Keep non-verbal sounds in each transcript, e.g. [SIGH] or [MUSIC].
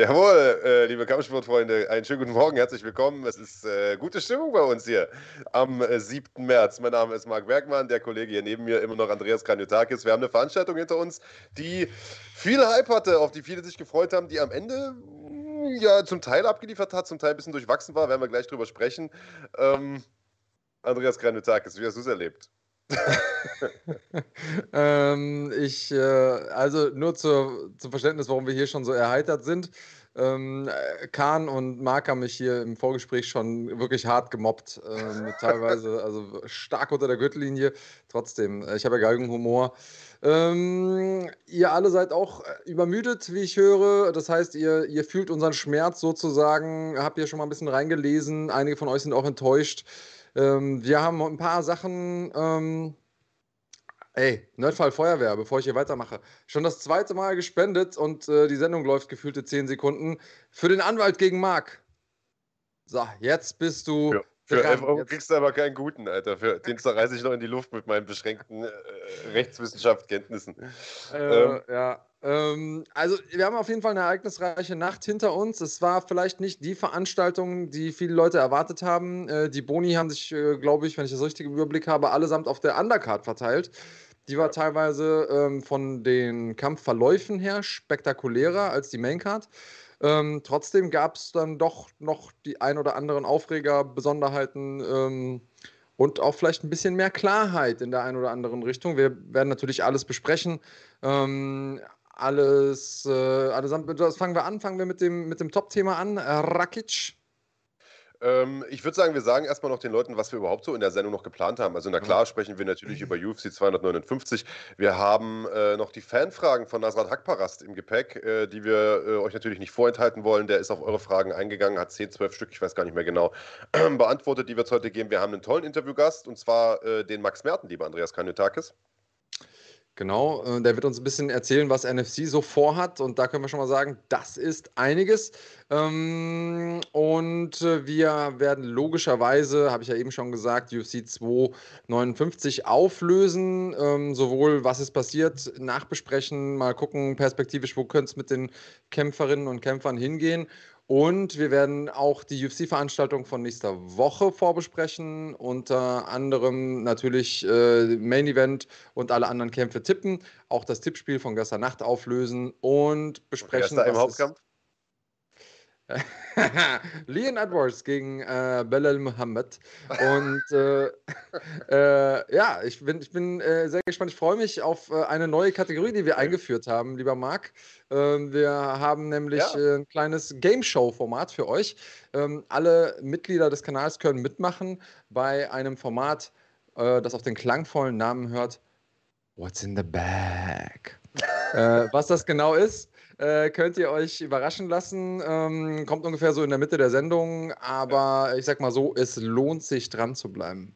Jawohl, äh, liebe Kampfsportfreunde, einen schönen guten Morgen, herzlich willkommen. Es ist äh, gute Stimmung bei uns hier am äh, 7. März. Mein Name ist Marc Bergmann, der Kollege hier neben mir immer noch Andreas Kranjotakis. Wir haben eine Veranstaltung hinter uns, die viel Hype hatte, auf die viele sich gefreut haben, die am Ende mm, ja zum Teil abgeliefert hat, zum Teil ein bisschen durchwachsen war, werden wir gleich drüber sprechen. Ähm, Andreas Kranjotakis, wie hast du es erlebt? [LAUGHS] ähm, ich, äh, also nur zur, zum Verständnis, warum wir hier schon so erheitert sind. Ähm, Kahn und Marc haben mich hier im Vorgespräch schon wirklich hart gemobbt. Ähm, teilweise, [LAUGHS] also stark unter der Gürtellinie. Trotzdem, äh, ich habe ja Galgenhumor. Ähm, ihr alle seid auch übermüdet, wie ich höre. Das heißt, ihr, ihr fühlt unseren Schmerz sozusagen. Habt ihr schon mal ein bisschen reingelesen? Einige von euch sind auch enttäuscht. Ähm, wir haben ein paar Sachen. Ähm, ey, Nerdfall Feuerwehr, bevor ich hier weitermache. Schon das zweite Mal gespendet und äh, die Sendung läuft gefühlte 10 Sekunden. Für den Anwalt gegen Marc. So, jetzt bist du. Ja. Für 11 Euro kriegst du aber keinen guten, Alter. Für den zerreiße ich noch in die Luft mit meinen beschränkten äh, Rechtswissenschaftskenntnissen. Äh, ähm, ja, ähm, also, wir haben auf jeden Fall eine ereignisreiche Nacht hinter uns. Es war vielleicht nicht die Veranstaltung, die viele Leute erwartet haben. Äh, die Boni haben sich, äh, glaube ich, wenn ich das richtig im Überblick habe, allesamt auf der Undercard verteilt. Die war teilweise ähm, von den Kampfverläufen her spektakulärer als die Maincard. Ähm, trotzdem gab es dann doch noch die ein oder anderen Aufreger, Besonderheiten ähm, und auch vielleicht ein bisschen mehr Klarheit in der einen oder anderen Richtung. Wir werden natürlich alles besprechen. Ähm, alles, äh, allesamt, das fangen wir an, fangen wir mit dem, mit dem Top-Thema an. Rakic. Ähm, ich würde sagen, wir sagen erstmal noch den Leuten, was wir überhaupt so in der Sendung noch geplant haben. Also, na klar, sprechen wir natürlich über UFC 259. Wir haben äh, noch die Fanfragen von Nasrat Hakparast im Gepäck, äh, die wir äh, euch natürlich nicht vorenthalten wollen. Der ist auf eure Fragen eingegangen, hat 10, 12 Stück, ich weiß gar nicht mehr genau, [CLEARS THROAT] beantwortet, die wir heute geben. Wir haben einen tollen Interviewgast und zwar äh, den Max Merten, lieber Andreas Kanyotakis. Genau, äh, der wird uns ein bisschen erzählen, was NFC so vorhat. Und da können wir schon mal sagen, das ist einiges. Ähm, und äh, wir werden logischerweise, habe ich ja eben schon gesagt, UFC 259 auflösen. Ähm, sowohl was ist passiert, nachbesprechen, mal gucken, perspektivisch, wo könnte es mit den Kämpferinnen und Kämpfern hingehen. Und wir werden auch die UFC-Veranstaltung von nächster Woche vorbesprechen. Unter anderem natürlich äh, Main Event und alle anderen Kämpfe tippen. Auch das Tippspiel von gestern Nacht auflösen und besprechen. Wer ist da im Hauptkampf? [LAUGHS] Leon Edwards gegen äh, Belal Muhammad. Und äh, [LAUGHS] äh, ja, ich bin, ich bin äh, sehr gespannt. Ich freue mich auf äh, eine neue Kategorie, die wir eingeführt haben, lieber Marc. Ähm, wir haben nämlich ja. Äh, ein kleines Game Show-Format für euch. Ähm, alle Mitglieder des Kanals können mitmachen bei einem Format, das auf den klangvollen Namen hört. What's in the bag? [LAUGHS] was das genau ist, äh, könnt ihr euch überraschen lassen. Ähm, kommt ungefähr so in der Mitte der Sendung, aber ich sag mal so, es lohnt sich dran zu bleiben.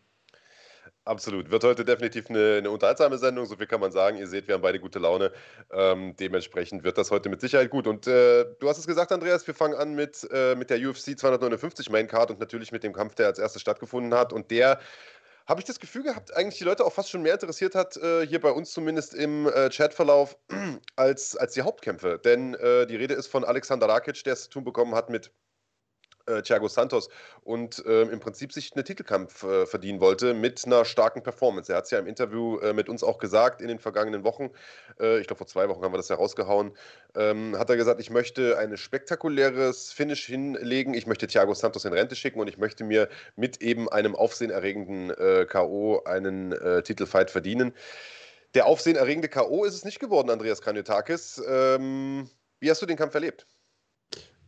Absolut. Wird heute definitiv eine, eine, unterhaltsame Sendung, so viel kann man sagen. Ihr seht, wir haben beide gute Laune. Ähm, dementsprechend wird das heute mit Sicherheit gut. Und äh, du hast es gesagt, Andreas, wir fangen an mit, äh, mit der UFC 259 Main Card und natürlich mit dem Kampf, der als erstes stattgefunden hat. Und der habe ich das Gefühl gehabt, eigentlich die Leute auch fast schon mehr interessiert hat, äh, hier bei uns zumindest im äh, Chatverlauf, [CLEARS THROAT] als, als die Hauptkämpfe. Denn äh, die Rede ist von Alexander Rakic, der es zu tun bekommen hat mit äh, Thiago Santos und äh, im Prinzip sich einen Titelkampf äh, verdienen wollte mit einer starken Performance. Er hat es ja im Interview äh, mit uns auch gesagt in den vergangenen Wochen, äh, ich glaube vor zwei Wochen haben wir das ja rausgehauen, ähm, hat er gesagt, ich möchte ein spektakuläres Finish hinlegen, ich möchte Thiago Santos in Rente schicken und ich möchte mir mit eben einem aufsehenerregenden äh, K.O. einen Titelfight verdienen. Der aufsehenerregende K.O. ist es nicht geworden, Andreas Kranjotakis. Ähm, wie hast du den Kampf erlebt?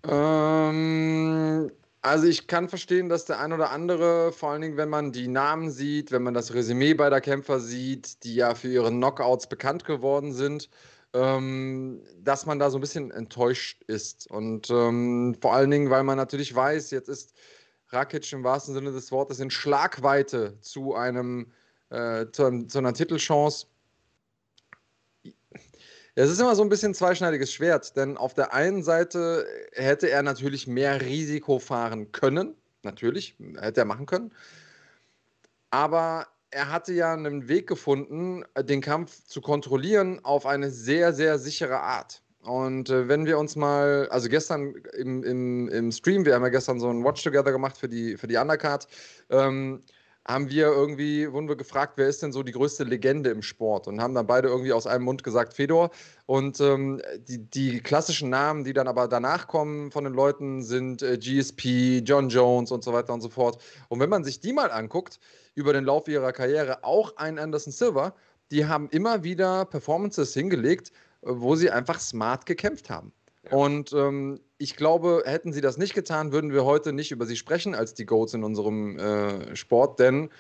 Ähm, also ich kann verstehen, dass der ein oder andere, vor allen Dingen, wenn man die Namen sieht, wenn man das Resümee beider Kämpfer sieht, die ja für ihre Knockouts bekannt geworden sind, ähm, dass man da so ein bisschen enttäuscht ist. Und ähm, vor allen Dingen, weil man natürlich weiß, jetzt ist Rakic im wahrsten Sinne des Wortes in Schlagweite zu einem äh, zu, zu einer Titelchance es ist immer so ein bisschen zweischneidiges Schwert, denn auf der einen Seite hätte er natürlich mehr Risiko fahren können. Natürlich, hätte er machen können. Aber er hatte ja einen Weg gefunden, den Kampf zu kontrollieren auf eine sehr, sehr sichere Art. Und äh, wenn wir uns mal, also gestern im, im, im Stream, wir haben ja gestern so ein Watch Together gemacht für die, für die Undercard, ähm, haben wir irgendwie, wurden wir gefragt, wer ist denn so die größte Legende im Sport? Und haben dann beide irgendwie aus einem Mund gesagt, Fedor. Und ähm, die, die klassischen Namen, die dann aber danach kommen von den Leuten, sind äh, GSP, John Jones und so weiter und so fort. Und wenn man sich die mal anguckt, über den Lauf ihrer Karriere, auch ein Anderson Silver, die haben immer wieder Performances hingelegt, äh, wo sie einfach smart gekämpft haben. Und ähm, ich glaube, hätten sie das nicht getan, würden wir heute nicht über sie sprechen als die Goats in unserem äh, Sport, denn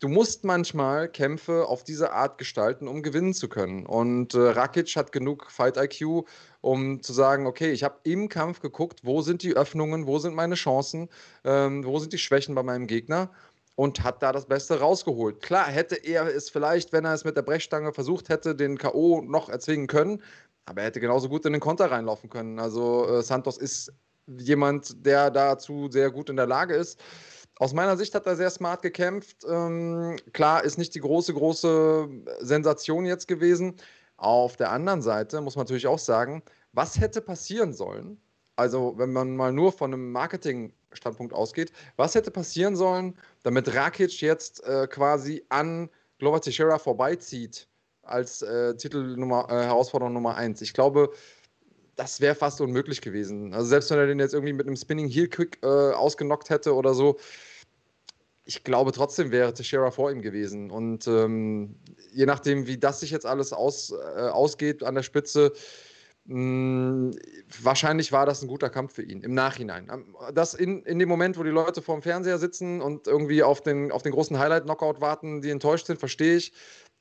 du musst manchmal Kämpfe auf diese Art gestalten, um gewinnen zu können. Und äh, Rakic hat genug Fight-IQ, um zu sagen, okay, ich habe im Kampf geguckt, wo sind die Öffnungen, wo sind meine Chancen, ähm, wo sind die Schwächen bei meinem Gegner und hat da das Beste rausgeholt. Klar, hätte er es vielleicht, wenn er es mit der Brechstange versucht hätte, den K.O. noch erzwingen können, aber er hätte genauso gut in den Konter reinlaufen können. Also äh, Santos ist jemand, der dazu sehr gut in der Lage ist. Aus meiner Sicht hat er sehr smart gekämpft. Ähm, klar, ist nicht die große, große Sensation jetzt gewesen. Auf der anderen Seite muss man natürlich auch sagen, was hätte passieren sollen? Also, wenn man mal nur von einem Marketing-Standpunkt ausgeht, was hätte passieren sollen, damit Rakic jetzt äh, quasi an Glover Teixeira vorbeizieht als äh, Titelnummer, äh, Herausforderung Nummer 1. Ich glaube, das wäre fast unmöglich gewesen. Also selbst wenn er den jetzt irgendwie mit einem Spinning Heel Quick äh, ausgenockt hätte oder so, ich glaube trotzdem wäre Teixeira vor ihm gewesen. Und ähm, je nachdem, wie das sich jetzt alles aus, äh, ausgeht an der Spitze, mh, wahrscheinlich war das ein guter Kampf für ihn im Nachhinein. Das in, in dem Moment, wo die Leute vorm Fernseher sitzen und irgendwie auf den, auf den großen Highlight-Knockout warten, die enttäuscht sind, verstehe ich.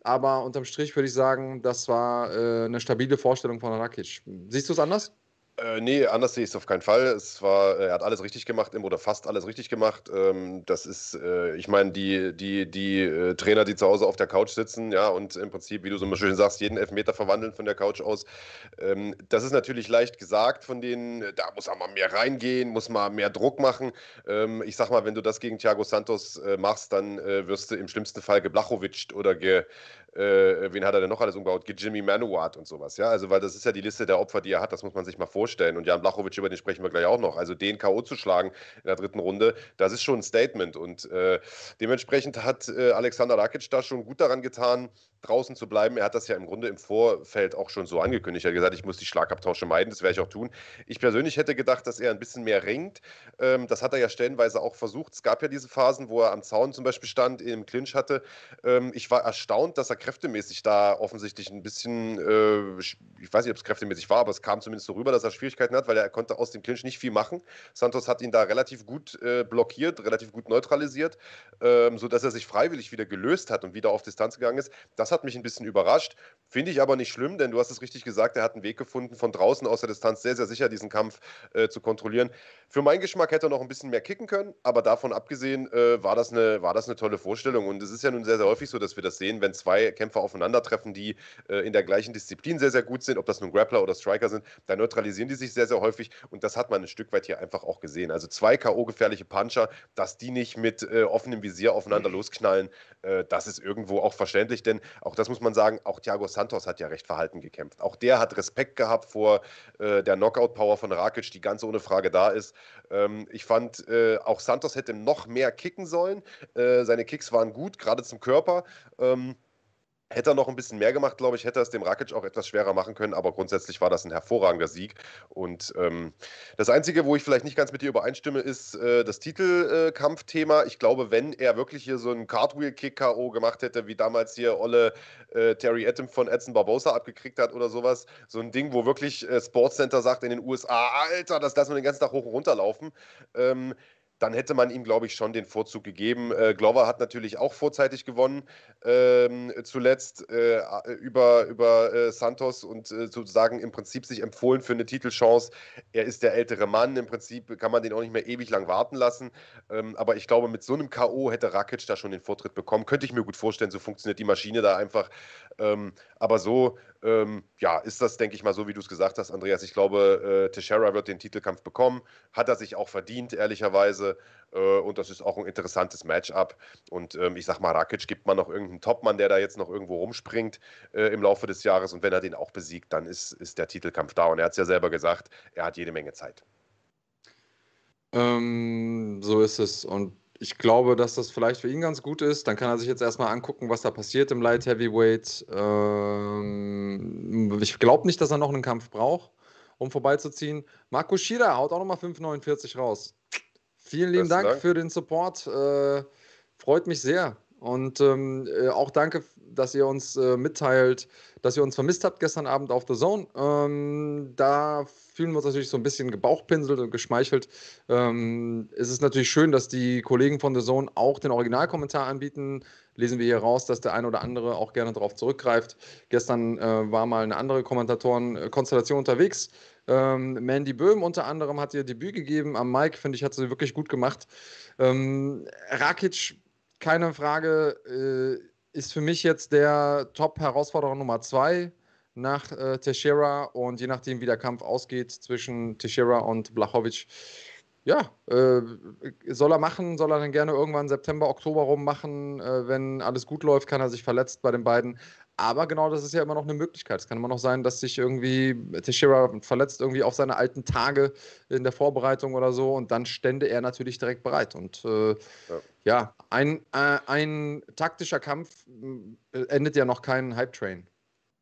Aber unterm Strich würde ich sagen, das war äh, eine stabile Vorstellung von Rakic. Siehst du es anders? Äh, nee, anders sehe ich es auf keinen Fall. Es war, er hat alles richtig gemacht, oder fast alles richtig gemacht. Ähm, das ist, äh, ich meine, die, die, die äh, Trainer, die zu Hause auf der Couch sitzen, ja, und im Prinzip, wie du so schön sagst, jeden Elfmeter verwandeln von der Couch aus. Ähm, das ist natürlich leicht gesagt von denen, da muss mal mehr reingehen, muss mal mehr Druck machen. Ähm, ich sag mal, wenn du das gegen Thiago Santos äh, machst, dann äh, wirst du im schlimmsten Fall geblachowitscht oder ge, äh, wen hat er denn noch alles umgebaut? Jimmy Manuart und sowas, ja. Also, weil das ist ja die Liste der Opfer, die er hat, das muss man sich mal vorstellen. Und Jan Blachowicz, über den sprechen wir gleich auch noch. Also, den K.O. zu schlagen in der dritten Runde, das ist schon ein Statement. Und äh, dementsprechend hat äh, Alexander Rakic da schon gut daran getan, draußen zu bleiben. Er hat das ja im Grunde im Vorfeld auch schon so angekündigt. Er hat gesagt, ich muss die Schlagabtausche meiden, das werde ich auch tun. Ich persönlich hätte gedacht, dass er ein bisschen mehr ringt. Ähm, das hat er ja stellenweise auch versucht. Es gab ja diese Phasen, wo er am Zaun zum Beispiel stand, im Clinch hatte. Ähm, ich war erstaunt, dass er kräftemäßig da offensichtlich ein bisschen, äh, ich weiß nicht, ob es kräftemäßig war, aber es kam zumindest so rüber, dass er Schwierigkeiten hat, weil er konnte aus dem Clinch nicht viel machen. Santos hat ihn da relativ gut äh, blockiert, relativ gut neutralisiert, ähm, sodass er sich freiwillig wieder gelöst hat und wieder auf Distanz gegangen ist. Das hat mich ein bisschen überrascht. Finde ich aber nicht schlimm, denn du hast es richtig gesagt, er hat einen Weg gefunden, von draußen aus der Distanz sehr, sehr sicher diesen Kampf äh, zu kontrollieren. Für meinen Geschmack hätte er noch ein bisschen mehr kicken können, aber davon abgesehen äh, war, das eine, war das eine tolle Vorstellung. Und es ist ja nun sehr, sehr häufig so, dass wir das sehen, wenn zwei Kämpfer aufeinandertreffen, die äh, in der gleichen Disziplin sehr, sehr gut sind, ob das nun Grappler oder Striker sind, dann neutralisieren die sich sehr, sehr häufig. Und das hat man ein Stück weit hier einfach auch gesehen. Also zwei K.O.-gefährliche Puncher, dass die nicht mit äh, offenem Visier aufeinander losknallen, äh, das ist irgendwo auch verständlich, denn auch das muss man sagen, auch Thiago Santos hat ja recht verhalten gekämpft. Auch der hat Respekt gehabt vor äh, der Knockout-Power von Rakic, die ganz ohne Frage da ist. Ähm, ich fand, äh, auch Santos hätte noch mehr kicken sollen. Äh, seine Kicks waren gut, gerade zum Körper. Ähm, Hätte er noch ein bisschen mehr gemacht, glaube ich, hätte er es dem Rakic auch etwas schwerer machen können, aber grundsätzlich war das ein hervorragender Sieg. Und ähm, das Einzige, wo ich vielleicht nicht ganz mit dir übereinstimme, ist äh, das Titelkampfthema. Äh, ich glaube, wenn er wirklich hier so einen Cartwheel-Kick-K.O. gemacht hätte, wie damals hier Olle äh, Terry Atom von Edson Barbosa abgekriegt hat oder sowas, so ein Ding, wo wirklich äh, Sportscenter sagt in den USA, Alter, das lassen wir den ganzen Tag hoch und runter laufen. Ähm, dann hätte man ihm, glaube ich, schon den Vorzug gegeben. Äh, Glover hat natürlich auch vorzeitig gewonnen, ähm, zuletzt äh, über, über äh, Santos und äh, sozusagen im Prinzip sich empfohlen für eine Titelchance. Er ist der ältere Mann, im Prinzip kann man den auch nicht mehr ewig lang warten lassen. Ähm, aber ich glaube, mit so einem K.O. hätte Rakic da schon den Vortritt bekommen. Könnte ich mir gut vorstellen, so funktioniert die Maschine da einfach. Ähm, aber so ähm, ja, ist das, denke ich mal, so wie du es gesagt hast, Andreas. Ich glaube, äh, Teixeira wird den Titelkampf bekommen. Hat er sich auch verdient, ehrlicherweise. Phase. Äh, und das ist auch ein interessantes Matchup. Und ähm, ich sag mal, Rakic gibt man noch irgendeinen Topmann, der da jetzt noch irgendwo rumspringt äh, im Laufe des Jahres. Und wenn er den auch besiegt, dann ist, ist der Titelkampf da. Und er hat es ja selber gesagt, er hat jede Menge Zeit. Ähm, so ist es. Und ich glaube, dass das vielleicht für ihn ganz gut ist. Dann kann er sich jetzt erstmal angucken, was da passiert im Light Heavyweight. Ähm, ich glaube nicht, dass er noch einen Kampf braucht, um vorbeizuziehen. Marco Schida haut auch nochmal 5,49 raus. Vielen lieben Dank, Dank, für den Support. Äh, freut mich sehr. Und ähm, äh, auch danke, dass ihr uns äh, mitteilt, dass ihr uns vermisst habt gestern Abend auf The Zone. Ähm, da fühlen wir uns natürlich so ein bisschen gebauchpinselt und geschmeichelt. Ähm, es ist natürlich schön, dass die Kollegen von The Zone auch den Originalkommentar anbieten. Lesen wir hier raus, dass der ein oder andere auch gerne darauf zurückgreift. Gestern äh, war mal eine andere Kommentatoren-Konstellation unterwegs. Ähm, Mandy Böhm unter anderem hat ihr Debüt gegeben am Mike, finde ich, hat sie wirklich gut gemacht. Ähm, Rakic keine Frage, äh, ist für mich jetzt der Top-Herausforderer Nummer zwei nach äh, Teixeira und je nachdem, wie der Kampf ausgeht zwischen Teixeira und Blachowicz, ja, äh, soll er machen, soll er dann gerne irgendwann September, Oktober rum machen. Äh, wenn alles gut läuft, kann er sich verletzt bei den beiden. Aber genau das ist ja immer noch eine Möglichkeit. Es kann immer noch sein, dass sich irgendwie Teixeira verletzt, irgendwie auf seine alten Tage in der Vorbereitung oder so und dann stände er natürlich direkt bereit. Und äh, ja. ja, ein, äh, ein taktischer Kampf äh, endet ja noch kein Hype-Train.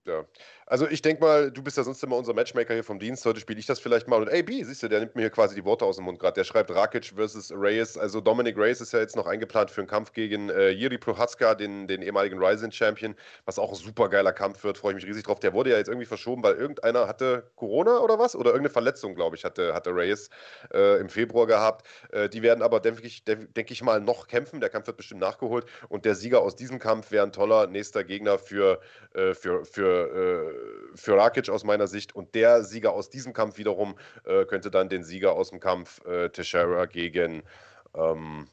Ja. Also ich denke mal, du bist ja sonst immer unser Matchmaker hier vom Dienst. Heute spiele ich das vielleicht mal. Und AB, siehst du, der nimmt mir hier quasi die Worte aus dem Mund gerade. Der schreibt Rakic versus Reyes. Also Dominic Reyes ist ja jetzt noch eingeplant für einen Kampf gegen äh, Jiri Prohaska, den, den ehemaligen Rising-Champion, was auch ein super geiler Kampf wird. Freue ich mich riesig drauf. Der wurde ja jetzt irgendwie verschoben, weil irgendeiner hatte Corona oder was? Oder irgendeine Verletzung, glaube ich, hatte, hatte Reyes äh, im Februar gehabt. Äh, die werden aber, denke ich, denk ich mal, noch kämpfen. Der Kampf wird bestimmt nachgeholt. Und der Sieger aus diesem Kampf wäre ein toller nächster Gegner für, äh, für, für, äh, für Rakic aus meiner Sicht. Und der Sieger aus diesem Kampf wiederum äh, könnte dann den Sieger aus dem Kampf äh, Teixeira gegen, ähm,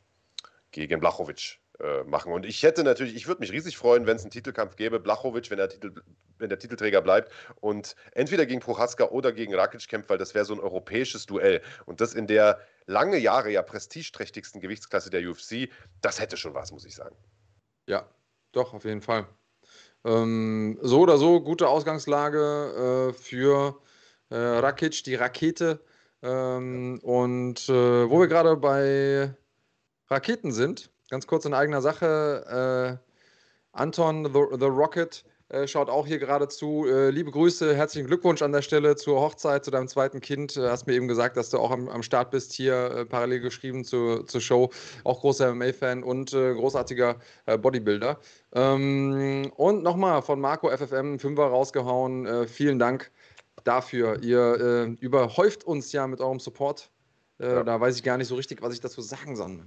gegen Blachowicz äh, machen. Und ich hätte natürlich, ich würde mich riesig freuen, wenn es einen Titelkampf gäbe. Blachowicz, wenn der, wenn der Titelträger bleibt und entweder gegen Prochaska oder gegen Rakic kämpft, weil das wäre so ein europäisches Duell. Und das in der lange Jahre ja prestigeträchtigsten Gewichtsklasse der UFC, das hätte schon was, muss ich sagen. Ja, doch, auf jeden Fall. Ähm, so oder so, gute Ausgangslage äh, für äh, Rakic, die Rakete. Ähm, und äh, wo wir gerade bei Raketen sind, ganz kurz in eigener Sache, äh, Anton the, the Rocket schaut auch hier gerade zu. Äh, liebe Grüße, herzlichen Glückwunsch an der Stelle zur Hochzeit, zu deinem zweiten Kind. Äh, hast mir eben gesagt, dass du auch am, am Start bist, hier äh, parallel geschrieben zu, zur Show. Auch großer MMA-Fan und äh, großartiger äh, Bodybuilder. Ähm, und nochmal von Marco FFM Fünfer rausgehauen. vielen Dank dafür. Ihr überhäuft uns ja mit eurem Support. Ja. Da weiß ich gar nicht so richtig, was ich dazu sagen soll.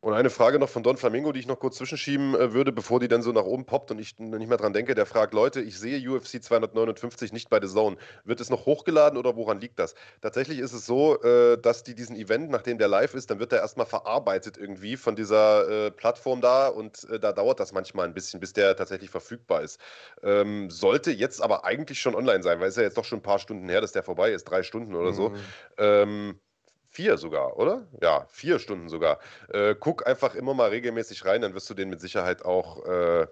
Und eine Frage noch von Don Flamingo, die ich noch kurz zwischenschieben äh, würde, bevor die dann so nach oben poppt und ich nicht mehr dran denke. Der fragt: Leute, ich sehe UFC 259 nicht bei The Zone. Wird es noch hochgeladen oder woran liegt das? Tatsächlich ist es so, äh, dass die diesen Event, nachdem der live ist, dann wird der erstmal verarbeitet irgendwie von dieser äh, Plattform da und da dauert das manchmal ein bisschen, bis der tatsächlich verfügbar ist. Ähm, sollte jetzt aber eigentlich schon online sein, weil es ja jetzt doch schon ein paar Stunden her, dass der vorbei ist, drei Stunden oder so. Mhm. Ähm, Vier sogar, oder? Ja, vier Stunden sogar. Äh, guck einfach immer mal regelmäßig rein, dann wirst du den mit Sicherheit auch, äh,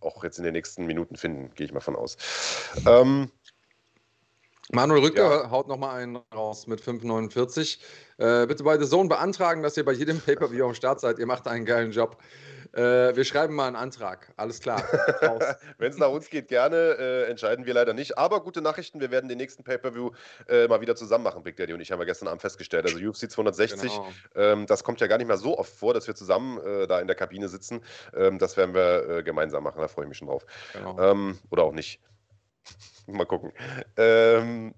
auch jetzt in den nächsten Minuten finden, gehe ich mal von aus. Ähm, Manuel Rücker ja. haut nochmal einen raus mit 5,49. Äh, bitte bei The Zone beantragen, dass ihr bei jedem Pay-Per-View am Start seid. Ihr macht einen geilen Job. Äh, wir schreiben mal einen Antrag. Alles klar. [LAUGHS] Wenn es nach uns geht, gerne. Äh, entscheiden wir leider nicht. Aber gute Nachrichten. Wir werden den nächsten Pay-Per-View äh, mal wieder zusammen machen. Big Daddy und ich haben wir gestern Abend festgestellt. Also UFC 260. Genau. Ähm, das kommt ja gar nicht mehr so oft vor, dass wir zusammen äh, da in der Kabine sitzen. Ähm, das werden wir äh, gemeinsam machen. Da freue ich mich schon drauf. Genau. Ähm, oder auch nicht. [LAUGHS] mal gucken. Ähm,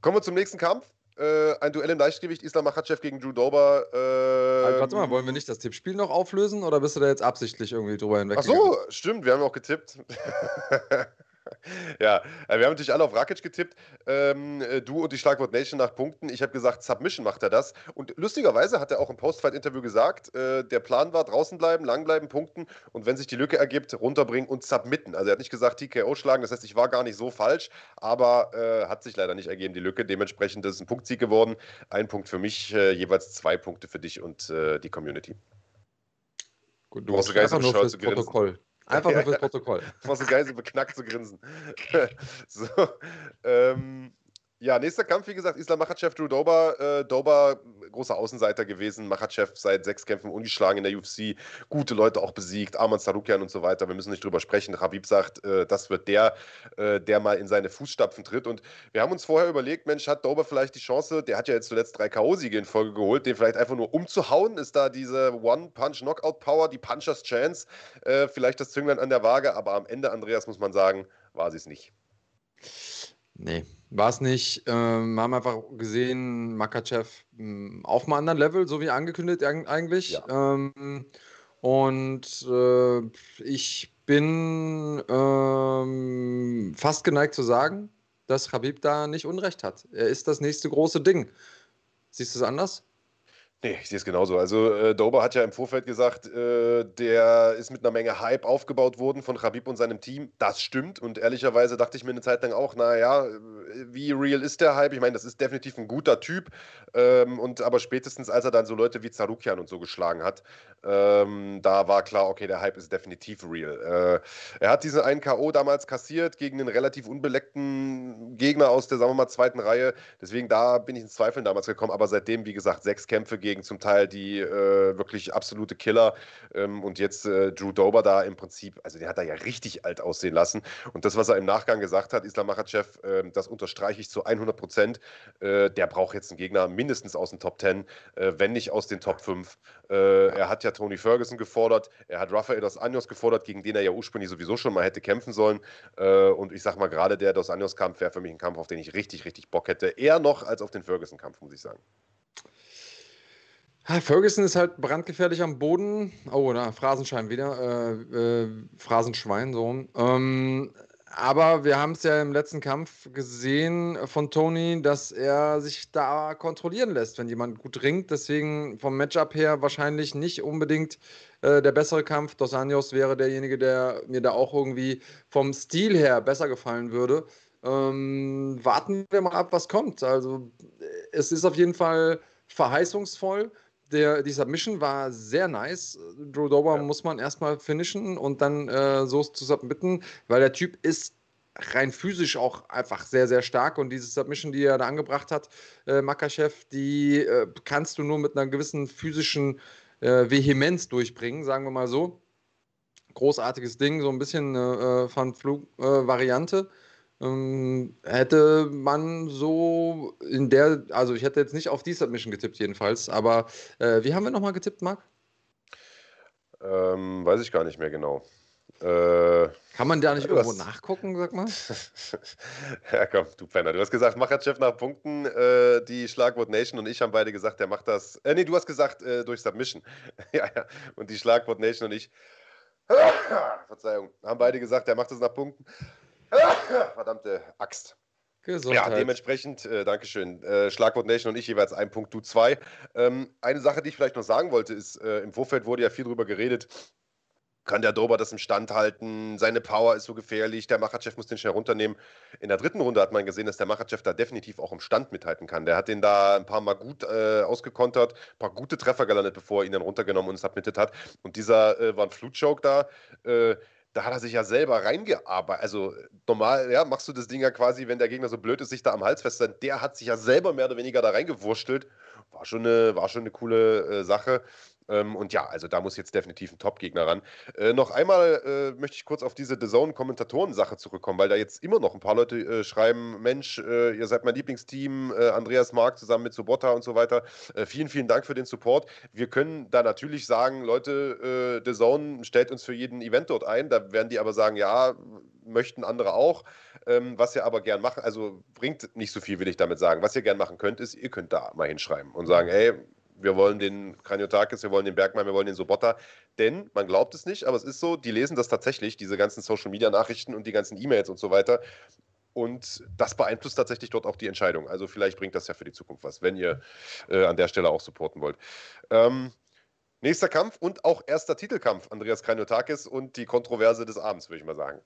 kommen wir zum nächsten Kampf. Äh, ein Duell im Leichtgewicht, Islam Makhachev gegen Drew Dober. Äh, warte mal, wollen wir nicht das Tippspiel noch auflösen oder bist du da jetzt absichtlich irgendwie drüber hinweg? Ach so, stimmt, wir haben auch getippt. [LAUGHS] ja, äh, wir haben natürlich alle auf Rakic getippt. Ähm, äh, du und die Schlagwort Nation nach Punkten. Ich habe gesagt, Submission macht er das. Und lustigerweise hat er auch im Postfight-Interview gesagt, äh, der Plan war draußen bleiben, lang bleiben, punkten und wenn sich die Lücke ergibt, runterbringen und submitten. Also er hat nicht gesagt TKO schlagen, das heißt, ich war gar nicht so falsch, aber äh, hat sich leider nicht ergeben, die Lücke. Dementsprechend ist es ein Punktsieg geworden. Ein Punkt für mich, äh, jeweils zwei Punkte für dich und äh, die Community. Gut, du brauchst gar nicht so Protokoll. Einfach nur fürs Protokoll. Du brauchst geil so beknackt zu grinsen. [LAUGHS] so, ähm, ja, nächster Kampf, wie gesagt, Islam Makhachev, Drew Dober. Äh, Dober, großer Außenseiter gewesen. Makhachev seit sechs Kämpfen ungeschlagen in der UFC. Gute Leute auch besiegt. Arman Sarukian und so weiter. Wir müssen nicht drüber sprechen. Habib sagt, äh, das wird der, äh, der mal in seine Fußstapfen tritt. Und wir haben uns vorher überlegt, Mensch, hat Dober vielleicht die Chance, der hat ja jetzt zuletzt drei K.O.-Siege in Folge geholt, den vielleicht einfach nur umzuhauen? Ist da diese One-Punch-Knockout-Power, die Punchers Chance, äh, vielleicht das Zünglein an der Waage? Aber am Ende, Andreas, muss man sagen, war sie es nicht. Nee, war es nicht. Ähm, haben einfach gesehen, Makachev hm, auf einem anderen Level, so wie angekündigt eigentlich. Ja. Ähm, und äh, ich bin ähm, fast geneigt zu sagen, dass Habib da nicht Unrecht hat. Er ist das nächste große Ding. Siehst du es anders? Nee, ich sehe es genauso. Also äh, Dober hat ja im Vorfeld gesagt, äh, der ist mit einer Menge Hype aufgebaut worden von Khabib und seinem Team. Das stimmt. Und ehrlicherweise dachte ich mir eine Zeit lang auch, naja, wie real ist der Hype? Ich meine, das ist definitiv ein guter Typ. Ähm, und aber spätestens, als er dann so Leute wie Zarukian und so geschlagen hat, ähm, da war klar, okay, der Hype ist definitiv real. Äh, er hat diesen einen K.O. damals kassiert gegen einen relativ unbeleckten Gegner aus der, sagen wir mal, zweiten Reihe. Deswegen da bin ich in Zweifeln damals gekommen. Aber seitdem, wie gesagt, sechs Kämpfe gegen zum Teil die äh, wirklich absolute Killer. Ähm, und jetzt äh, Drew Dober da im Prinzip, also der hat da ja richtig alt aussehen lassen. Und das, was er im Nachgang gesagt hat, Islam Makhachev, äh, das unterstreiche ich zu 100 Prozent. Äh, der braucht jetzt einen Gegner mindestens aus den Top 10, äh, wenn nicht aus den Top 5. Äh, er hat ja Tony Ferguson gefordert, er hat Rafael Dos Anjos gefordert, gegen den er ja ursprünglich sowieso schon mal hätte kämpfen sollen. und ich sag mal, gerade der Dos Anjos-Kampf wäre für mich ein Kampf, auf den ich richtig, richtig Bock hätte. Eher noch als auf den Ferguson-Kampf, muss ich sagen. Ferguson ist halt brandgefährlich am Boden. Oh, da Phrasenschein wieder. Äh, äh, Phrasenschwein, so. Ähm, aber wir haben es ja im letzten Kampf gesehen von Tony, dass er sich da kontrollieren lässt, wenn jemand gut ringt. Deswegen vom Matchup her wahrscheinlich nicht unbedingt äh, der bessere Kampf. Dos Anjos wäre derjenige, der mir da auch irgendwie vom Stil her besser gefallen würde. Ähm, warten wir mal ab, was kommt. Also es ist auf jeden Fall verheißungsvoll der, die Submission war sehr nice. Drew Dober ja. muss man erstmal finishen und dann äh, so zu submitten, weil der Typ ist rein physisch auch einfach sehr, sehr stark und diese Submission, die er da angebracht hat, äh, Makachev, die äh, kannst du nur mit einer gewissen physischen äh, Vehemenz durchbringen, sagen wir mal so. Großartiges Ding, so ein bisschen äh, Fun-Flug-Variante. Ähm, hätte man so in der, also ich hätte jetzt nicht auf die Submission getippt jedenfalls, aber äh, wie haben wir nochmal getippt, Marc? Ähm, weiß ich gar nicht mehr genau. Äh, Kann man da nicht irgendwo hast... nachgucken, sag mal? [LAUGHS] ja, komm, du Penner. Du hast gesagt, Macherchef nach Punkten. Äh, die Schlagwort Nation und ich haben beide gesagt, der macht das. Äh, nee, du hast gesagt, äh, durch Submission. [LAUGHS] ja, ja. Und die Schlagwort Nation und ich. [LAUGHS] Verzeihung. Haben beide gesagt, der macht das nach Punkten. Verdammte Axt. Gesundheit. Ja, dementsprechend, äh, Dankeschön. Äh, Schlagwort Nation und ich jeweils ein Punkt, du zwei. Ähm, eine Sache, die ich vielleicht noch sagen wollte, ist, äh, im Vorfeld wurde ja viel darüber geredet, kann der Dober das im Stand halten? Seine Power ist so gefährlich. Der Machachev muss den schnell runternehmen. In der dritten Runde hat man gesehen, dass der Machachev da definitiv auch im Stand mithalten kann. Der hat den da ein paar Mal gut äh, ausgekontert, ein paar gute Treffer gelandet, bevor er ihn dann runtergenommen und submitted hat. Und dieser äh, war ein Flutchoke da. Äh, da hat er sich ja selber reingearbeitet. Also normal, ja, machst du das Ding ja quasi, wenn der Gegner so blöd ist, sich da am Hals fest, der hat sich ja selber mehr oder weniger da reingewurschtelt. War schon eine, war schon eine coole äh, Sache. Ähm, und ja, also da muss jetzt definitiv ein Top-Gegner ran. Äh, noch einmal äh, möchte ich kurz auf diese The Zone-Kommentatoren-Sache zurückkommen, weil da jetzt immer noch ein paar Leute äh, schreiben: Mensch, äh, ihr seid mein Lieblingsteam, äh, Andreas Mark zusammen mit Subota und so weiter. Äh, vielen, vielen Dank für den Support. Wir können da natürlich sagen: Leute, The Zone stellt uns für jeden Event dort ein. Da werden die aber sagen: Ja, möchten andere auch. Ähm, was ihr aber gern machen, also bringt nicht so viel, will ich damit sagen. Was ihr gern machen könnt, ist, ihr könnt da mal hinschreiben und sagen: Ey, wir wollen den Kraniotakis, wir wollen den Bergmann, wir wollen den Sobotta. denn man glaubt es nicht, aber es ist so, die lesen das tatsächlich, diese ganzen Social-Media-Nachrichten und die ganzen E-Mails und so weiter. Und das beeinflusst tatsächlich dort auch die Entscheidung. Also vielleicht bringt das ja für die Zukunft was, wenn ihr äh, an der Stelle auch supporten wollt. Ähm, nächster Kampf und auch erster Titelkampf, Andreas Kranjotakis und die Kontroverse des Abends, würde ich mal sagen.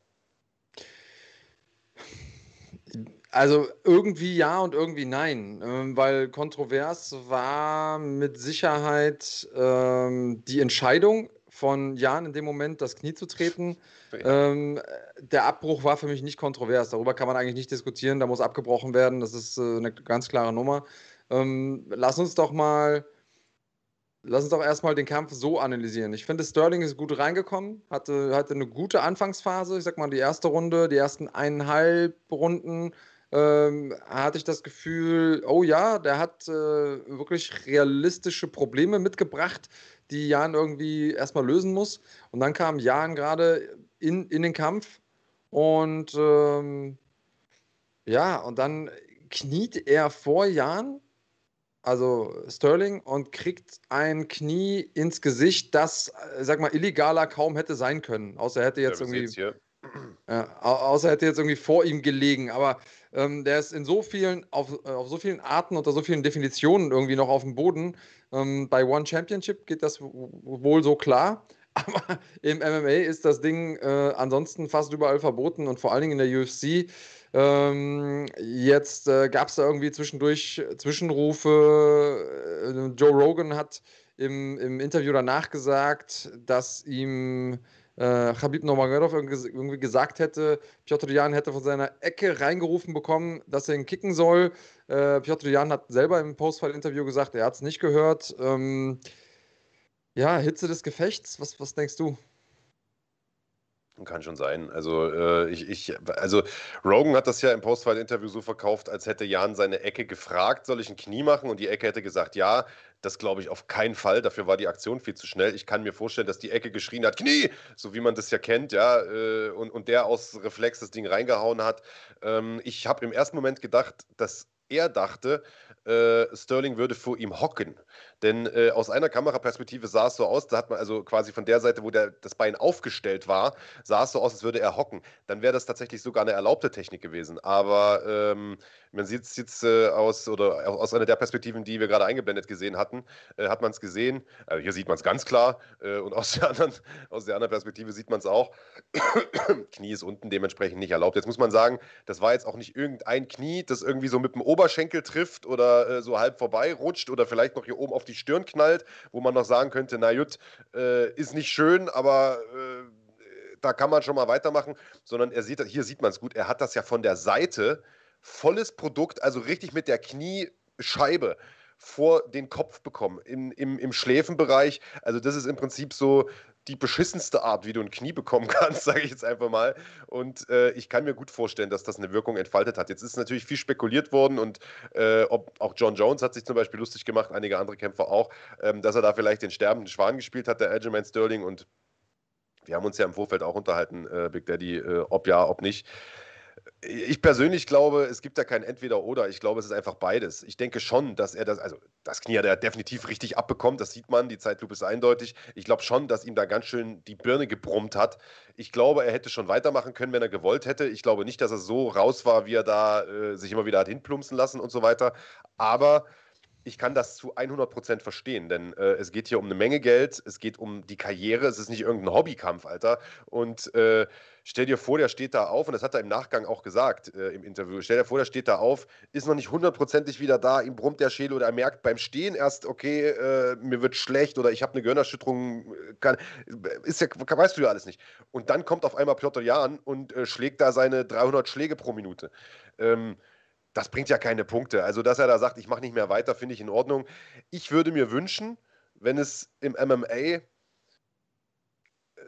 Also irgendwie ja und irgendwie nein, ähm, weil kontrovers war mit Sicherheit ähm, die Entscheidung von Jan in dem Moment, das Knie zu treten. Ähm, der Abbruch war für mich nicht kontrovers. Darüber kann man eigentlich nicht diskutieren. Da muss abgebrochen werden. Das ist äh, eine ganz klare Nummer. Ähm, lass uns doch mal Lass uns doch erstmal den Kampf so analysieren. Ich finde, Sterling ist gut reingekommen, hatte, hatte eine gute Anfangsphase. Ich sag mal, die erste Runde, die ersten eineinhalb Runden ähm, hatte ich das Gefühl, oh ja, der hat äh, wirklich realistische Probleme mitgebracht, die Jan irgendwie erstmal lösen muss. Und dann kam Jan gerade in, in den Kampf und ähm, ja, und dann kniet er vor Jan also Sterling, und kriegt ein Knie ins Gesicht, das, äh, sag mal, illegaler kaum hätte sein können. Außer er hätte jetzt ja, irgendwie. Ja, außer er hätte jetzt irgendwie vor ihm gelegen. Aber ähm, der ist in so vielen, auf, äh, auf so vielen Arten unter so vielen Definitionen irgendwie noch auf dem Boden. Ähm, bei One Championship geht das wohl so klar. [LAUGHS] Aber im MMA ist das Ding äh, ansonsten fast überall verboten und vor allen Dingen in der UFC ähm, jetzt äh, gab es da irgendwie zwischendurch Zwischenrufe. Äh, Joe Rogan hat im, im Interview danach gesagt, dass ihm äh, Khabib Nurmagomedov irgendwie gesagt hätte, Piotr Jan hätte von seiner Ecke reingerufen bekommen, dass er ihn kicken soll. Äh, Piotr Jan hat selber im Postfight-Interview gesagt, er hat es nicht gehört. Ähm, ja, Hitze des Gefechts, was, was denkst du? Kann schon sein. Also, äh, ich, ich, also Rogan hat das ja im Postfight-Interview so verkauft, als hätte Jan seine Ecke gefragt, soll ich ein Knie machen? Und die Ecke hätte gesagt, ja. Das glaube ich auf keinen Fall. Dafür war die Aktion viel zu schnell. Ich kann mir vorstellen, dass die Ecke geschrien hat, Knie, so wie man das ja kennt, ja, äh, und, und der aus Reflex das Ding reingehauen hat. Ähm, ich habe im ersten Moment gedacht, dass er dachte, äh, Sterling würde vor ihm hocken. Denn äh, aus einer Kameraperspektive sah es so aus, da hat man also quasi von der Seite, wo der, das Bein aufgestellt war, sah es so aus, als würde er hocken. Dann wäre das tatsächlich sogar eine erlaubte Technik gewesen. Aber ähm, man sieht es jetzt äh, aus, oder aus einer der Perspektiven, die wir gerade eingeblendet gesehen hatten, äh, hat man es gesehen. Also hier sieht man es ganz klar äh, und [LAUGHS] aus der, anderen, aus der anderen Perspektive sieht man es auch. [COUGHS] Knie ist unten dementsprechend nicht erlaubt. Jetzt muss man sagen, das war jetzt auch nicht irgendein Knie, das irgendwie so mit dem Oberschenkel trifft oder äh, so halb vorbei rutscht oder vielleicht noch hier oben auf die Stirn knallt, wo man noch sagen könnte, na gut, äh, ist nicht schön, aber äh, da kann man schon mal weitermachen, sondern er sieht, hier sieht man es gut, er hat das ja von der Seite, volles Produkt, also richtig mit der Kniescheibe vor den Kopf bekommen, im, im, im Schläfenbereich. Also das ist im Prinzip so die beschissenste Art, wie du ein Knie bekommen [LAUGHS] kannst, sage ich jetzt einfach mal. Und äh, ich kann mir gut vorstellen, dass das eine Wirkung entfaltet hat. Jetzt ist natürlich viel spekuliert worden und äh, ob, auch John Jones hat sich zum Beispiel lustig gemacht, einige andere Kämpfer auch, ähm, dass er da vielleicht den sterbenden Schwan gespielt hat, der Aljamain Sterling. Und wir haben uns ja im Vorfeld auch unterhalten, äh, Big Daddy, äh, ob ja, ob nicht. Ich persönlich glaube, es gibt da kein Entweder-Oder. Ich glaube, es ist einfach beides. Ich denke schon, dass er das, also das Knie hat er definitiv richtig abbekommt. Das sieht man. Die Zeitlupe ist eindeutig. Ich glaube schon, dass ihm da ganz schön die Birne gebrummt hat. Ich glaube, er hätte schon weitermachen können, wenn er gewollt hätte. Ich glaube nicht, dass er so raus war, wie er da äh, sich immer wieder hat hinplumpsen lassen und so weiter. Aber ich kann das zu 100% verstehen, denn äh, es geht hier um eine Menge Geld, es geht um die Karriere, es ist nicht irgendein Hobbykampf, Alter. Und äh, stell dir vor, der steht da auf, und das hat er im Nachgang auch gesagt äh, im Interview, stell dir vor, der steht da auf, ist noch nicht hundertprozentig wieder da, ihm brummt der Schädel oder er merkt beim Stehen erst, okay, äh, mir wird schlecht oder ich habe eine Gehirnerschütterung, kann, ist ja, weißt du ja alles nicht. Und dann kommt auf einmal Piotr Jan und äh, schlägt da seine 300 Schläge pro Minute. Ähm, das bringt ja keine Punkte. Also, dass er da sagt, ich mache nicht mehr weiter, finde ich in Ordnung. Ich würde mir wünschen, wenn es im MMA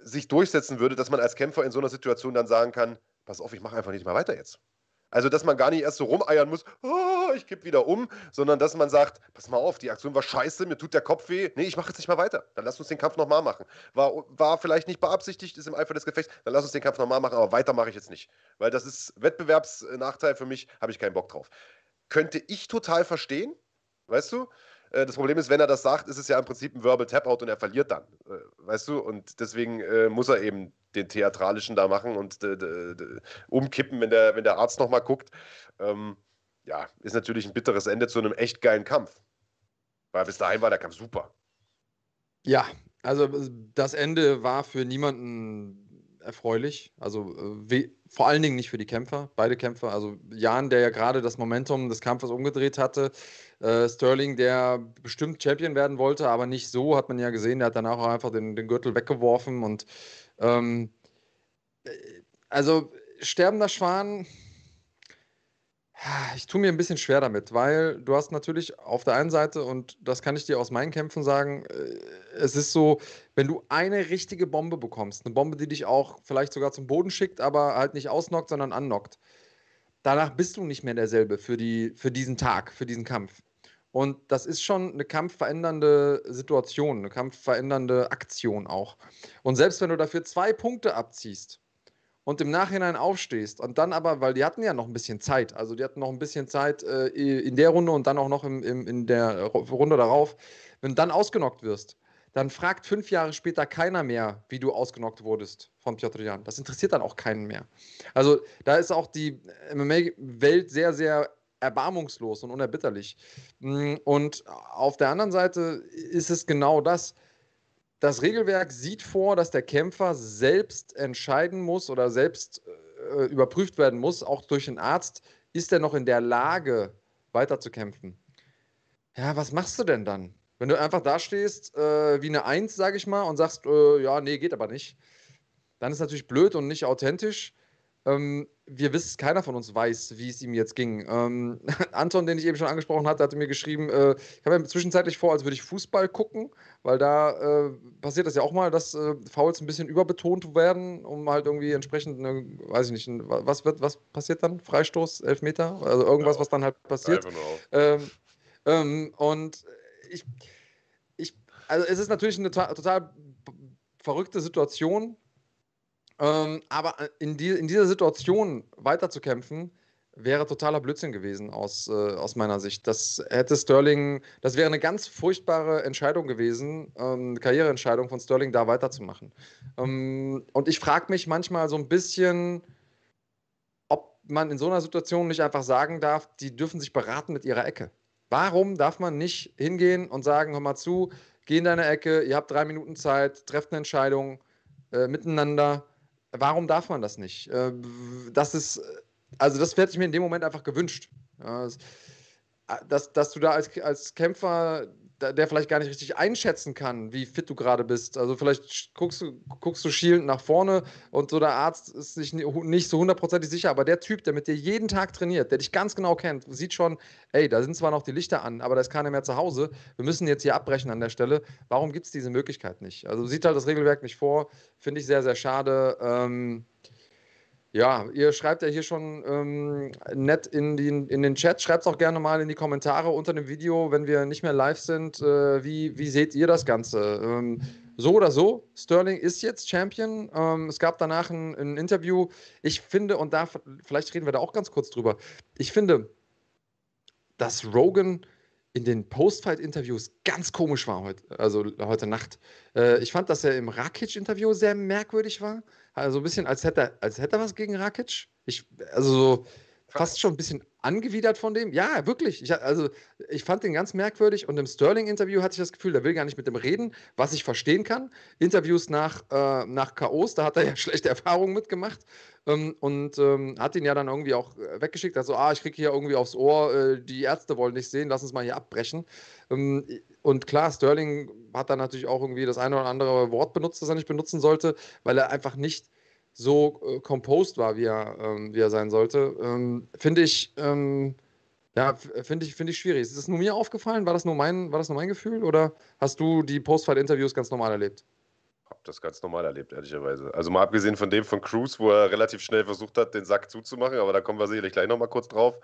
sich durchsetzen würde, dass man als Kämpfer in so einer Situation dann sagen kann, pass auf, ich mache einfach nicht mehr weiter jetzt. Also, dass man gar nicht erst so rumeiern muss, oh, ich kipp wieder um, sondern dass man sagt, pass mal auf, die Aktion war scheiße, mir tut der Kopf weh, nee, ich mache jetzt nicht mal weiter. Dann lass uns den Kampf nochmal machen. War, war vielleicht nicht beabsichtigt, ist im Eifer des Gefechts, dann lass uns den Kampf nochmal machen, aber weiter mache ich jetzt nicht. Weil das ist Wettbewerbsnachteil für mich, habe ich keinen Bock drauf. Könnte ich total verstehen, weißt du? Äh, das Problem ist, wenn er das sagt, ist es ja im Prinzip ein Verbal Tap-Out und er verliert dann. Äh, weißt du? Und deswegen äh, muss er eben den Theatralischen da machen und umkippen, wenn der, wenn der Arzt nochmal guckt. Ähm, ja, ist natürlich ein bitteres Ende zu einem echt geilen Kampf. Weil bis dahin war der Kampf super. Ja, also das Ende war für niemanden erfreulich. Also vor allen Dingen nicht für die Kämpfer, beide Kämpfer. Also Jan, der ja gerade das Momentum des Kampfes umgedreht hatte. Äh, Sterling, der bestimmt Champion werden wollte, aber nicht so, hat man ja gesehen. Der hat danach auch einfach den, den Gürtel weggeworfen. Und ähm, äh, also sterbender Schwan, ich tue mir ein bisschen schwer damit, weil du hast natürlich auf der einen Seite, und das kann ich dir aus meinen Kämpfen sagen, äh, es ist so, wenn du eine richtige Bombe bekommst, eine Bombe, die dich auch vielleicht sogar zum Boden schickt, aber halt nicht ausnockt, sondern annockt, danach bist du nicht mehr derselbe für, die, für diesen Tag, für diesen Kampf. Und das ist schon eine kampfverändernde Situation, eine kampfverändernde Aktion auch. Und selbst wenn du dafür zwei Punkte abziehst, und im Nachhinein aufstehst und dann aber, weil die hatten ja noch ein bisschen Zeit, also die hatten noch ein bisschen Zeit äh, in der Runde und dann auch noch im, im, in der Runde darauf, wenn du dann ausgenockt wirst, dann fragt fünf Jahre später keiner mehr, wie du ausgenockt wurdest von Piotr Jan. Das interessiert dann auch keinen mehr. Also da ist auch die MMA-Welt sehr, sehr erbarmungslos und unerbitterlich. Mm, und auf der anderen Seite ist es genau das das Regelwerk sieht vor, dass der Kämpfer selbst entscheiden muss oder selbst äh, überprüft werden muss, auch durch den Arzt, ist er noch in der Lage, weiterzukämpfen. Ja, was machst du denn dann? Wenn du einfach da stehst, äh, wie eine Eins, sage ich mal, und sagst, äh, ja, nee, geht aber nicht, dann ist natürlich blöd und nicht authentisch. Ähm, wir wissen, keiner von uns weiß, wie es ihm jetzt ging. Ähm, [LAUGHS] Anton, den ich eben schon angesprochen hatte, hatte mir geschrieben, äh, ich habe mir zwischenzeitlich vor, als würde ich Fußball gucken, weil da äh, passiert das ja auch mal, dass äh, Fouls ein bisschen überbetont werden, um halt irgendwie entsprechend, eine, weiß ich nicht, was wird, was passiert dann? Freistoß, Elfmeter? Also irgendwas, ja, was dann halt passiert. Ähm, ähm, und ich, ich, also es ist natürlich eine total verrückte Situation, ähm, aber äh, in, die, in dieser Situation weiterzukämpfen, wäre totaler Blödsinn gewesen aus, äh, aus meiner Sicht. Das hätte Sterling, das wäre eine ganz furchtbare Entscheidung gewesen, ähm, Karriereentscheidung von Sterling, da weiterzumachen. Ähm, und ich frage mich manchmal so ein bisschen, ob man in so einer Situation nicht einfach sagen darf, die dürfen sich beraten mit ihrer Ecke. Warum darf man nicht hingehen und sagen, hör mal zu, geh in deine Ecke, ihr habt drei Minuten Zeit, trefft eine Entscheidung äh, miteinander Warum darf man das nicht? Äh, das ist, also das hätte ich mir in dem Moment einfach gewünscht. Äh, dass, dass du da als, als Kämpfer der vielleicht gar nicht richtig einschätzen kann, wie fit du gerade bist. Also vielleicht guckst du, guckst du schielend nach vorne und so der Arzt ist sich nicht so hundertprozentig sicher, aber der Typ, der mit dir jeden Tag trainiert, der dich ganz genau kennt, sieht schon, ey, da sind zwar noch die Lichter an, aber da ist keiner mehr zu Hause. Wir müssen jetzt hier abbrechen an der Stelle. Warum gibt es diese Möglichkeit nicht? Also sieht halt das Regelwerk nicht vor. Finde ich sehr, sehr schade. Ähm, ja, ihr schreibt ja hier schon ähm, nett in den, in den Chat. Schreibt es auch gerne mal in die Kommentare unter dem Video, wenn wir nicht mehr live sind. Äh, wie, wie seht ihr das Ganze? Ähm, so oder so, Sterling ist jetzt Champion. Ähm, es gab danach ein, ein, Interview. Ich finde, und da vielleicht reden wir da auch ganz kurz drüber. Ich finde, dass Rogan in den Post-Fight-Interviews ganz komisch war heute, also heute Nacht. Äh, ich fand, dass er im Rakic-Interview sehr merkwürdig war. Also ein bisschen, als hätte er, als hätte er was gegen Rakic. Ich, also so fast schon ein bisschen angewidert von dem. Ja, wirklich. Ich, also, ich fand den ganz merkwürdig und im Sterling-Interview hatte ich das Gefühl, der will gar nicht mit dem reden, was ich verstehen kann. Interviews nach, äh, nach Chaos, da hat er ja [LAUGHS] schlechte Erfahrungen mitgemacht ähm, und ähm, hat ihn ja dann irgendwie auch äh, weggeschickt. Also, ah, ich kriege hier irgendwie aufs Ohr, äh, die Ärzte wollen nicht sehen, lass uns mal hier abbrechen. Ähm, und klar, Sterling hat dann natürlich auch irgendwie das eine oder andere Wort benutzt, das er nicht benutzen sollte, weil er einfach nicht so äh, composed war, wie er, ähm, wie er sein sollte, ähm, finde ich, ähm, ja, finde ich, find ich schwierig. Ist das nur mir aufgefallen? War das nur mein, war das nur mein Gefühl oder hast du die Postfight-Interviews ganz normal erlebt? Hab das ganz normal erlebt, ehrlicherweise. Also mal abgesehen von dem von Cruz, wo er relativ schnell versucht hat, den Sack zuzumachen, aber da kommen wir sicherlich gleich nochmal kurz drauf,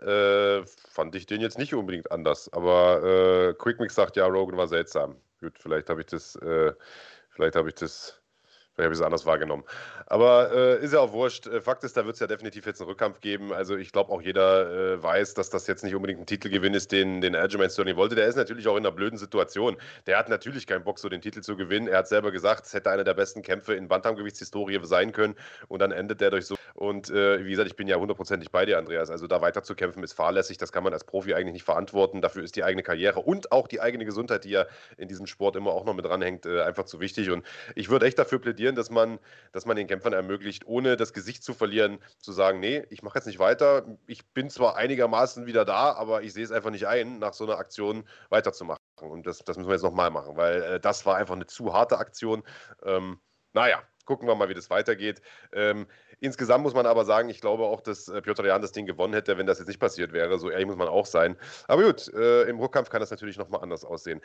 äh, fand ich den jetzt nicht unbedingt anders. Aber äh, Quickmix sagt, ja, Rogan war seltsam. Gut, vielleicht habe ich das, äh, vielleicht habe ich das Vielleicht habe ich es anders wahrgenommen. Aber äh, ist ja auch wurscht. Äh, Fakt ist, da wird es ja definitiv jetzt einen Rückkampf geben. Also ich glaube auch jeder äh, weiß, dass das jetzt nicht unbedingt ein Titelgewinn ist, den, den Aljamain Sterling wollte. Der ist natürlich auch in einer blöden Situation. Der hat natürlich keinen Bock, so den Titel zu gewinnen. Er hat selber gesagt, es hätte einer der besten Kämpfe in Bantamgewichtshistorie sein können. Und dann endet der durch so. Und äh, wie gesagt, ich bin ja hundertprozentig bei dir, Andreas. Also da weiter zu kämpfen ist fahrlässig. Das kann man als Profi eigentlich nicht verantworten. Dafür ist die eigene Karriere und auch die eigene Gesundheit, die ja in diesem Sport immer auch noch mit dranhängt, äh, einfach zu wichtig. Und ich würde echt dafür plädieren, dass man dass man den Kämpfern ermöglicht, ohne das Gesicht zu verlieren, zu sagen, nee, ich mache jetzt nicht weiter. Ich bin zwar einigermaßen wieder da, aber ich sehe es einfach nicht ein, nach so einer Aktion weiterzumachen. Und das, das müssen wir jetzt nochmal machen, weil äh, das war einfach eine zu harte Aktion. Ähm, naja, gucken wir mal, wie das weitergeht. Ähm, insgesamt muss man aber sagen, ich glaube auch, dass äh, Piotr Jan das Ding gewonnen hätte, wenn das jetzt nicht passiert wäre. So ehrlich muss man auch sein. Aber gut, äh, im Rückkampf kann das natürlich nochmal anders aussehen.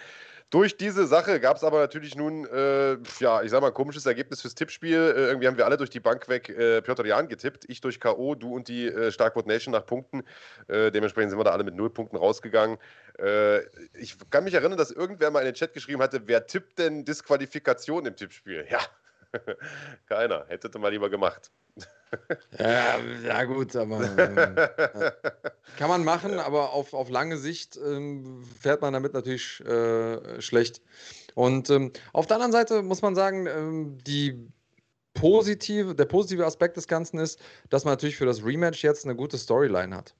Durch diese Sache gab es aber natürlich nun, äh, ja, ich sag mal, ein komisches Ergebnis fürs Tippspiel. Äh, irgendwie haben wir alle durch die Bank weg äh, Piotr Jan getippt. Ich durch K.O., du und die äh, Starkwood Nation nach Punkten. dementsprechend sind wir da alle mit null Punkten rausgegangen. ich kann mich erinnern, dass irgendwer mal in den Chat geschrieben hatte, wer tippt denn Disqualifikation im Tippspiel? Ja, [LAUGHS] Keiner. Hättete mal lieber gemacht. Ja, ja gut, aber [LAUGHS] äh, kann man machen, aber auf, auf lange Sicht äh, fährt man damit natürlich äh, schlecht. Und ähm, auf der anderen Seite muss man sagen, ähm, die positive, der positive Aspekt des Ganzen ist, dass man natürlich für das Rematch jetzt eine gute Storyline hat.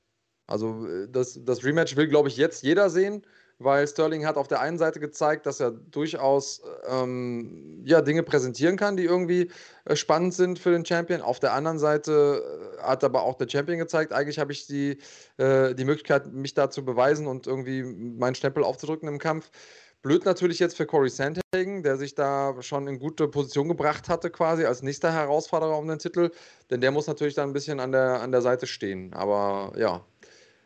Also äh, das, das Rematch will, glaube ich, jetzt jeder sehen weil Sterling hat auf der einen Seite gezeigt, dass er durchaus ähm, ja, Dinge präsentieren kann, die irgendwie äh, spannend sind für den Champion. Auf der anderen Seite äh, hat aber auch der Champion gezeigt, eigentlich habe ich die, äh, die Möglichkeit, mich da zu beweisen und irgendwie meinen Stempel aufzudrücken im Kampf. Blöd natürlich jetzt für Corey Sandhagen, der sich da schon in gute Position gebracht hatte, quasi als nächster Herausforderer um den Titel. Denn der muss natürlich dann ein bisschen an der, an der Seite stehen. Aber ja,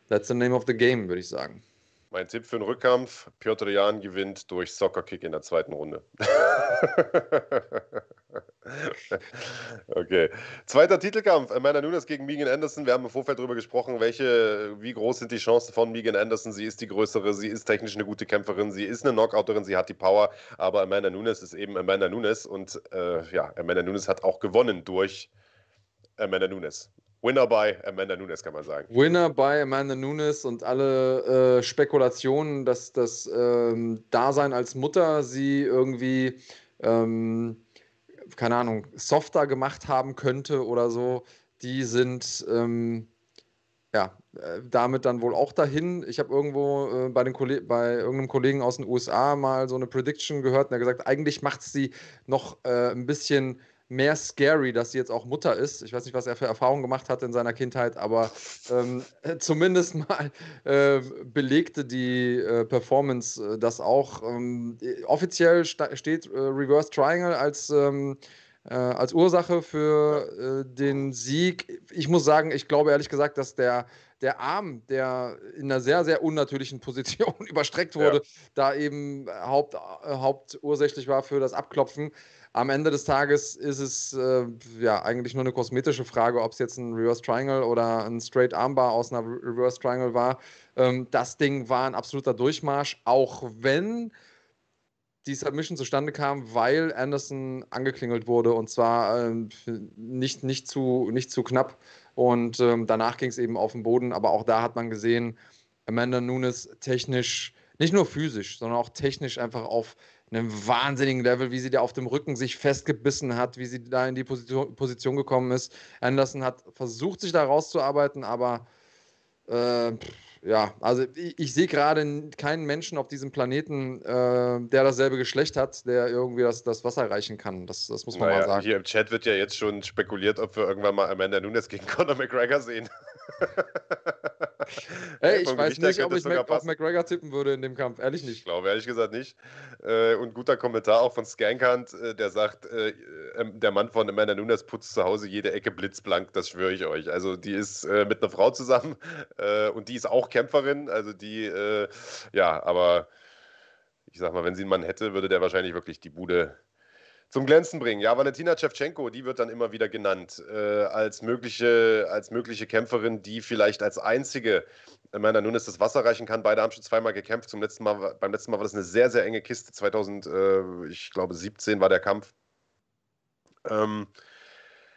that's the name of the game, würde ich sagen. Mein Tipp für den Rückkampf: Piotr Jan gewinnt durch Soccer-Kick in der zweiten Runde. [LAUGHS] okay. Zweiter Titelkampf: Amanda Nunes gegen Megan Anderson. Wir haben im Vorfeld darüber gesprochen, welche, wie groß sind die Chancen von Megan Anderson. Sie ist die größere, sie ist technisch eine gute Kämpferin, sie ist eine Knockouterin, sie hat die Power. Aber Amanda Nunes ist eben Amanda Nunes. Und äh, ja, Amanda Nunes hat auch gewonnen durch Amanda Nunes. Winner by Amanda Nunes, kann man sagen. Winner by Amanda Nunes und alle äh, Spekulationen, dass das ähm, Dasein als Mutter sie irgendwie, ähm, keine Ahnung, softer gemacht haben könnte oder so, die sind ähm, ja äh, damit dann wohl auch dahin. Ich habe irgendwo äh, bei, den bei irgendeinem Kollegen aus den USA mal so eine Prediction gehört und der gesagt, eigentlich macht sie noch äh, ein bisschen mehr scary, dass sie jetzt auch Mutter ist. Ich weiß nicht, was er für Erfahrungen gemacht hat in seiner Kindheit, aber ähm, [LAUGHS] zumindest mal äh, belegte die äh, Performance äh, das auch. Ähm, offiziell steht äh, Reverse Triangle als, ähm, äh, als Ursache für äh, den Sieg. Ich muss sagen, ich glaube ehrlich gesagt, dass der der Arm, der in einer sehr, sehr unnatürlichen [LAUGHS] Position [LAUGHS] überstreckt wurde, ja. da eben Haupt, hauptursächlich war für das Abklopfen am Ende des Tages ist es äh, ja eigentlich nur eine kosmetische Frage, ob es jetzt ein Reverse Triangle oder ein Straight Armbar aus einer Reverse Triangle war. Ähm, das Ding war ein absoluter Durchmarsch, auch wenn die Submission zustande kam, weil Anderson angeklingelt wurde und zwar äh, nicht, nicht, zu, nicht zu knapp. Und ähm, danach ging es eben auf den Boden, aber auch da hat man gesehen, Amanda Nunes technisch, nicht nur physisch, sondern auch technisch einfach auf einem wahnsinnigen Level, wie sie da auf dem Rücken sich festgebissen hat, wie sie da in die Position, Position gekommen ist. Anderson hat versucht, sich da rauszuarbeiten, aber äh, ja, also ich, ich sehe gerade keinen Menschen auf diesem Planeten, äh, der dasselbe Geschlecht hat, der irgendwie das, das Wasser reichen kann. Das, das muss man naja, mal sagen. Hier im Chat wird ja jetzt schon spekuliert, ob wir irgendwann mal Amanda Nunes gegen Conor McGregor sehen. [LAUGHS] Hey, ich weiß nicht, ob ich Mac auf McGregor tippen würde in dem Kampf. Ehrlich nicht. Ich glaube ehrlich gesagt nicht. Äh, und guter Kommentar auch von Scankant, äh, der sagt, äh, ähm, der Mann von Amanda Nunes putzt zu Hause jede Ecke blitzblank, das schwöre ich euch. Also die ist mit einer Frau zusammen und die ist auch Kämpferin. Also die, ja, aber ich sag mal, wenn sie einen Mann hätte, würde der wahrscheinlich wirklich die Bude zum Glänzen bringen. Ja, Valentina Shevchenko, die wird dann immer wieder genannt äh, als, mögliche, als mögliche Kämpferin, die vielleicht als einzige Amanda Nunes das Wasser reichen kann. Beide haben schon zweimal gekämpft. Zum letzten Mal, beim letzten Mal war das eine sehr, sehr enge Kiste. 2000, äh, ich glaube, 17 war der Kampf. Ähm,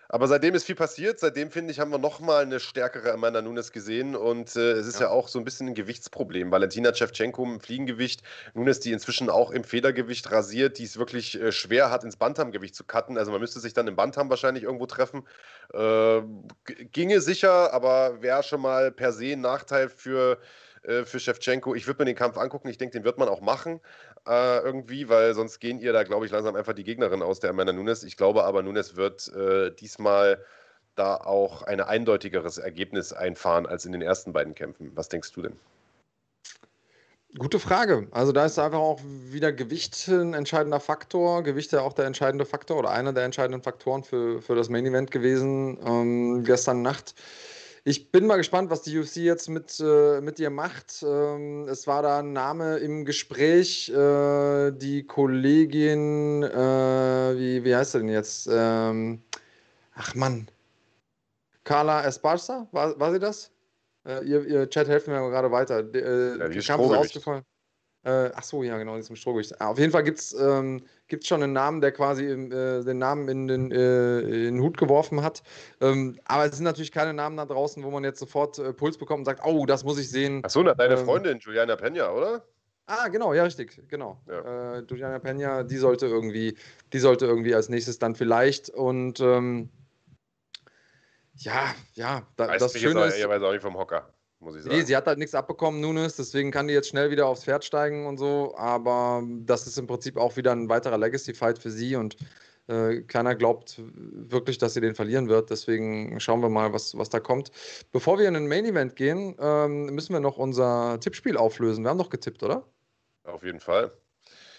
aber seitdem ist viel passiert. Seitdem, finde ich, haben wir nochmal eine stärkere Amanda Nunes gesehen. Und äh, es ist ja. ja. auch so ein bisschen ein Gewichtsproblem. Valentina Shevchenko im Fliegengewicht, Nunes, die inzwischen auch im Federgewicht rasiert, die es wirklich äh, schwer hat, ins Bantamgewicht zu cutten. Also man müsste sich dann im Bantam wahrscheinlich irgendwo treffen. Äh, ginge sicher, aber wäre schon mal per se ein Nachteil für äh, für Shevchenko. Ich würde mir den Kampf angucken. Ich denke, den wird man auch machen äh, irgendwie, weil sonst gehen ihr da, glaube ich, langsam einfach die Gegnerin aus, der Amanda Nunes. Ich glaube aber, Nunes wird äh, diesmal da auch ein eindeutigeres Ergebnis einfahren als in den ersten beiden Kämpfen. Was denkst du denn? Gute Frage. Also da ist einfach auch wieder Gewicht ein entscheidender Faktor. Gewicht ja auch der entscheidende Faktor oder einer der entscheidenden Faktoren für, für das Main Event gewesen ähm, gestern Nacht. Ich bin mal gespannt, was die UFC jetzt mit, äh, mit dir macht. Ähm, es war da ein Name im Gespräch, äh, die Kollegin, äh, wie, wie heißt sie denn jetzt? Ähm, ach Mann. Carla Esparza, war, war sie das? Äh, ihr, ihr Chat helfen mir gerade weiter. Äh, ja, die ist ausgefallen. Äh, ach so, ja, genau, diesem Strohgewicht. Auf jeden Fall gibt es ähm, schon einen Namen, der quasi äh, den Namen in den, äh, in den Hut geworfen hat. Ähm, aber es sind natürlich keine Namen da draußen, wo man jetzt sofort äh, Puls bekommt und sagt, oh, das muss ich sehen. Ach so, deine ähm, Freundin Juliana Peña, oder? Ah, genau, ja, richtig, genau. Ja. Äh, Juliana Peña, die sollte irgendwie, die sollte irgendwie als nächstes dann vielleicht und ähm, ja, ja, da, das Schöne ist. Ehrlicherweise auch nicht vom Hocker muss ich sagen. Nee, sie hat halt nichts abbekommen, Nunes, deswegen kann die jetzt schnell wieder aufs Pferd steigen und so. Aber das ist im Prinzip auch wieder ein weiterer Legacy-Fight für sie und äh, keiner glaubt wirklich, dass sie den verlieren wird. Deswegen schauen wir mal, was, was da kommt. Bevor wir in den Main-Event gehen, ähm, müssen wir noch unser Tippspiel auflösen. Wir haben doch getippt, oder? Auf jeden Fall.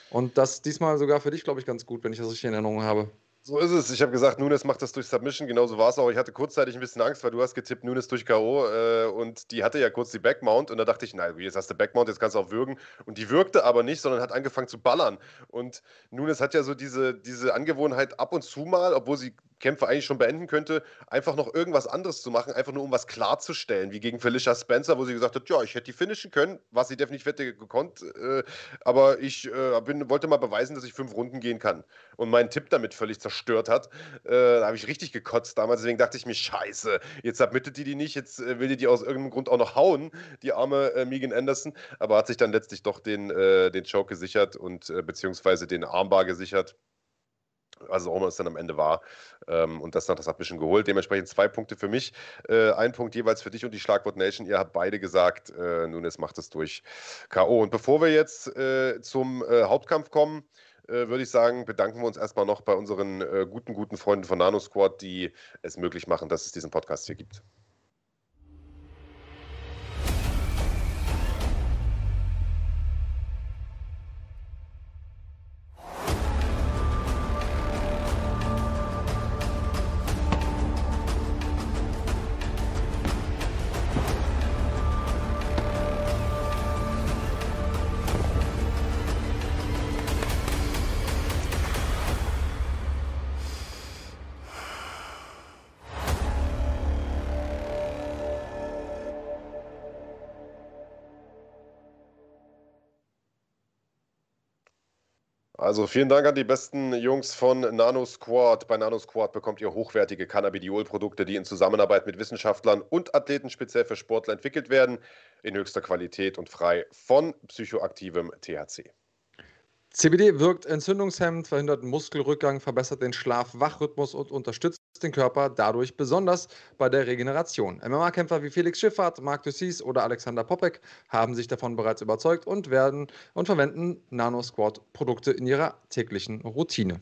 Und das diesmal sogar für dich, glaube ich, ganz gut, wenn ich das richtig in Erinnerung habe. So ist es. Ich habe gesagt, Nunes macht das durch Submission. Genauso war es auch. Ich hatte kurzzeitig ein bisschen Angst, weil du hast getippt, Nunes durch K.O. Äh, und die hatte ja kurz die Backmount. Und da dachte ich, nein, jetzt hast du Backmount, jetzt kannst du auch würgen. Und die wirkte aber nicht, sondern hat angefangen zu ballern. Und Nunes hat ja so diese, diese Angewohnheit ab und zu mal, obwohl sie Kämpfe eigentlich schon beenden könnte, einfach noch irgendwas anderes zu machen, einfach nur um was klarzustellen, wie gegen Felicia Spencer, wo sie gesagt hat, ja, ich hätte die finishen können, was sie definitiv hätte gekonnt, äh, aber ich äh, bin, wollte mal beweisen, dass ich fünf Runden gehen kann. Und meinen Tipp damit völlig zerstört hat, äh, da habe ich richtig gekotzt damals, deswegen dachte ich mir, scheiße, jetzt submittet die die nicht, jetzt äh, will die die aus irgendeinem Grund auch noch hauen, die arme äh, Megan Anderson, aber hat sich dann letztlich doch den, äh, den Choke gesichert und beziehungsweise den Armbar gesichert also auch immer es dann am Ende war. Ähm, und das nach das Submission geholt. Dementsprechend zwei Punkte für mich, äh, ein Punkt jeweils für dich und die Schlagwort Nation. Ihr habt beide gesagt, äh, Nunes macht es durch K.O. Und bevor wir jetzt äh, zum äh, Hauptkampf kommen, äh, würde ich sagen, bedanken wir uns erstmal noch bei unseren äh, guten, guten Freunden von Nano Squad, die es möglich machen, dass es diesen Podcast hier gibt. Also vielen Dank an die besten Jungs von Nano Squad. Bei Nano Squad bekommt ihr hochwertige Cannabidiol-Produkte, die in Zusammenarbeit mit Wissenschaftlern und Athleten speziell für Sportler entwickelt werden, in höchster Qualität und frei von psychoaktivem THC. CBD wirkt entzündungshemmend, verhindert Muskelrückgang, verbessert den Schlaf-Wachrhythmus und unterstützt den Körper dadurch besonders bei der Regeneration. MMA-Kämpfer wie Felix Schifffahrt, Marc Dussis oder Alexander Popek haben sich davon bereits überzeugt und werden und verwenden Nano Squad Produkte in ihrer täglichen Routine.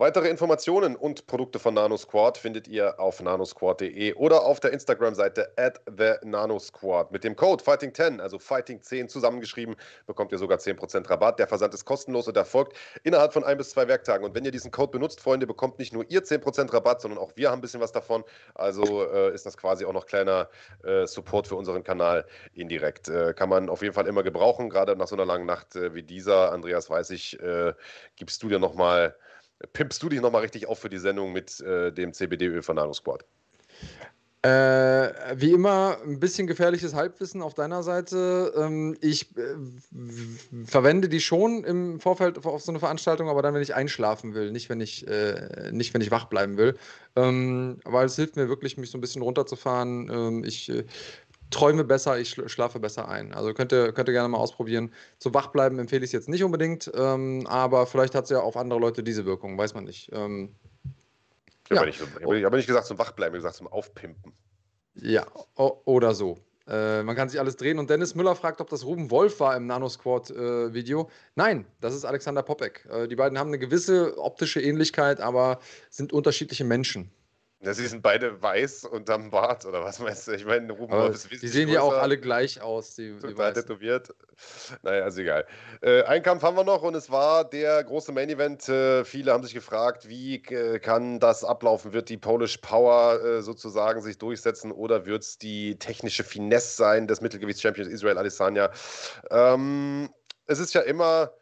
Weitere Informationen und Produkte von NanoSquad findet ihr auf nanosquad.de oder auf der Instagram-Seite at the nanosquad. Mit dem Code Fighting10, also Fighting10 zusammengeschrieben, bekommt ihr sogar 10% Rabatt. Der Versand ist kostenlos und erfolgt innerhalb von ein bis zwei Werktagen. Und wenn ihr diesen Code benutzt, Freunde, bekommt nicht nur ihr 10% Rabatt, sondern auch wir haben ein bisschen was davon. Also äh, ist das quasi auch noch kleiner äh, Support für unseren Kanal indirekt. Äh, kann man auf jeden Fall immer gebrauchen, gerade nach so einer langen Nacht äh, wie dieser. Andreas, weiß ich, äh, gibst du dir nochmal mal pimpst du dich nochmal richtig auf für die Sendung mit äh, dem CBD-Öl von Nanosport? Äh, wie immer, ein bisschen gefährliches Halbwissen auf deiner Seite. Ähm, ich äh, verwende die schon im Vorfeld auf so eine Veranstaltung, aber dann, wenn ich einschlafen will, nicht wenn ich, äh, nicht, wenn ich wach bleiben will. Ähm, weil es hilft mir wirklich, mich so ein bisschen runterzufahren. Ähm, ich äh, träume besser, ich schlafe besser ein. Also könnt ihr, könnt ihr gerne mal ausprobieren. Zum Wachbleiben empfehle ich es jetzt nicht unbedingt, ähm, aber vielleicht hat es ja auf andere Leute diese Wirkung, weiß man nicht. Ähm, ich habe ja. nicht, hab nicht gesagt zum Wachbleiben, ich habe gesagt zum Aufpimpen. Ja, oder so. Äh, man kann sich alles drehen. Und Dennis Müller fragt, ob das Ruben Wolf war im Nano-Squad-Video. Äh, Nein, das ist Alexander Popek. Äh, die beiden haben eine gewisse optische Ähnlichkeit, aber sind unterschiedliche Menschen. Ja, sie sind beide weiß und am Bart, oder was meinst du? Ich meine, Ruben Wolf ist Die sehen ja auch alle gleich aus. Die, total die tätowiert. Naja, ist egal. Äh, einen Kampf haben wir noch und es war der große Main Event. Äh, viele haben sich gefragt, wie äh, kann das ablaufen? Wird die Polish Power äh, sozusagen sich durchsetzen oder wird es die technische Finesse sein des Mittelgewichts-Champions Israel Adesanya? Ähm, es ist ja immer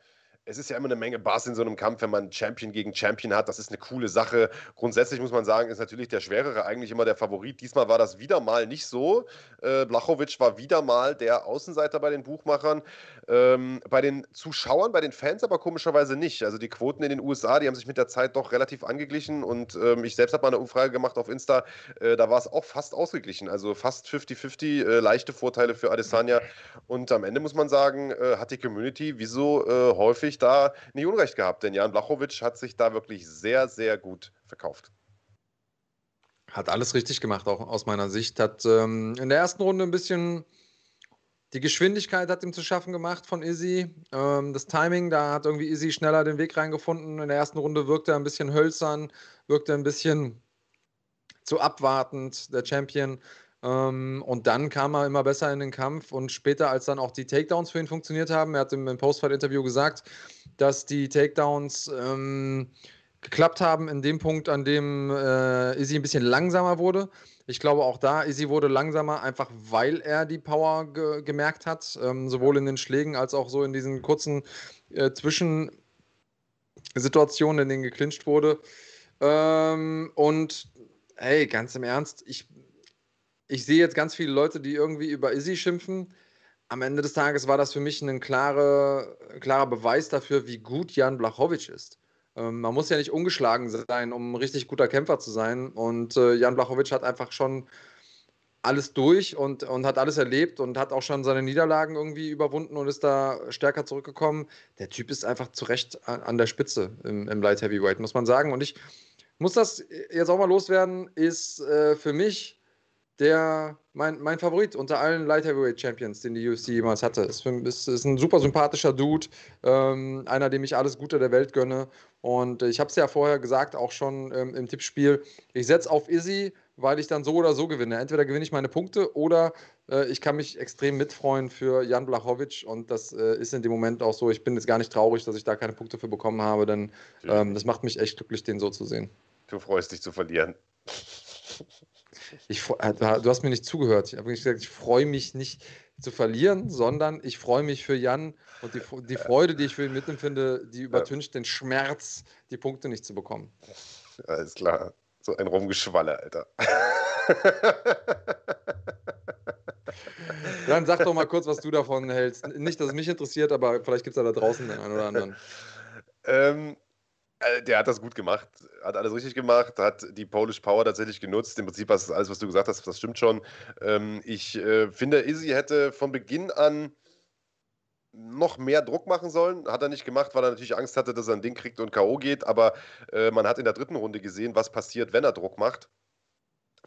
es ist ja immer eine Menge Bass in so einem Kampf, wenn man Champion gegen Champion hat. Das ist eine coole Sache. Grundsätzlich muss man sagen, ist natürlich der Schwerere eigentlich immer der Favorit. Diesmal war das wieder mal nicht so. Äh, Blachowicz war wieder mal der Außenseiter bei den Buchmachern. Ähm, bei den Zuschauern, bei den Fans aber komischerweise nicht. Also die Quoten in den USA, die haben sich mit der Zeit doch relativ angeglichen. Und ähm, ich selbst habe mal eine Umfrage gemacht auf Insta. Äh, da war es auch fast ausgeglichen. Also fast 50-50, äh, leichte Vorteile für Adesanya. Und am Ende muss man sagen, äh, hat die Community wieso äh, häufig da nicht Unrecht gehabt, denn Jan Blachowicz hat sich da wirklich sehr, sehr gut verkauft. Hat alles richtig gemacht, auch aus meiner Sicht. Hat ähm, in der ersten Runde ein bisschen die Geschwindigkeit hat ihm zu schaffen gemacht von Izzy. Ähm, das Timing, da hat irgendwie Izzy schneller den Weg reingefunden. In der ersten Runde wirkte er ein bisschen hölzern, wirkte ein bisschen zu abwartend, der Champion. Ähm, und dann kam er immer besser in den Kampf und später, als dann auch die Takedowns für ihn funktioniert haben, er hat im, im Postfight-Interview gesagt, dass die Takedowns ähm, geklappt haben in dem Punkt, an dem äh, Izzy ein bisschen langsamer wurde. Ich glaube auch da, Izzy wurde langsamer, einfach weil er die Power ge gemerkt hat, ähm, sowohl in den Schlägen als auch so in diesen kurzen äh, Zwischensituationen, in denen geklincht wurde. Ähm, und hey, ganz im Ernst, ich ich sehe jetzt ganz viele Leute, die irgendwie über Izzy schimpfen. Am Ende des Tages war das für mich ein klare, klarer Beweis dafür, wie gut Jan Blachowicz ist. Ähm, man muss ja nicht ungeschlagen sein, um ein richtig guter Kämpfer zu sein. Und äh, Jan Blachowicz hat einfach schon alles durch und, und hat alles erlebt und hat auch schon seine Niederlagen irgendwie überwunden und ist da stärker zurückgekommen. Der Typ ist einfach zu Recht an, an der Spitze im, im, Light Heavyweight, muss man sagen. Und ich muss das jetzt auch mal loswerden, ist äh, für mich der, mein, mein Favorit unter allen Light Heavyweight Champions, den die UFC jemals hatte. Ist, ist, ist ein super sympathischer Dude, ähm, einer, dem ich alles Gute der Welt gönne. Und ich habe es ja vorher gesagt, auch schon ähm, im Tippspiel. Ich setze auf Izzy, weil ich dann so oder so gewinne. Entweder gewinne ich meine Punkte oder äh, ich kann mich extrem mitfreuen für Jan Blachowicz. Und das äh, ist in dem Moment auch so. Ich bin jetzt gar nicht traurig, dass ich da keine Punkte für bekommen habe, denn ähm, das macht mich echt glücklich, den so zu sehen. Du freust dich zu verlieren. [LAUGHS] Ich, äh, du hast mir nicht zugehört. Ich habe gesagt, ich freue mich nicht zu verlieren, sondern ich freue mich für Jan und die, die Freude, die ich für ihn mitempfinde, die übertüncht den Schmerz, die Punkte nicht zu bekommen. Alles klar. So ein Rumgeschwalle, Alter. [LAUGHS] Dann sag doch mal kurz, was du davon hältst. Nicht, dass es mich interessiert, aber vielleicht gibt es da draußen den einen oder anderen. [LAUGHS] Ähm, äh, der hat das gut gemacht, hat alles richtig gemacht, hat die Polish Power tatsächlich genutzt. Im Prinzip was, alles, was du gesagt hast, das stimmt schon. Ähm, ich äh, finde, Izzy hätte von Beginn an noch mehr Druck machen sollen. Hat er nicht gemacht, weil er natürlich Angst hatte, dass er ein Ding kriegt und K.O. geht. Aber äh, man hat in der dritten Runde gesehen, was passiert, wenn er Druck macht.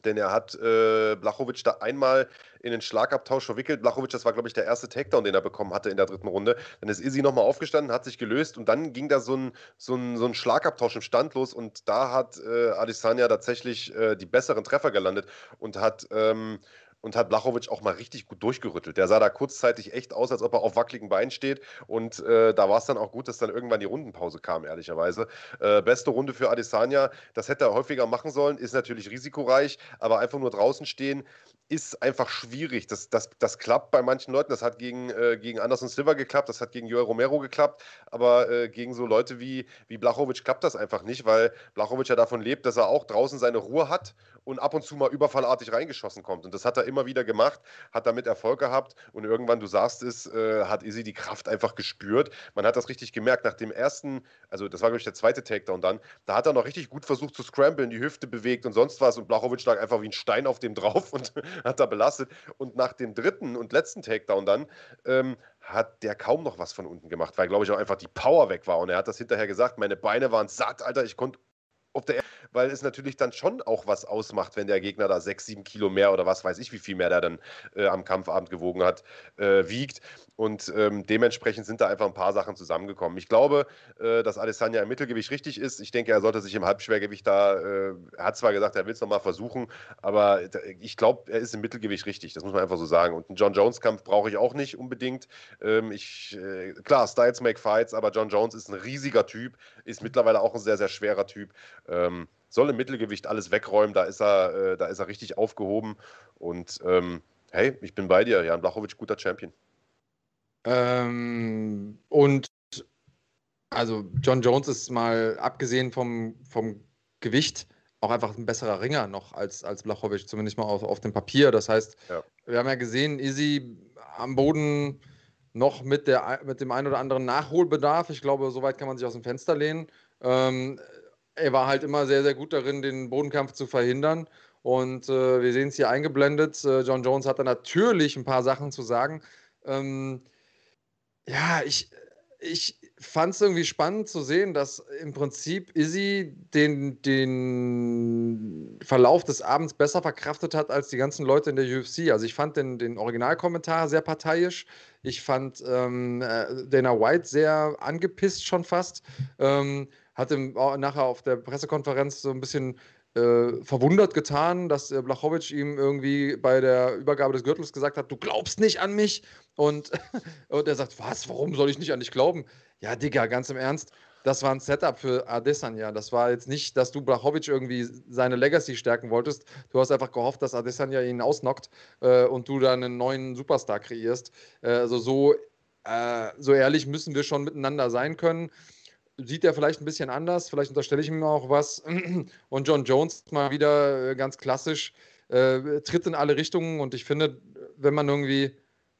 Denn er hat äh, Blachowicz da einmal in den Schlagabtausch verwickelt. Blachowicz, das war, glaube ich, der erste Takedown, den er bekommen hatte in der dritten Runde. Dann ist Izzy nochmal aufgestanden, hat sich gelöst und dann ging da so ein, so ein, so ein Schlagabtausch im Stand los und da hat äh, Adesanya tatsächlich äh, die besseren Treffer gelandet und hat ähm, und hat Blachowicz auch mal richtig gut durchgerüttelt. Der sah da kurzzeitig echt aus, als ob er auf wackeligen Beinen steht. Und äh, da war es dann auch gut, dass dann irgendwann die Rundenpause kam, ehrlicherweise. Äh, beste Runde für Adesanya. Das hätte er häufiger machen sollen. Ist natürlich risikoreich, aber einfach nur draußen stehen ist einfach schwierig. Das, das, das klappt bei manchen Leuten. Das hat gegen, äh, gegen Anderson Silva geklappt, das hat gegen Joel Romero geklappt, aber äh, gegen so Leute wie, wie Blachowicz klappt das einfach nicht, weil Blachowicz ja davon lebt, dass er auch draußen seine Ruhe hat und ab und zu mal überfallartig reingeschossen kommt. Und das hat er immer wieder gemacht, hat damit Erfolg gehabt und irgendwann, du sagst es, äh, hat Izzy die Kraft einfach gespürt. Man hat das richtig gemerkt. Nach dem ersten, also das war, glaube ich, der zweite Takedown dann, da hat er noch richtig gut versucht zu scramblen, die Hüfte bewegt und sonst was und Blachowicz lag einfach wie ein Stein auf dem [LAUGHS] drauf und [LAUGHS] hat da belastet. Und nach dem dritten und letzten Takedown dann ähm, hat der kaum noch was von unten gemacht, weil, glaube ich, auch einfach die Power weg war. Und er hat das hinterher gesagt, meine Beine waren satt, Alter, ich konnte auf der weil es natürlich dann schon auch was ausmacht, wenn der Gegner da sechs, sieben Kilo mehr oder was weiß ich, wie viel mehr der dann äh, am Kampfabend gewogen hat, äh, wiegt. Und ähm, dementsprechend sind da einfach ein paar Sachen zusammengekommen. Ich glaube, äh, dass Adesanya im Mittelgewicht richtig ist. Ich denke, er sollte sich im Halbschwergewicht da, äh, er hat zwar gesagt, er will es nochmal versuchen, aber ich glaube, er ist im Mittelgewicht richtig. Das muss man einfach so sagen. Und einen John Jones-Kampf brauche ich auch nicht unbedingt. Ähm, ich, äh, klar, Styles make fights, aber John Jones ist ein riesiger Typ, ist mittlerweile auch ein sehr, sehr schwerer Typ. Ähm, soll im Mittelgewicht alles wegräumen, da ist er, äh, da ist er richtig aufgehoben. Und ähm, hey, ich bin bei dir, Jan Blachowicz, guter Champion. Ähm, und also John Jones ist mal abgesehen vom, vom Gewicht auch einfach ein besserer Ringer noch als, als Blachowicz, zumindest mal auf, auf dem Papier. Das heißt, ja. wir haben ja gesehen, Izzy am Boden noch mit, der, mit dem einen oder anderen Nachholbedarf. Ich glaube, soweit kann man sich aus dem Fenster lehnen. Ähm, er war halt immer sehr, sehr gut darin, den Bodenkampf zu verhindern. Und äh, wir sehen es hier eingeblendet. Äh, John Jones hat da natürlich ein paar Sachen zu sagen. Ähm, ja, ich, ich fand es irgendwie spannend zu sehen, dass im Prinzip Izzy den, den Verlauf des Abends besser verkraftet hat als die ganzen Leute in der UFC. Also ich fand den, den Originalkommentar sehr parteiisch. Ich fand ähm, äh, Dana White sehr angepisst schon fast. Ähm, hat ihm nachher auf der Pressekonferenz so ein bisschen äh, verwundert getan, dass äh, Blachowicz ihm irgendwie bei der Übergabe des Gürtels gesagt hat, du glaubst nicht an mich. Und, [LAUGHS] und er sagt, was, warum soll ich nicht an dich glauben? Ja, Digga, ganz im Ernst, das war ein Setup für Adesanya. Das war jetzt nicht, dass du Blachowicz irgendwie seine Legacy stärken wolltest. Du hast einfach gehofft, dass Adesanya ihn ausnockt äh, und du dann einen neuen Superstar kreierst. Äh, also so, äh, so ehrlich müssen wir schon miteinander sein können sieht er vielleicht ein bisschen anders. Vielleicht unterstelle ich ihm auch was. [CLEARS THROAT] Und John Jones mal wieder äh, ganz klassisch, äh, tritt in alle Richtungen. Und ich finde, wenn man irgendwie,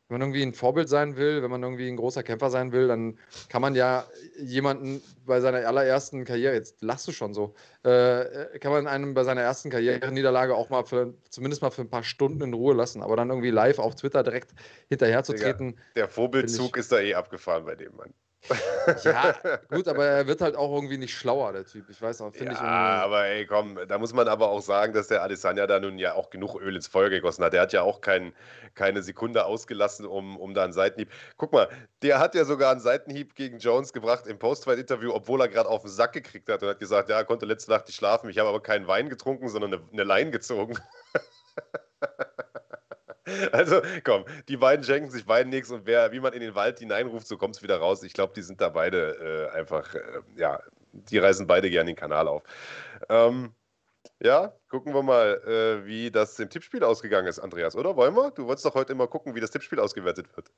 wenn man irgendwie ein Vorbild sein will, wenn man irgendwie ein großer Kämpfer sein will, dann kann man ja jemanden bei seiner allerersten Karriere, jetzt lachst du schon so, äh, kann man einem bei seiner ersten Karriereniederlage auch mal für, zumindest mal für ein paar Stunden in Ruhe lassen. Aber dann irgendwie live auf Twitter direkt hinterher zu treten. Der Vorbildzug ist da eh abgefahren bei dem Mann. [LAUGHS] Ja, gut, aber er wird halt auch irgendwie nicht schlauer, der Typ. Ich weiß auch, finde ja, ich. Ja, aber ey, komm, da muss man aber auch sagen, dass der Adesanya da nun ja auch genug Öl ins Feuer gegossen hat. Der hat ja auch kein, keine Sekunde ausgelassen, um, um da einen Seitenhieb. Guck mal, der hat ja sogar einen Seitenhieb gegen Jones gebracht im Postfight-Interview, obwohl er gerade auf den Sack gekriegt hat und hat gesagt, ja, er konnte letzte Nacht nicht schlafen. Ich habe aber keinen Wein getrunken, sondern eine, eine Lein gezogen. [LAUGHS] Also komm, die beiden schenken sich beiden nichts und wer, wie man in den Wald hineinruft, so kommt es wieder raus. Ich glaube, die sind da beide äh, einfach, äh, ja, die reißen beide gerne den Kanal auf. Ähm, ja, gucken wir mal, äh, wie das im Tippspiel ausgegangen ist, Andreas, oder? Wollen wir? Du wolltest doch heute immer gucken, wie das Tippspiel ausgewertet wird.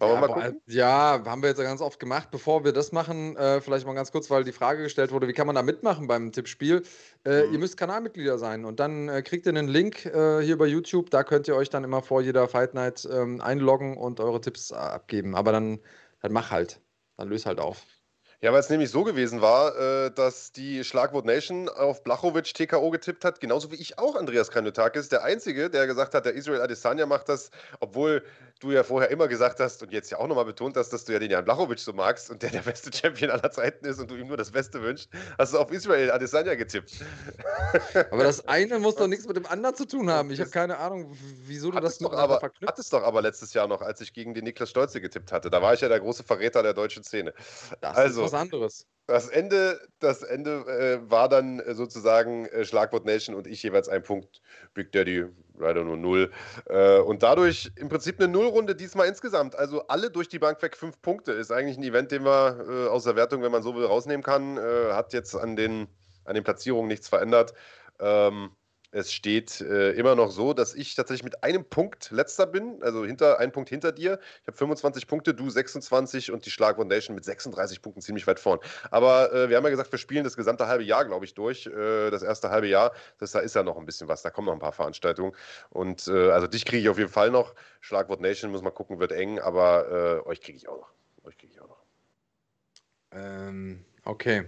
Ja, gucken? Ja, haben wir jetzt ganz oft gemacht. Bevor wir das machen, äh, vielleicht mal ganz kurz, weil die Frage gestellt wurde, wie kann man da mitmachen beim Tippspiel? Äh, mhm. Ihr müsst Kanalmitglieder sein und dann äh, kriegt ihr einen Link äh, hier bei YouTube. Da könnt ihr euch dann immer vor jeder Fight Night ähm, einloggen und eure Tipps äh, abgeben. Aber dann, dann mach halt. Dann löse halt auf. Ja, weil es nämlich so gewesen war, äh, dass die Schlagwort Nation auf Blachowicz TKO getippt hat, genauso wie ich auch, Andreas Kranjotakis, der Einzige, der gesagt hat, der Israel Adesanya macht das, obwohl du ja vorher immer gesagt hast und jetzt ja auch nochmal betont hast, dass du ja den Jan Blachowicz so magst und der der beste Champion aller Zeiten ist und du ihm nur das Beste wünschst, hast du auf Israel Adesanya getippt. [LAUGHS] Aber das eine muss doch nichts mit dem anderen zu tun haben. Ich habe keine Ahnung, wieso du das noch aber, verknüpft. Hattest doch aber letztes Jahr noch, als ich gegen den Niklas Stolze getippt hatte. Da war ich ja der große Verräter der deutschen Szene. Das also, was anderes. Das Ende, das Ende äh, war dann äh, sozusagen äh, Schlagwort Nation und ich jeweils ein Punkt. Big Daddy leider nur null. Äh, und dadurch im Prinzip eine Nullrunde diesmal insgesamt. Also alle durch die Bank weg fünf Punkte. Ist eigentlich ein Event, den wir äh, aus der Wertung, wenn man so will, rausnehmen kann. Äh, hat jetzt an den, an den Platzierungen nichts verändert. Ähm, es steht äh, immer noch so, dass ich tatsächlich mit einem Punkt letzter bin, also hinter, einen Punkt hinter dir. Ich habe 25 Punkte, du 26 und die Schlag Foundation mit 36 Punkten ziemlich weit vorn. Aber äh, wir haben ja gesagt, wir spielen das gesamte halbe Jahr, glaube ich, durch. Äh, das erste halbe Jahr. Das, da ist ja noch ein bisschen was. Da kommen noch ein paar Veranstaltungen. Und äh, also dich kriege ich auf jeden Fall noch. Schlagwort Nation, muss man gucken, wird eng, aber äh, euch kriege ich auch noch. Euch kriege ich auch noch. Ähm, okay.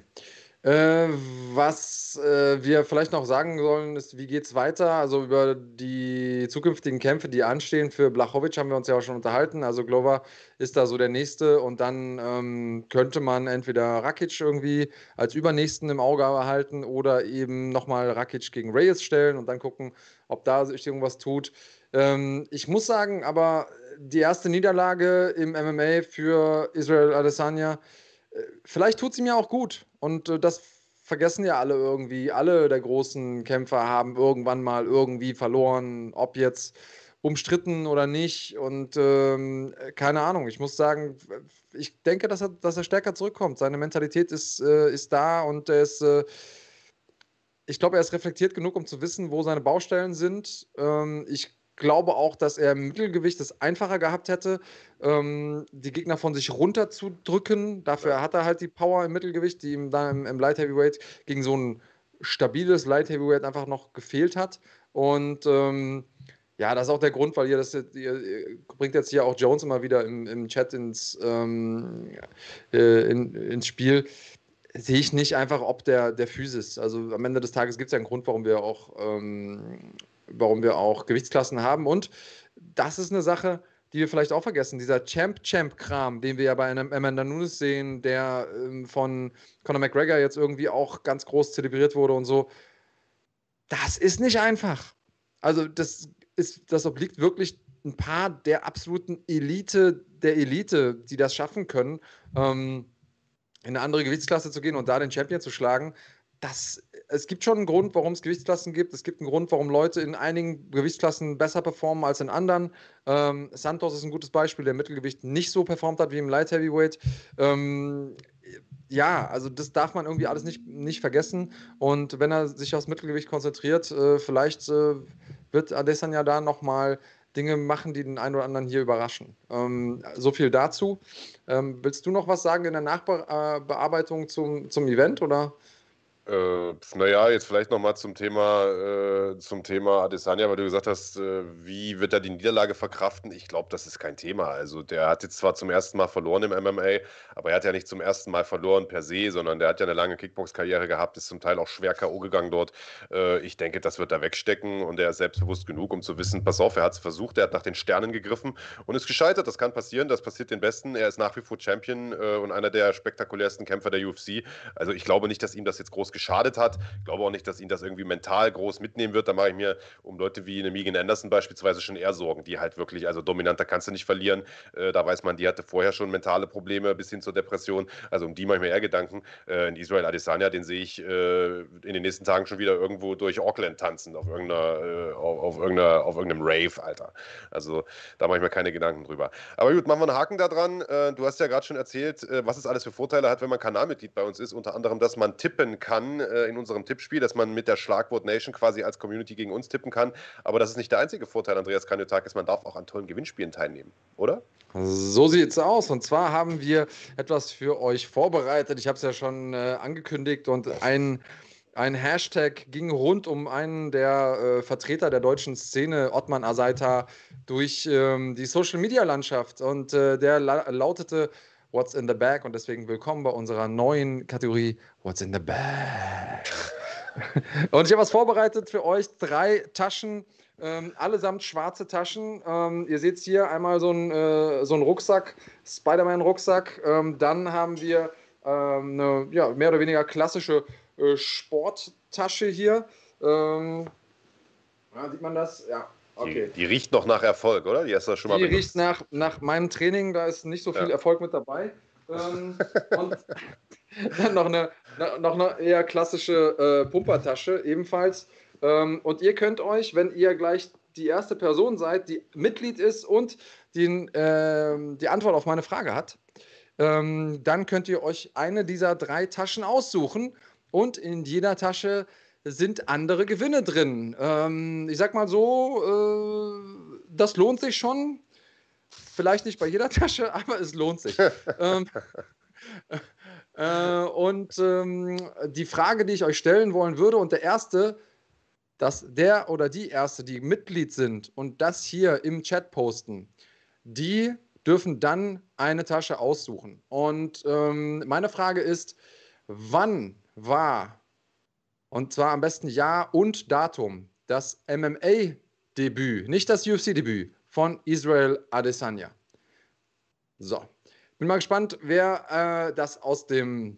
Äh, was äh, wir vielleicht noch sagen sollen, ist, wie geht es weiter? Also über die zukünftigen Kämpfe, die anstehen für Blachowicz, haben wir uns ja auch schon unterhalten. Also Glover ist da so der Nächste und dann ähm, könnte man entweder Rakic irgendwie als Übernächsten im Auge behalten oder eben nochmal Rakic gegen Reyes stellen und dann gucken, ob da sich irgendwas tut. Ähm, ich muss sagen, aber die erste Niederlage im MMA für Israel Adesanya, vielleicht tut sie mir auch gut. Und äh, das vergessen ja alle irgendwie. Alle der großen Kämpfer haben irgendwann mal irgendwie verloren, ob jetzt umstritten oder nicht. Und ähm, keine Ahnung, ich muss sagen, ich denke, dass er, dass er stärker zurückkommt. Seine Mentalität ist, äh, ist da und er ist. Äh, ich glaube, er ist reflektiert genug, um zu wissen, wo seine Baustellen sind. Ähm, ich glaube auch, dass er im Mittelgewicht es einfacher gehabt hätte, ähm, die Gegner von sich runterzudrücken. Dafür hat er halt die Power im Mittelgewicht, die ihm dann im, im Light Heavyweight gegen so ein stabiles Light Heavyweight einfach noch gefehlt hat. Und ähm, ja, das ist auch der Grund, weil ihr das ihr, ihr bringt jetzt hier auch Jones immer wieder im, im Chat ins, ähm, äh, in, ins Spiel. Sehe ich nicht einfach, ob der, der Physis. Also am Ende des Tages gibt es ja einen Grund, warum wir auch ähm, warum wir auch Gewichtsklassen haben. Und das ist eine Sache, die wir vielleicht auch vergessen. Dieser Champ-Champ-Kram, den wir ja bei einem Amanda Nunes sehen, der ähm, von Conor McGregor jetzt irgendwie auch ganz groß zelebriert wurde und so. Das ist nicht einfach. Also, das, ist, das obliegt wirklich ein paar der absoluten Elite der Elite, die das schaffen können, ähm, in eine andere Gewichtsklasse zu gehen und da den Champion zu schlagen das, es gibt schon einen Grund, warum es Gewichtsklassen gibt. Es gibt einen Grund, warum Leute in einigen Gewichtsklassen besser performen als in anderen. Ähm, Santos ist ein gutes Beispiel, der Mittelgewicht nicht so performt hat wie im Light Heavyweight. Ähm, ja, also das darf man irgendwie alles nicht, nicht vergessen. Und wenn er sich aufs Mittelgewicht konzentriert, äh, vielleicht äh, wird Adesanya da nochmal Dinge machen, die den einen oder anderen hier überraschen. Ähm, so viel dazu. Ähm, willst du noch was sagen in der Nachbearbeitung zum, zum Event oder? Äh, naja, jetzt vielleicht nochmal zum Thema, äh, zum Thema Adesanya, weil du gesagt hast, äh, wie wird er die Niederlage verkraften? Ich glaube, das ist kein Thema. Also der hat jetzt zwar zum ersten Mal verloren im MMA, aber er hat ja nicht zum ersten Mal verloren per se, sondern der hat ja eine lange Kickbox-Karriere gehabt, ist zum Teil auch schwer K.O. gegangen dort. Äh, ich denke, das wird er wegstecken und er ist selbstbewusst genug, um zu wissen, pass auf, er hat es versucht, er hat nach den Sternen gegriffen und ist gescheitert. Das kann passieren, das passiert den Besten. Er ist nach wie vor Champion äh, und einer der spektakulärsten Kämpfer der UFC. Also ich glaube nicht, dass ihm das jetzt groß geschadet hat. Ich glaube auch nicht, dass ihn das irgendwie mental groß mitnehmen wird. Da mache ich mir um Leute wie eine Megan Anderson beispielsweise schon eher Sorgen, die halt wirklich, also dominanter kannst du nicht verlieren. Äh, da weiß man, die hatte vorher schon mentale Probleme bis hin zur Depression. Also um die mache ich mir eher Gedanken. Äh, in Israel Adesanya, den sehe ich äh, in den nächsten Tagen schon wieder irgendwo durch Auckland tanzen, auf, irgendeiner, äh, auf, auf, irgendeiner, auf irgendeinem Rave, Alter. Also da mache ich mir keine Gedanken drüber. Aber gut, machen wir einen Haken da dran. Äh, du hast ja gerade schon erzählt, äh, was es alles für Vorteile hat, wenn man Kanalmitglied bei uns ist. Unter anderem, dass man tippen kann äh, in unserem Tippspiel, dass man mit der Schlagwort Nation quasi als Community gegen uns tippen kann. Aber das ist nicht der einzige Vorteil, Andreas Kaniotakis. Man darf auch an tollen Gewinnspielen teilnehmen, oder? So sieht es aus. Und zwar haben wir etwas für euch vorbereitet. Ich habe es ja schon äh, angekündigt und ein ein Hashtag ging rund um einen der äh, Vertreter der deutschen Szene, Ottman Asaita, durch ähm, die Social-Media-Landschaft. Und äh, der la lautete What's in the Bag und deswegen willkommen bei unserer neuen Kategorie What's in the Bag. [LAUGHS] und ich habe was vorbereitet für euch. Drei Taschen, ähm, allesamt schwarze Taschen. Ähm, ihr seht hier einmal so einen äh, so Rucksack, Spider-Man-Rucksack. Ähm, dann haben wir ähm, eine ja, mehr oder weniger klassische äh, Sporttasche hier. Ähm, ja, sieht man das? Ja, Okay. Die, die, riecht noch nach Erfolg, oder? Die hast du schon mal Die benutzt. riecht nach, nach meinem Training, da ist nicht so viel ja. Erfolg mit dabei. Ähm, und Dann [LAUGHS] noch eine, noch eine eher klassische äh, Pumpertasche, ebenfalls. Ähm, und ihr könnt euch, wenn ihr gleich die erste Person seid, die Mitglied ist und den, äh, die Antwort auf meine Frage hat, ähm, dann könnt ihr euch eine dieser drei Taschen aussuchen und in jeder Tasche sind andere Gewinne drin. Ähm, ich sag mal so, äh, das lohnt sich schon. Vielleicht nicht bei jeder [LAUGHS] Tasche, aber es lohnt sich. ähm, äh, und ähm, die Frage, die ich euch stellen wollen würde, und der erste, dass der oder die erste, die Mitglied sind und das hier im Chat posten, die dürfen dann eine Tasche aussuchen. Und ähm, meine Frage ist, wann war, und zwar am besten Jahr und Datum, das MMA-Debüt, nicht das UFC-Debüt von Israel Adesanya? So, bin mal gespannt, wer äh, das aus dem,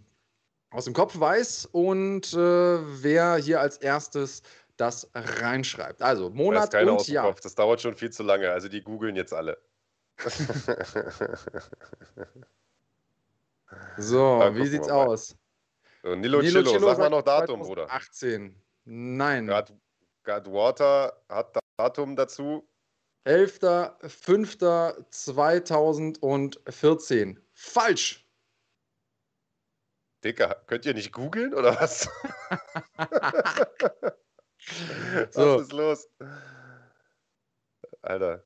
aus dem Kopf weiß und äh, wer hier als erstes das reinschreibt. Also Monat und Jahr. Das dauert schon viel zu lange. Also die googeln jetzt alle [LAUGHS] so, wie sieht's aus? So, Nilo, Nilo Chillo, sag mal noch Datum, Bruder. 18. Nein. God, God Water hat Datum dazu. 11.05.2014. Falsch. Dicker, könnt ihr nicht googeln oder was? [LAUGHS] so. Was ist los? Alter.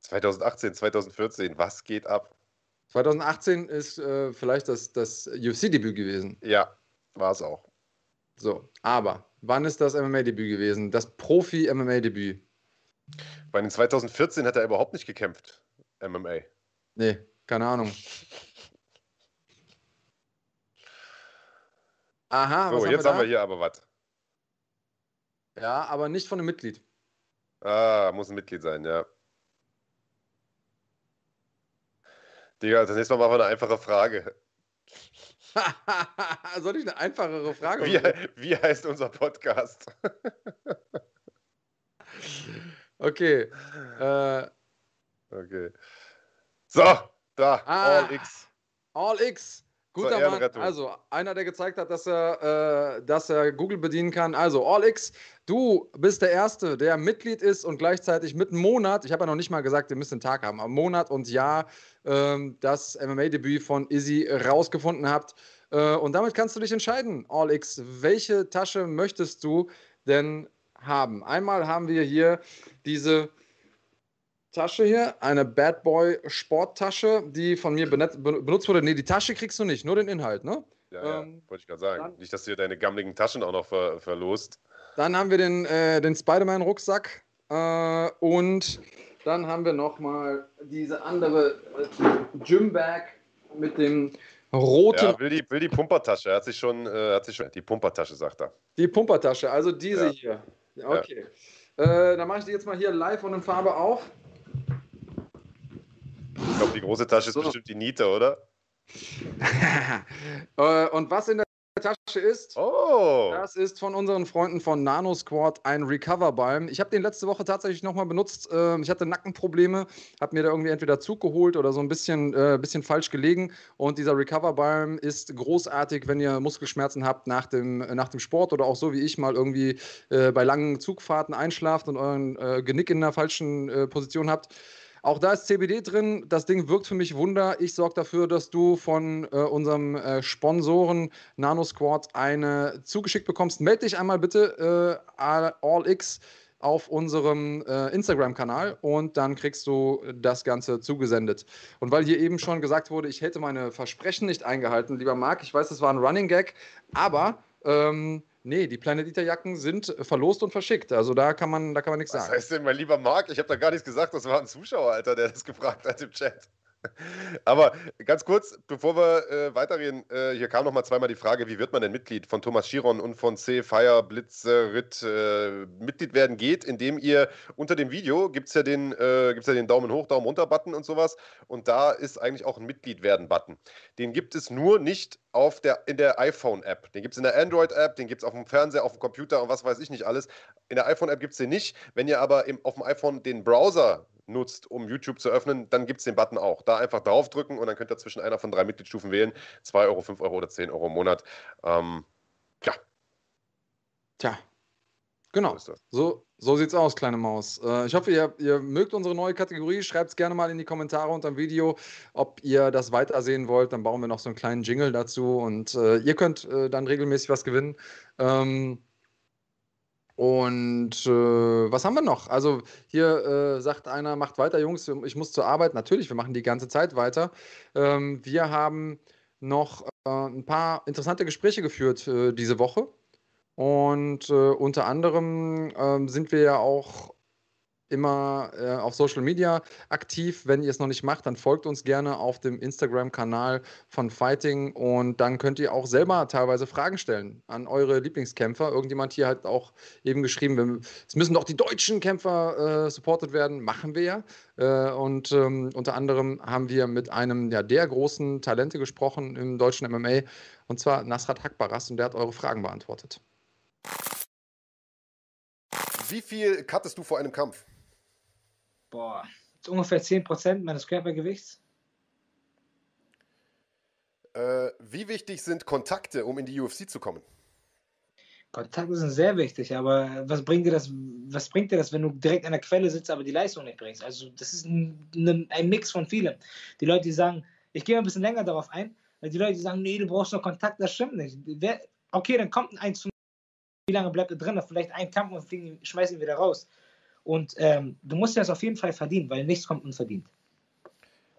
2018, 2014, was geht ab? 2018 ist äh, vielleicht das, das UFC-Debüt gewesen. Ja, war es auch. So, aber wann ist das MMA-Debüt gewesen? Das Profi-MMA-Debüt? Bei den 2014 hat er überhaupt nicht gekämpft, MMA. Nee, keine Ahnung. Aha, so, was jetzt haben wir, haben wir hier aber was. Ja, aber nicht von einem Mitglied. Ah, muss ein Mitglied sein, ja. Digga, das nächste Mal machen wir eine einfache Frage. [LAUGHS] Soll ich eine einfachere Frage wie, [LAUGHS] wie heißt unser Podcast? [LAUGHS] okay. Äh, okay. So, da, ah, All X. All X. Guter Mann. Also, einer, der gezeigt hat, dass er, äh, dass er Google bedienen kann. Also, AllX, du bist der Erste, der Mitglied ist und gleichzeitig mit einem Monat, ich habe ja noch nicht mal gesagt, ihr müsst einen Tag haben, aber Monat und Jahr ähm, das MMA-Debüt von Izzy rausgefunden habt. Äh, und damit kannst du dich entscheiden, AllX, welche Tasche möchtest du denn haben? Einmal haben wir hier diese Tasche hier, eine Bad Boy Sporttasche, die von mir benutzt wurde. Nee, die Tasche kriegst du nicht, nur den Inhalt, ne? Ja, ähm, wollte ich gerade sagen. Dann, nicht, dass du deine gammeligen Taschen auch noch ver verlost. Dann haben wir den, äh, den Spider-Man-Rucksack äh, und dann haben wir nochmal diese andere äh, Gym-Bag mit dem roten. Ja, will die, will die Pumpertasche. Er hat sich schon, äh, hat sich schon die Pumpertasche, sagt er. Die Pumpertasche, also diese ja. hier. Okay. Ja. Äh, dann mache ich die jetzt mal hier live und in Farbe auf. Ich glaube, die große Tasche ist so. bestimmt die Niete, oder? [LAUGHS] Äh, und was in der Tasche ist, oh. das ist von unseren Freunden von Nano Squad ein Recover-Balm. Ich habe den letzte Woche tatsächlich nochmal benutzt. Ähm, ich hatte Nackenprobleme, habe mir da irgendwie entweder Zug geholt oder so ein bisschen, äh, bisschen falsch gelegen. Und dieser Recover-Balm ist großartig, wenn ihr Muskelschmerzen habt nach dem, nach dem Sport oder auch so wie ich mal irgendwie äh, bei langen Zugfahrten einschlaft und euren äh, Genick in der falschen äh, Position habt. Auch da ist CBD drin. Das Ding wirkt für mich Wunder. Ich sorge dafür, dass du von äh, unserem äh, Sponsoren Nano Squad eine zugeschickt bekommst. Meld dich einmal bitte äh, AllX auf unserem äh, Instagram-Kanal und dann kriegst du das Ganze zugesendet. Und weil hier eben schon gesagt wurde, ich hätte meine Versprechen nicht eingehalten, lieber Marc, ich weiß, es war ein Running Gag, aber ähm, Nee, die Planet Eater Jacken sind verlost und verschickt. Also da kann man, da kann man nichts Was sagen. Was heißt denn, mein lieber Marc? Ich habe da gar nichts gesagt. Das war ein Zuschauer, Alter, der das gefragt hat im Chat. Aber ganz kurz, bevor wir äh, weitergehen, äh, hier kam noch mal zweimal die Frage, wie wird man denn Mitglied von Thomas Chiron und von C. Fire Blitzerit äh, Mitglied werden geht, indem ihr unter dem Video gibt es ja, den, äh, ja den Daumen hoch, Daumen runter Button und sowas und da ist eigentlich auch ein Mitglied werden Button. Den gibt es nur nicht auf der, in der iPhone-App. Den gibt es in der Android-App, den gibt es auf dem Fernseher, auf dem Computer und was weiß ich nicht alles. In der iPhone-App gibt es den nicht. Wenn ihr aber im, auf dem iPhone den Browser nutzt, um YouTube zu öffnen, dann gibt es den Button auch. Da einfach draufdrücken und dann könnt ihr zwischen einer von drei Mitgliedsstufen wählen. 2 Euro, 5 Euro oder 10 Euro im Monat. Ähm, ja. Tja, genau. So, so, so sieht's aus, kleine Maus. Äh, ich hoffe, ihr, ihr mögt unsere neue Kategorie. Schreibt es gerne mal in die Kommentare unter dem Video, ob ihr das weitersehen wollt. Dann bauen wir noch so einen kleinen Jingle dazu und äh, ihr könnt äh, dann regelmäßig was gewinnen. Ähm, und äh, was haben wir noch? Also hier äh, sagt einer, macht weiter, Jungs, ich muss zur Arbeit. Natürlich, wir machen die ganze Zeit weiter. Ähm, wir haben noch äh, ein paar interessante Gespräche geführt äh, diese Woche. Und äh, unter anderem ähm, sind wir ja auch immer äh, auf Social Media aktiv. Wenn ihr es noch nicht macht, dann folgt uns gerne auf dem Instagram-Kanal von Fighting und dann könnt ihr auch selber teilweise Fragen stellen an eure Lieblingskämpfer. Irgendjemand hier hat auch eben geschrieben, es müssen doch die deutschen Kämpfer äh, supported werden. Machen wir ja. Äh, und ähm, unter anderem haben wir mit einem ja, der großen Talente gesprochen im deutschen MMA und zwar Nasrat Hakbaras und der hat eure Fragen beantwortet. Wie viel cuttest du vor einem Kampf? Boah, ungefähr 10% meines Körpergewichts. Äh, wie wichtig sind Kontakte, um in die UFC zu kommen? Kontakte sind sehr wichtig, aber was bringt dir das, was bringt dir das, wenn du direkt an der Quelle sitzt, aber die Leistung nicht bringst? Also das ist ein, ein Mix von vielem. Die Leute, die sagen, ich gehe ein bisschen länger darauf ein, weil die Leute, die sagen, nee, du brauchst noch Kontakt, das stimmt nicht. Okay, dann kommt ein 1 zu wie lange bleibt er drin? Vielleicht ein Kampf und schmeißen ihn wieder raus. Und ähm, du musst das auf jeden Fall verdienen, weil nichts kommt unverdient.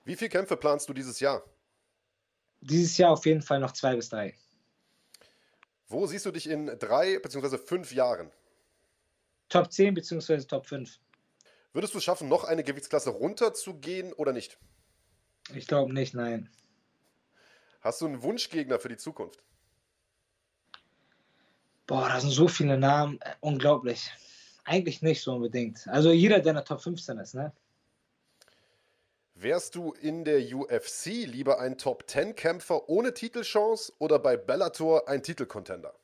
Wie viele Kämpfe planst du dieses Jahr? Dieses Jahr auf jeden Fall noch zwei bis drei. Wo siehst du dich in drei bzw. fünf Jahren? Top 10 bzw. Top 5. Würdest du es schaffen, noch eine Gewichtsklasse runterzugehen oder nicht? Ich glaube nicht, nein. Hast du einen Wunschgegner für die Zukunft? Boah, da sind so viele Namen. Äh, unglaublich. Eigentlich nicht so unbedingt. Also jeder, der in der Top 15 ist, ne? Wärst du in der UFC lieber ein Top 10 Kämpfer ohne Titelchance oder bei Bellator ein Titelcontender?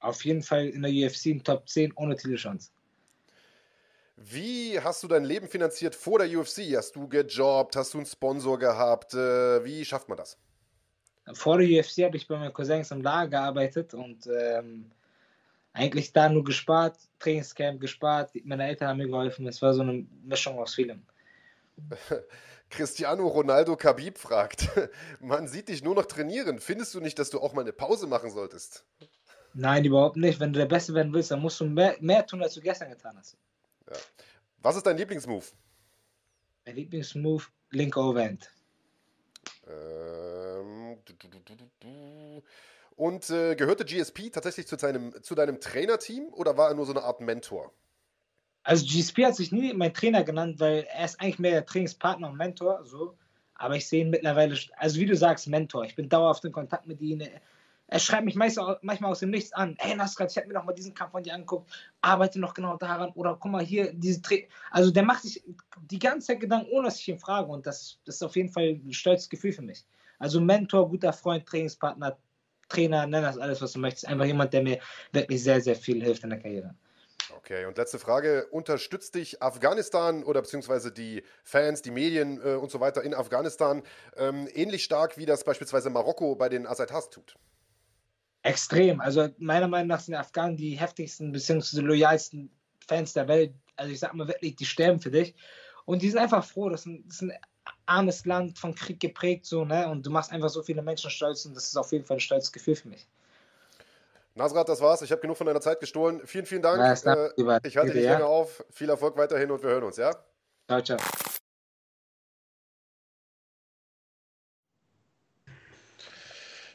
Auf jeden Fall in der UFC ein Top 10 ohne Titelchance. Wie hast du dein Leben finanziert vor der UFC? Hast du gejobbt? Hast du einen Sponsor gehabt? Äh, wie schafft man das? Vor der UFC habe ich bei meinen Cousins im Lager gearbeitet und ähm, eigentlich da nur gespart, Trainingscamp gespart, meine Eltern haben mir geholfen. Es war so eine Mischung aus vielem. [LAUGHS] Cristiano Ronaldo Khabib fragt, [LAUGHS] man sieht dich nur noch trainieren. Findest du nicht, dass du auch mal eine Pause machen solltest? Nein, überhaupt nicht. Wenn du der Beste werden willst, dann musst du mehr, mehr tun, als du gestern getan hast. Ja. Was ist dein Lieblingsmove? Mein Lieblingsmove, linke Overhand. Ähm, du, du, du, und äh, gehörte GSP tatsächlich zu, seinem, zu deinem Trainerteam oder war er nur so eine Art Mentor? Also GSP hat sich nie mein Trainer genannt, weil er ist eigentlich mehr der Trainingspartner und Mentor, so. Aber ich sehe ihn mittlerweile, also wie du sagst, Mentor. Ich bin dauerhaft in Kontakt mit ihm. Er schreibt mich manchmal, manchmal aus dem Nichts an. Hey Nasrat, ich habe mir noch mal diesen Kampf von dir angeguckt. Arbeite noch genau daran. Oder guck mal hier, diese Tra Also der macht sich die ganze Zeit Gedanken, ohne dass ich ihn frage. Und das, das ist auf jeden Fall ein stolzes Gefühl für mich. Also Mentor, guter Freund, Trainingspartner, Trainer, nenn das alles, was du möchtest. Einfach jemand, der mir wirklich sehr, sehr viel hilft in der Karriere. Okay, und letzte Frage. Unterstützt dich Afghanistan oder beziehungsweise die Fans, die Medien äh, und so weiter in Afghanistan ähm, ähnlich stark, wie das beispielsweise Marokko bei den Asatas tut? Extrem. Also meiner Meinung nach sind die Afghanen die heftigsten bzw. loyalsten Fans der Welt. Also ich sag mal wirklich, die sterben für dich. Und die sind einfach froh. Das sind, das sind armes Land, von Krieg geprägt, so, ne? Und du machst einfach so viele Menschen stolz und das ist auf jeden Fall ein stolzes Gefühl für mich. Nasrat, das war's. Ich habe genug von deiner Zeit gestohlen. Vielen, vielen Dank. Äh, ich halte dich ja. länger auf. Viel Erfolg weiterhin und wir hören uns, ja? Ciao, ciao.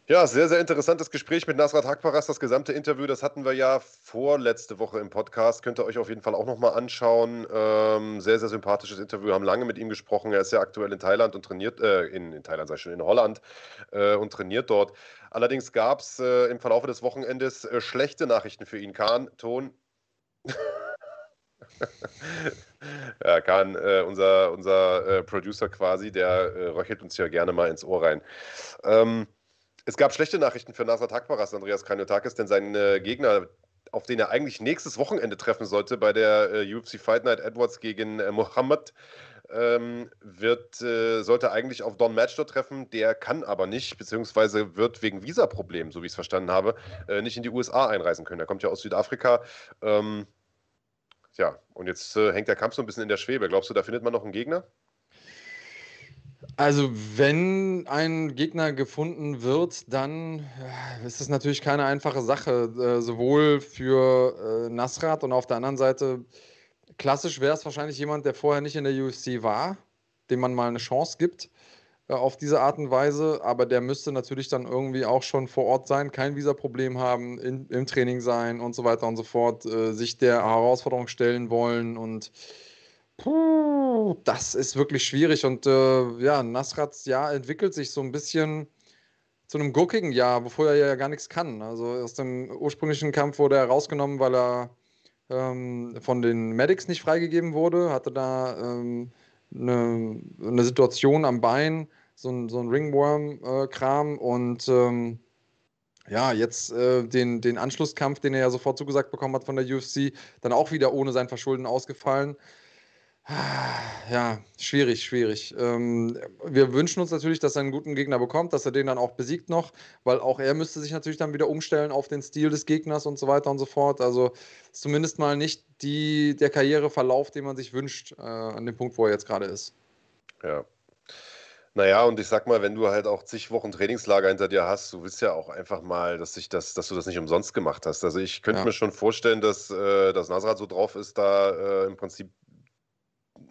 Ja, sehr, sehr interessantes Gespräch mit Nasrat Hakparas. Das gesamte Interview, das hatten wir ja vorletzte Woche im Podcast. Könnt ihr euch auf jeden Fall auch nochmal anschauen. Ähm, sehr, sehr sympathisches Interview. Wir haben lange mit ihm gesprochen. Er ist ja aktuell in Thailand und trainiert, äh, in, in Thailand sei schon, in Holland äh, und trainiert dort. Allerdings gab es äh, im Verlauf des Wochenendes äh, schlechte Nachrichten für ihn. Kahn, Ton. [LAUGHS] ja, Kahn, äh, unser, unser äh, Producer quasi, der röchelt uns ja gerne mal ins Ohr rein. Ähm, es gab schlechte Nachrichten für Nasrat Hakbaras, Andreas Kranjotakis, denn sein äh, Gegner, auf den er eigentlich nächstes Wochenende treffen sollte bei der äh, UFC Fight Night Edwards gegen äh, Mohammed, ähm, wird, äh, sollte eigentlich auf Don Matchdor treffen. Der kann aber nicht, beziehungsweise wird wegen Visaproblemen, so wie ich es verstanden habe, äh, nicht in die USA einreisen können. Er kommt ja aus Südafrika. Ähm, ja, und jetzt äh, hängt der Kampf so ein bisschen in der Schwebe. Glaubst du, da findet man noch einen Gegner? Also, wenn ein Gegner gefunden wird, dann ist das natürlich keine einfache Sache, äh, sowohl für äh, Nasrat und auf der anderen Seite, klassisch wäre es wahrscheinlich jemand, der vorher nicht in der UFC war, dem man mal eine Chance gibt äh, auf diese Art und Weise, aber der müsste natürlich dann irgendwie auch schon vor Ort sein, kein Visaproblem haben, in, im Training sein und so weiter und so fort, äh, sich der Herausforderung stellen wollen und Puh, das ist wirklich schwierig. Und äh, ja, Nasrats Jahr entwickelt sich so ein bisschen zu einem gurkigen Jahr, wovor er ja gar nichts kann. Also aus dem ursprünglichen Kampf wurde er rausgenommen, weil er ähm, von den Medics nicht freigegeben wurde, hatte da ähm, eine, eine, Situation am Bein, so ein, so ein Ringworm-Kram äh, und ähm, ja, jetzt äh, den, den Anschlusskampf, den er ja sofort zugesagt bekommen hat von der UFC, dann auch wieder ohne sein Verschulden ausgefallen. Ja, schwierig, schwierig. Ähm, wir wünschen uns natürlich, dass er einen guten Gegner bekommt, dass er den dann auch besiegt noch, weil auch er müsste sich natürlich dann wieder umstellen auf den Stil des Gegners und so weiter und so fort. Also zumindest mal nicht die, der Karriereverlauf, den man sich wünscht, äh, an dem Punkt, wo er jetzt gerade ist. Ja. Naja, und ich sag mal, wenn du halt auch zig Wochen Trainingslager hinter dir hast, du willst ja auch einfach mal, dass, ich das, dass du das nicht umsonst gemacht hast. Also ich könnte ja. mir schon vorstellen, dass, äh, dass Nasrat so drauf ist, da äh, im Prinzip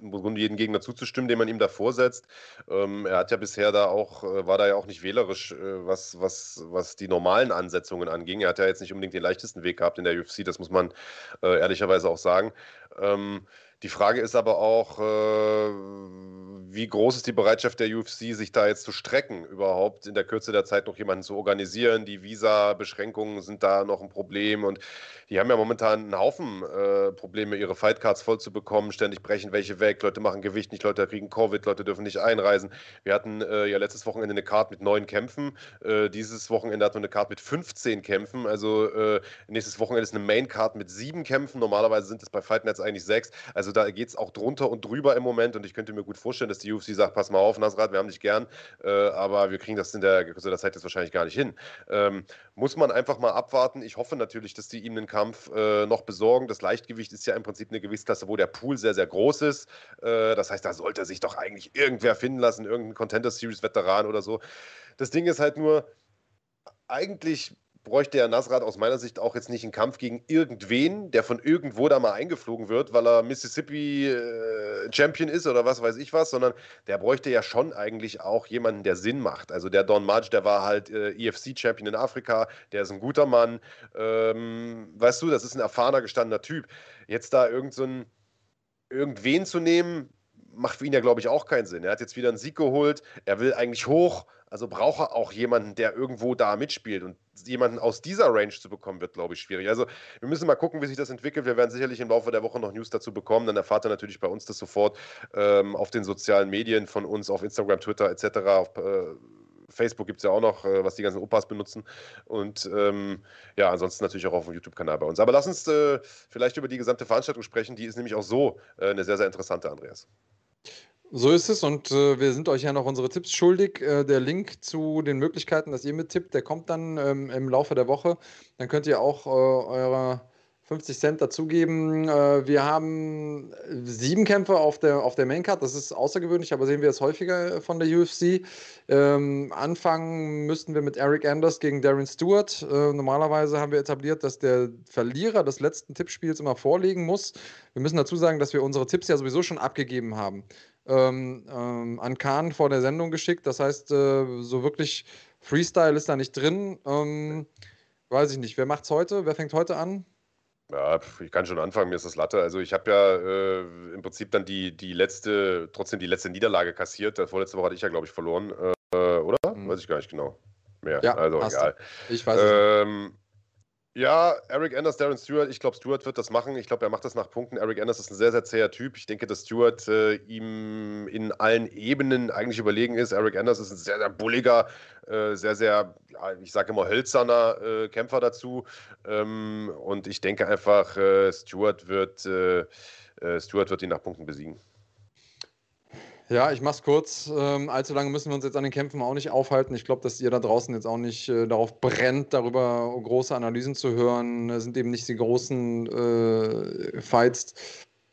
im Grunde jeden Gegner zuzustimmen, den man ihm da vorsetzt. Ähm, er hat ja bisher da auch, äh, war da ja auch nicht wählerisch, äh, was, was, was die normalen Ansetzungen anging. Er hat ja jetzt nicht unbedingt den leichtesten Weg gehabt in der UFC, das muss man äh, ehrlicherweise auch sagen. Ähm, die Frage ist aber auch, äh, wie groß ist die Bereitschaft der UFC, sich da jetzt zu strecken, überhaupt in der Kürze der Zeit noch jemanden zu organisieren? Die Visa-Beschränkungen sind da noch ein Problem und die haben ja momentan einen Haufen äh, Probleme, ihre Fightcards voll zu bekommen. Ständig brechen welche weg, Leute machen Gewicht nicht, Leute kriegen Covid, Leute dürfen nicht einreisen. Wir hatten äh, ja letztes Wochenende eine Card mit neun Kämpfen. Äh, dieses Wochenende hatten wir eine Card mit 15 Kämpfen. Also äh, nächstes Wochenende ist eine Main-Card mit sieben Kämpfen. Normalerweise sind es bei Fightnets eigentlich sechs. Also da geht es auch drunter und drüber im Moment und ich könnte mir gut vorstellen, dass die UFC sagt, pass mal auf, Nasrat, wir haben dich gern, äh, aber wir kriegen das in der, in der Zeit jetzt wahrscheinlich gar nicht hin. Ähm, muss man einfach mal abwarten. Ich hoffe natürlich, dass die ihm den Kampf äh, noch besorgen. Das Leichtgewicht ist ja im Prinzip eine Gewichtsklasse, wo der Pool sehr, sehr groß ist. Äh, das heißt, da sollte sich doch eigentlich irgendwer finden lassen, irgendein Contender Series Veteran oder so. Das Ding ist halt nur, eigentlich bräuchte der Nasrat aus meiner Sicht auch jetzt nicht einen Kampf gegen irgendwen, der von irgendwo da mal eingeflogen wird, weil er Mississippi äh, Champion ist oder was weiß ich was, sondern der bräuchte ja schon eigentlich auch jemanden, der Sinn macht. Also der Don March, der war halt äh, EFC Champion in Afrika, der ist ein guter Mann. Ähm, weißt du, das ist ein erfahrener, gestandener Typ. Jetzt da irgendeinen so irgendwen zu nehmen, macht für ihn ja, glaube ich, auch keinen Sinn. Er hat jetzt wieder einen Sieg geholt, er will eigentlich hoch, also braucht er auch jemanden, der irgendwo da mitspielt. Und jemanden aus dieser Range zu bekommen, wird, glaube ich, schwierig. Also wir müssen mal gucken, wie sich das entwickelt. Wir werden sicherlich im Laufe der Woche noch News dazu bekommen. Dann erfahrt ihr natürlich bei uns das sofort ähm, auf den sozialen Medien von uns, auf Instagram, Twitter etc. Auf, äh, Facebook gibt es ja auch noch, äh, was die ganzen Opas benutzen. Und ähm, ja, ansonsten natürlich auch auf dem YouTube-Kanal bei uns. Aber lass uns äh, vielleicht über die gesamte Veranstaltung sprechen. Die ist nämlich auch so äh, eine sehr, sehr interessante, Andreas. So ist es und äh, wir sind euch ja noch unsere Tipps schuldig. Äh, der Link zu den Möglichkeiten, dass ihr mittippt, der kommt dann ähm, im Laufe der Woche. Dann könnt ihr auch äh, eure 50 Cent dazugeben. Äh, wir haben sieben Kämpfe auf der, auf der Maincard. Das ist außergewöhnlich, aber sehen wir es häufiger von der UFC. Ähm, anfangen müssten wir mit Eric Anders gegen Darren Stewart. Äh, normalerweise haben wir etabliert, dass der Verlierer des letzten Tippspiels immer vorlegen muss. Wir müssen dazu sagen, dass wir unsere Tipps ja sowieso schon abgegeben haben ähm, ähm, an Kahn vor der Sendung geschickt. Das heißt, äh, so wirklich Freestyle ist da nicht drin. Ähm, weiß ich nicht. Wer macht's heute? Wer fängt heute an? Ja, ich kann schon anfangen, mir ist das Latte. Also ich habe ja äh, im Prinzip dann die, die letzte, trotzdem die letzte Niederlage kassiert. Vorletzte Woche hatte ich ja, glaube ich, verloren. Äh, oder? Hm. Weiß ich gar nicht genau. Mehr. Ja, also egal. Ich weiß es ähm, nicht. Ja, Eric Anders, Darren Stewart, ich glaube, Stewart wird das machen. Ich glaube, er macht das nach Punkten. Eric Anders ist ein sehr, sehr zäher Typ. Ich denke, dass Stewart äh, ihm in allen Ebenen eigentlich überlegen ist. Eric Anders ist ein sehr, sehr bulliger, äh, sehr, sehr, ja, ich sage immer, hölzerner äh, Kämpfer dazu. Ähm, und ich denke einfach, äh, Stewart, wird, äh, äh, Stewart wird ihn nach Punkten besiegen. Ja, ich mach's kurz. Ähm, allzu lange müssen wir uns jetzt an den Kämpfen auch nicht aufhalten. Ich glaube, dass ihr da draußen jetzt auch nicht äh, darauf brennt, darüber große Analysen zu hören. Das sind eben nicht die großen äh, Fights.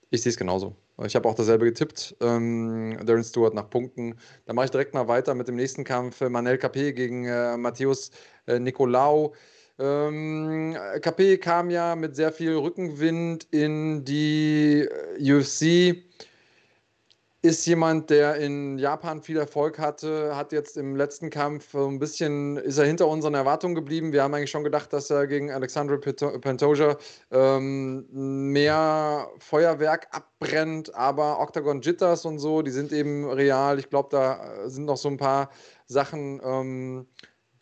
Ich sehe es genauso. Ich habe auch dasselbe getippt. Ähm, Darren Stewart nach Punkten. Dann mache ich direkt mal weiter mit dem nächsten Kampf. Manel KP gegen äh, Matthäus äh, Nicolau. Ähm, KP kam ja mit sehr viel Rückenwind in die äh, UFC ist jemand, der in Japan viel Erfolg hatte, hat jetzt im letzten Kampf ein bisschen, ist er hinter unseren Erwartungen geblieben. Wir haben eigentlich schon gedacht, dass er gegen Alexandre Pantoja ähm, mehr Feuerwerk abbrennt, aber Octagon Jitters und so, die sind eben real. Ich glaube, da sind noch so ein paar Sachen, ähm,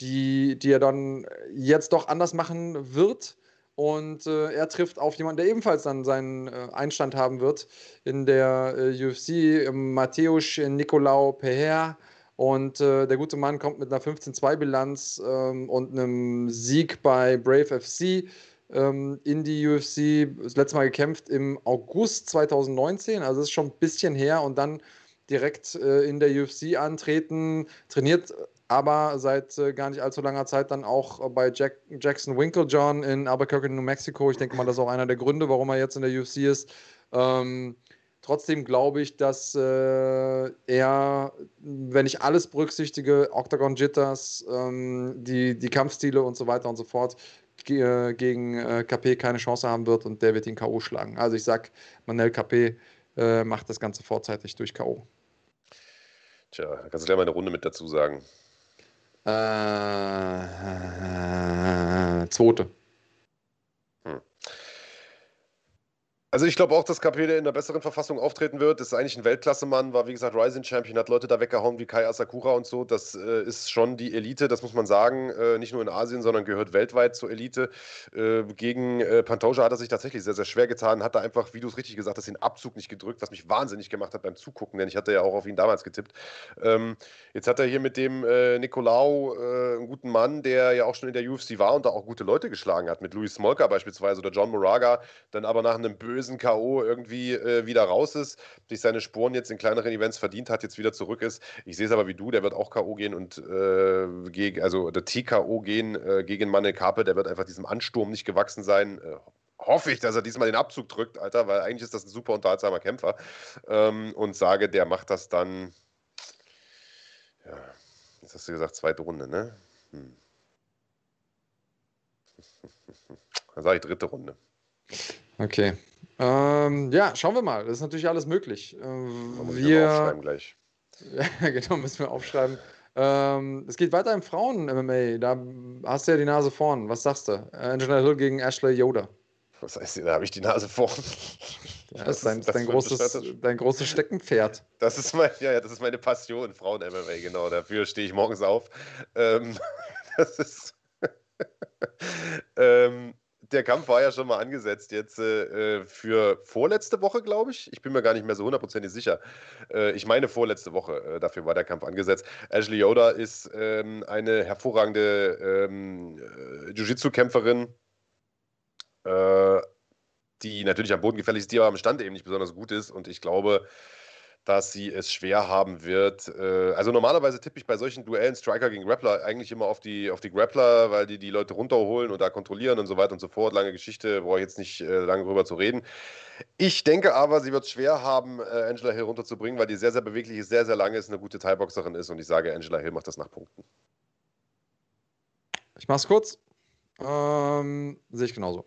die, die er dann jetzt doch anders machen wird. Und äh, er trifft auf jemanden, der ebenfalls dann seinen äh, Einstand haben wird in der äh, UFC, Mateusz Nicolau Peher. Und äh, der gute Mann kommt mit einer 15-2-Bilanz ähm, und einem Sieg bei Brave FC ähm, in die UFC. Das letzte Mal gekämpft im August 2019, also das ist schon ein bisschen her. Und dann direkt äh, in der UFC antreten, trainiert aber seit äh, gar nicht allzu langer Zeit dann auch bei Jack, Jackson Winklejohn in Albuquerque, New Mexico. Ich denke mal, das ist auch einer der Gründe, warum er jetzt in der UFC ist. Ähm, trotzdem glaube ich, dass äh, er, wenn ich alles berücksichtige, Octagon Jitters, ähm, die, die Kampfstile und so weiter und so fort, ge gegen äh, KP keine Chance haben wird und der wird ihn K.O. schlagen. Also ich sage, Manel KP äh, macht das Ganze vorzeitig durch K.O. Tja, da kannst du gleich mal eine Runde mit dazu sagen. Äh, zweite. Also ich glaube auch, dass Capede in einer besseren Verfassung auftreten wird. Das ist eigentlich ein Weltklasse-Mann, war wie gesagt Rising Champion, hat Leute da weggehauen wie Kai Asakura und so. Das äh, ist schon die Elite, das muss man sagen. Äh, nicht nur in Asien, sondern gehört weltweit zur Elite. Äh, gegen äh, Pantoja hat er sich tatsächlich sehr, sehr schwer getan. Hat da einfach, wie du es richtig gesagt hast, den Abzug nicht gedrückt, was mich wahnsinnig gemacht hat beim Zugucken, denn ich hatte ja auch auf ihn damals getippt. Ähm, jetzt hat er hier mit dem äh, Nicolau äh, einen guten Mann, der ja auch schon in der UFC war und da auch gute Leute geschlagen hat, mit Louis Smolka beispielsweise oder John Moraga, dann aber nach einem bösen bösen K.O. irgendwie äh, wieder raus ist, sich seine Spuren jetzt in kleineren Events verdient hat, jetzt wieder zurück ist. Ich sehe es aber wie du, der wird auch K.O. gehen und äh, gegen, also der TKO gehen äh, gegen Manne Kape, der wird einfach diesem Ansturm nicht gewachsen sein. Äh, hoffe ich, dass er diesmal den Abzug drückt, Alter, weil eigentlich ist das ein super unterhaltsamer Kämpfer. Ähm, und sage, der macht das dann. Ja, jetzt hast du gesagt, zweite Runde, ne? Hm. [LAUGHS] Dann sage ich dritte Runde. Okay. Ähm, ja, schauen wir mal. Das ist natürlich alles möglich. Ähm, wir, aufschreiben gleich. [LAUGHS] ja, genau, müssen wir aufschreiben. Ähm, es geht weiter im Frauen-MMA. Da hast du ja die Nase vorn. Was sagst du? Angela Hill gegen Ashley Yoda. Was heißt, da habe ich die Nase vorn. [LAUGHS] Ja, das ist dein, das dein, großes, dein großes Steckenpferd. Das ist, mein, ja, ja, das ist meine Passion, Frauen-MMA, genau. Dafür stehe ich morgens auf. Ähm, [LAUGHS] das ist. ähm, der Kampf war ja schon mal angesetzt jetzt äh, für vorletzte Woche, glaube ich. Ich bin mir gar nicht mehr so hundertprozentig sicher. Äh, ich meine vorletzte Woche, äh, dafür war der Kampf angesetzt. Ashley Yoda ist ähm, eine hervorragende ähm, äh, Jiu-Jitsu-Kämpferin, äh, die natürlich am Boden gefährlich ist, die aber am Stand eben nicht besonders gut ist. Und ich glaube, dass sie es schwer haben wird. Äh, also normalerweise tippe ich bei solchen Duellen Striker gegen Grappler eigentlich immer auf die, auf die Grappler, weil die die Leute runterholen und da kontrollieren und so weiter und so fort. Lange Geschichte, brauche ich jetzt nicht äh, lange drüber zu reden. Ich denke aber, sie wird es schwer haben, äh, Angela Hill runterzubringen, weil die sehr, sehr beweglich ist, sehr, sehr lange ist, eine gute Thai-Boxerin ist und ich sage, Angela Hill macht das nach Punkten. Ich mache es kurz. Ähm, sehe ich genauso.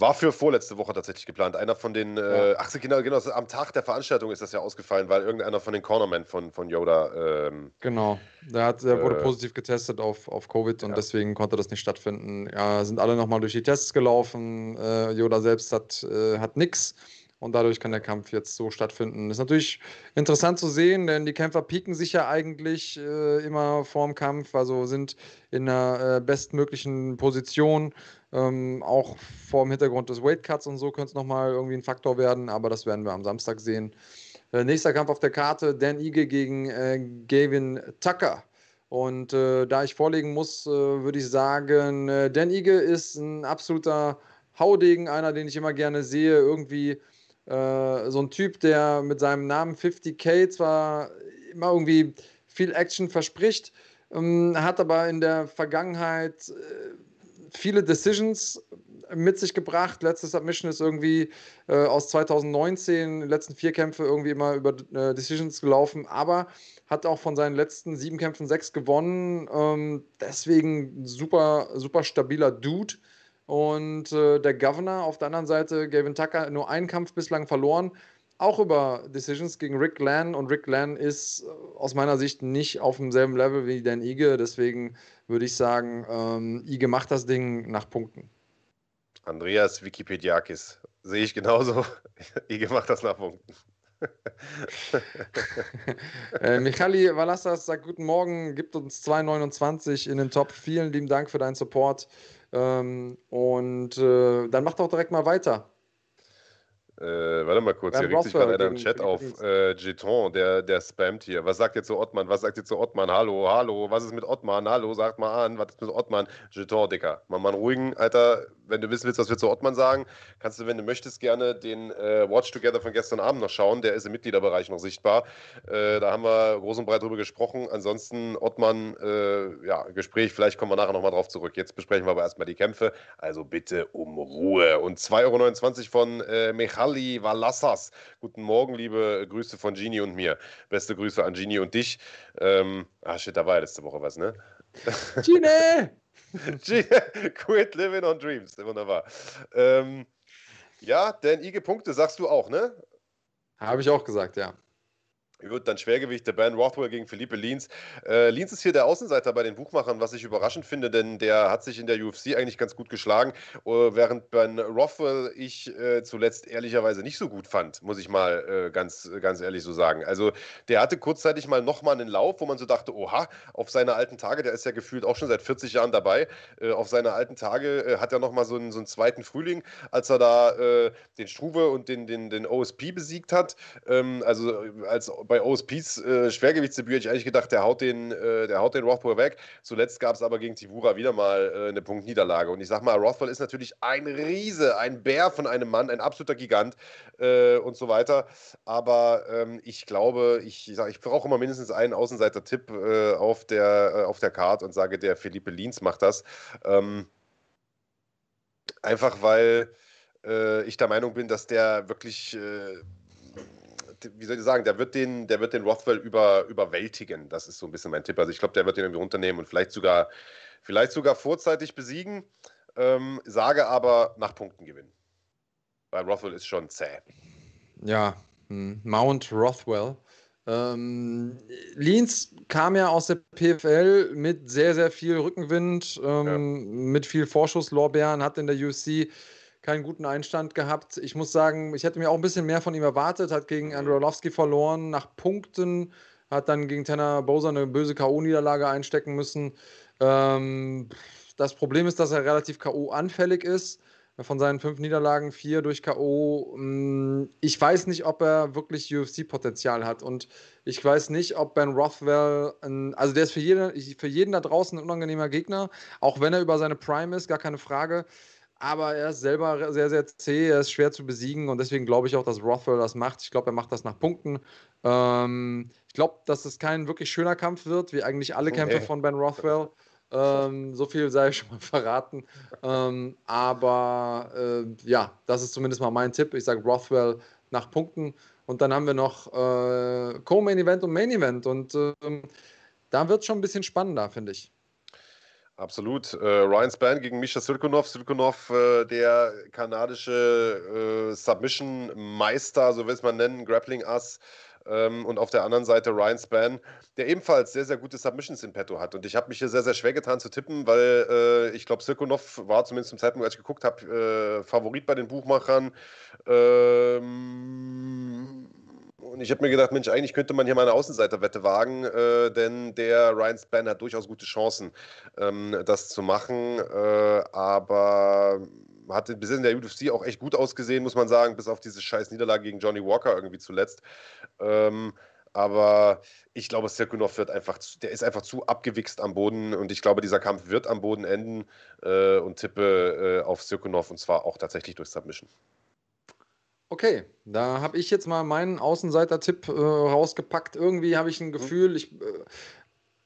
War für vorletzte Woche tatsächlich geplant. Einer von den, äh, ja. äh, ach genau, genau, am Tag der Veranstaltung ist das ja ausgefallen, weil irgendeiner von den Cornermen von, von Yoda. Ähm, genau, der, hat, der äh, wurde positiv getestet auf, auf Covid und ja. deswegen konnte das nicht stattfinden. Ja, sind alle nochmal durch die Tests gelaufen. Äh, Yoda selbst hat, äh, hat nichts und dadurch kann der Kampf jetzt so stattfinden. Ist natürlich interessant zu sehen, denn die Kämpfer pieken sich ja eigentlich äh, immer vorm Kampf, also sind in der bestmöglichen Position ähm, auch vor dem Hintergrund des Weightcuts und so könnte es nochmal irgendwie ein Faktor werden, aber das werden wir am Samstag sehen. Äh, nächster Kampf auf der Karte: Dan Ige gegen äh, Gavin Tucker. Und äh, da ich vorlegen muss, äh, würde ich sagen, äh, Dan Ige ist ein absoluter Haudegen, einer, den ich immer gerne sehe. Irgendwie Äh, so ein Typ, der mit seinem Namen 50k zwar immer irgendwie viel Action verspricht, ähm, hat aber in der Vergangenheit viele Decisions mit sich gebracht. Letzte Submission ist irgendwie äh, aus 2019, die letzten vier Kämpfe irgendwie immer über äh, Decisions gelaufen, aber hat auch von seinen letzten sieben Kämpfen sechs gewonnen. Ähm, deswegen super, super stabiler Dude. Und äh, der Governor auf der anderen Seite, Gavin Tucker, nur einen Kampf bislang verloren. Auch über Decisions gegen Rick Lann. Und Rick Lann ist äh, aus meiner Sicht nicht auf demselben Level wie Dan Ige. Deswegen würde ich sagen, ähm, Ige macht das Ding nach Punkten. Andreas Wikipediakis. Sehe ich genauso. [LAUGHS] Ige macht das nach Punkten. [LAUGHS] äh, Michali Valassas sagt Guten Morgen, gibt uns 2,29 in den Top. Vielen lieben Dank für deinen Support. Ähm, und äh, dann mach doch direkt mal weiter. Äh, warte mal kurz, hier regt sich gerade einer im Chat auf. Äh, Jeton, der, der spammt hier. Was sagt ihr zu Ottmann? Was sagt ihr zu Ottmann? Hallo, hallo, was ist mit Ottmann? Hallo, sagt mal an, was ist mit Ottmann? Jeton, Dicker. Mach mal einen ruhigen, Alter. Wenn du wissen willst, was wir zu Ottmann sagen, kannst du, wenn du möchtest, gerne den äh, Watch Together von gestern Abend noch schauen. Der ist im Mitgliederbereich noch sichtbar. Äh, da haben wir groß und breit drüber gesprochen. Ansonsten, Ottmann, äh, ja, Gespräch, vielleicht kommen wir nachher nochmal drauf zurück. Jetzt besprechen wir aber erstmal die Kämpfe. Also bitte um Ruhe. Und 2,29 Euro von äh, Michal Ali Valassas. Guten Morgen, liebe Grüße von Gini und mir. Beste Grüße an Gini und dich. Ähm, ah, shit, da war ja letzte Woche was, ne? Gini! [LAUGHS] [LAUGHS] Quit living on dreams. Wunderbar. Ähm, ja, denn IG Punkte sagst du auch, ne? Habe ich auch gesagt, ja wird dann Schwergewicht der Ben Rothwell gegen Philippe Lins. Äh, Lins ist hier der Außenseiter bei den Buchmachern, was ich überraschend finde, denn der hat sich in der UFC eigentlich ganz gut geschlagen, äh, während Ben Rothwell ich äh, zuletzt ehrlicherweise nicht so gut fand, muss ich mal äh, ganz, ganz ehrlich so sagen. Also der hatte kurzzeitig mal nochmal einen Lauf, wo man so dachte, oha, auf seine alten Tage, der ist ja gefühlt auch schon seit 40 Jahren dabei, äh, auf seine alten Tage äh, hat er nochmal so einen, so einen zweiten Frühling, als er da den Struve und den, den, den OSP besiegt hat, ähm, also als bei OSPs äh, Schwergewichtsdebüt hätte ich eigentlich gedacht, der haut den, äh, der haut den Rothwell weg. Zuletzt gab es aber gegen Tivura wieder mal äh, eine Punktniederlage. Und ich sag mal, Rothwell ist natürlich ein Riese, ein Bär von einem Mann, ein absoluter Gigant äh, und so weiter. Aber ähm, ich glaube, ich, ich, ich brauche immer mindestens einen Außenseiter-Tipp äh, auf der, äh, auf der Card und sage, der Philippe Lins macht das. Ähm, einfach weil ich der Meinung bin, dass der wirklich wie soll ich sagen, der wird den, der wird den Rothwell über, überwältigen. Das ist so ein bisschen mein Tipp. Also ich glaube, der wird den irgendwie runternehmen und vielleicht sogar, vielleicht sogar vorzeitig besiegen. Ähm, sage aber nach Punkten gewinnen. Weil Rothwell ist schon zäh. Ja, hm, Mount Rothwell. Ähm, Leans kam ja aus der PFL mit sehr, sehr viel Rückenwind, ähm, ja. mit viel Vorschusslorbeeren, hat in der UFC keinen guten Einstand gehabt. Ich muss sagen, ich hätte mir auch ein bisschen mehr von ihm erwartet. Hat gegen Andrew verloren nach Punkten, hat dann gegen Tanner Bowser eine böse K.O.-Niederlage einstecken müssen. Ähm, das Problem ist, dass er relativ K.O.-anfällig ist. Von seinen fünf Niederlagen vier durch K.O. Mm, ich weiß nicht, ob er wirklich UFC-Potenzial hat. Und ich weiß nicht, ob Ben Rothwell, also der ist für jeden, für jeden da draußen ein unangenehmer Gegner, auch wenn er über seine Prime ist, gar keine Frage aber er ist selber sehr, sehr zäh, er ist schwer zu besiegen und deswegen glaube ich auch, dass Rothwell das macht. Ich glaube, er macht das nach Punkten. Ähm, ich glaube, dass es kein wirklich schöner Kampf wird, wie eigentlich alle Kämpfe okay. von Ben Rothwell. Ähm, so viel sei ich [LAUGHS] schon mal verraten. Ähm, aber äh, ja, das ist zumindest mal mein Tipp. Ich sage Rothwell nach Punkten. Und dann haben wir noch äh, Co-Main Event und Main Event. Und ähm, da wird es schon ein bisschen spannender, finde ich. Absolut. Äh, Ryan Spann gegen Misha Silkonov. Silkonov, äh, der kanadische äh, Submission-Meister, so will es man nennen, Grappling-Ass. Ähm, und auf der anderen Seite Ryan Spann, der ebenfalls sehr, sehr gute Submissions in petto hat. Und ich habe mich hier sehr, sehr schwer getan zu tippen, weil äh, ich glaube, Silkonov war zumindest zum Zeitpunkt, als ich geguckt habe, äh, Favorit bei den Buchmachern. Ähm, und ich habe mir gedacht, Mensch, eigentlich könnte man hier mal eine Außenseiterwette wagen, äh, denn der Ryan Spann hat durchaus gute Chancen, ähm, das zu machen. Äh, aber hat bis in der UFC auch echt gut ausgesehen, muss man sagen, bis auf diese scheiß Niederlage gegen Johnny Walker irgendwie zuletzt. Ähm, aber ich glaube, Sirkunov wird einfach, der ist einfach zu abgewichst am Boden und ich glaube, dieser Kampf wird am Boden enden äh, und tippe äh, auf Sirkunov und zwar auch tatsächlich durch Submission. Okay, da habe ich jetzt mal meinen Außenseiter-Tipp äh, rausgepackt. Irgendwie habe ich ein mhm. Gefühl, ich, äh,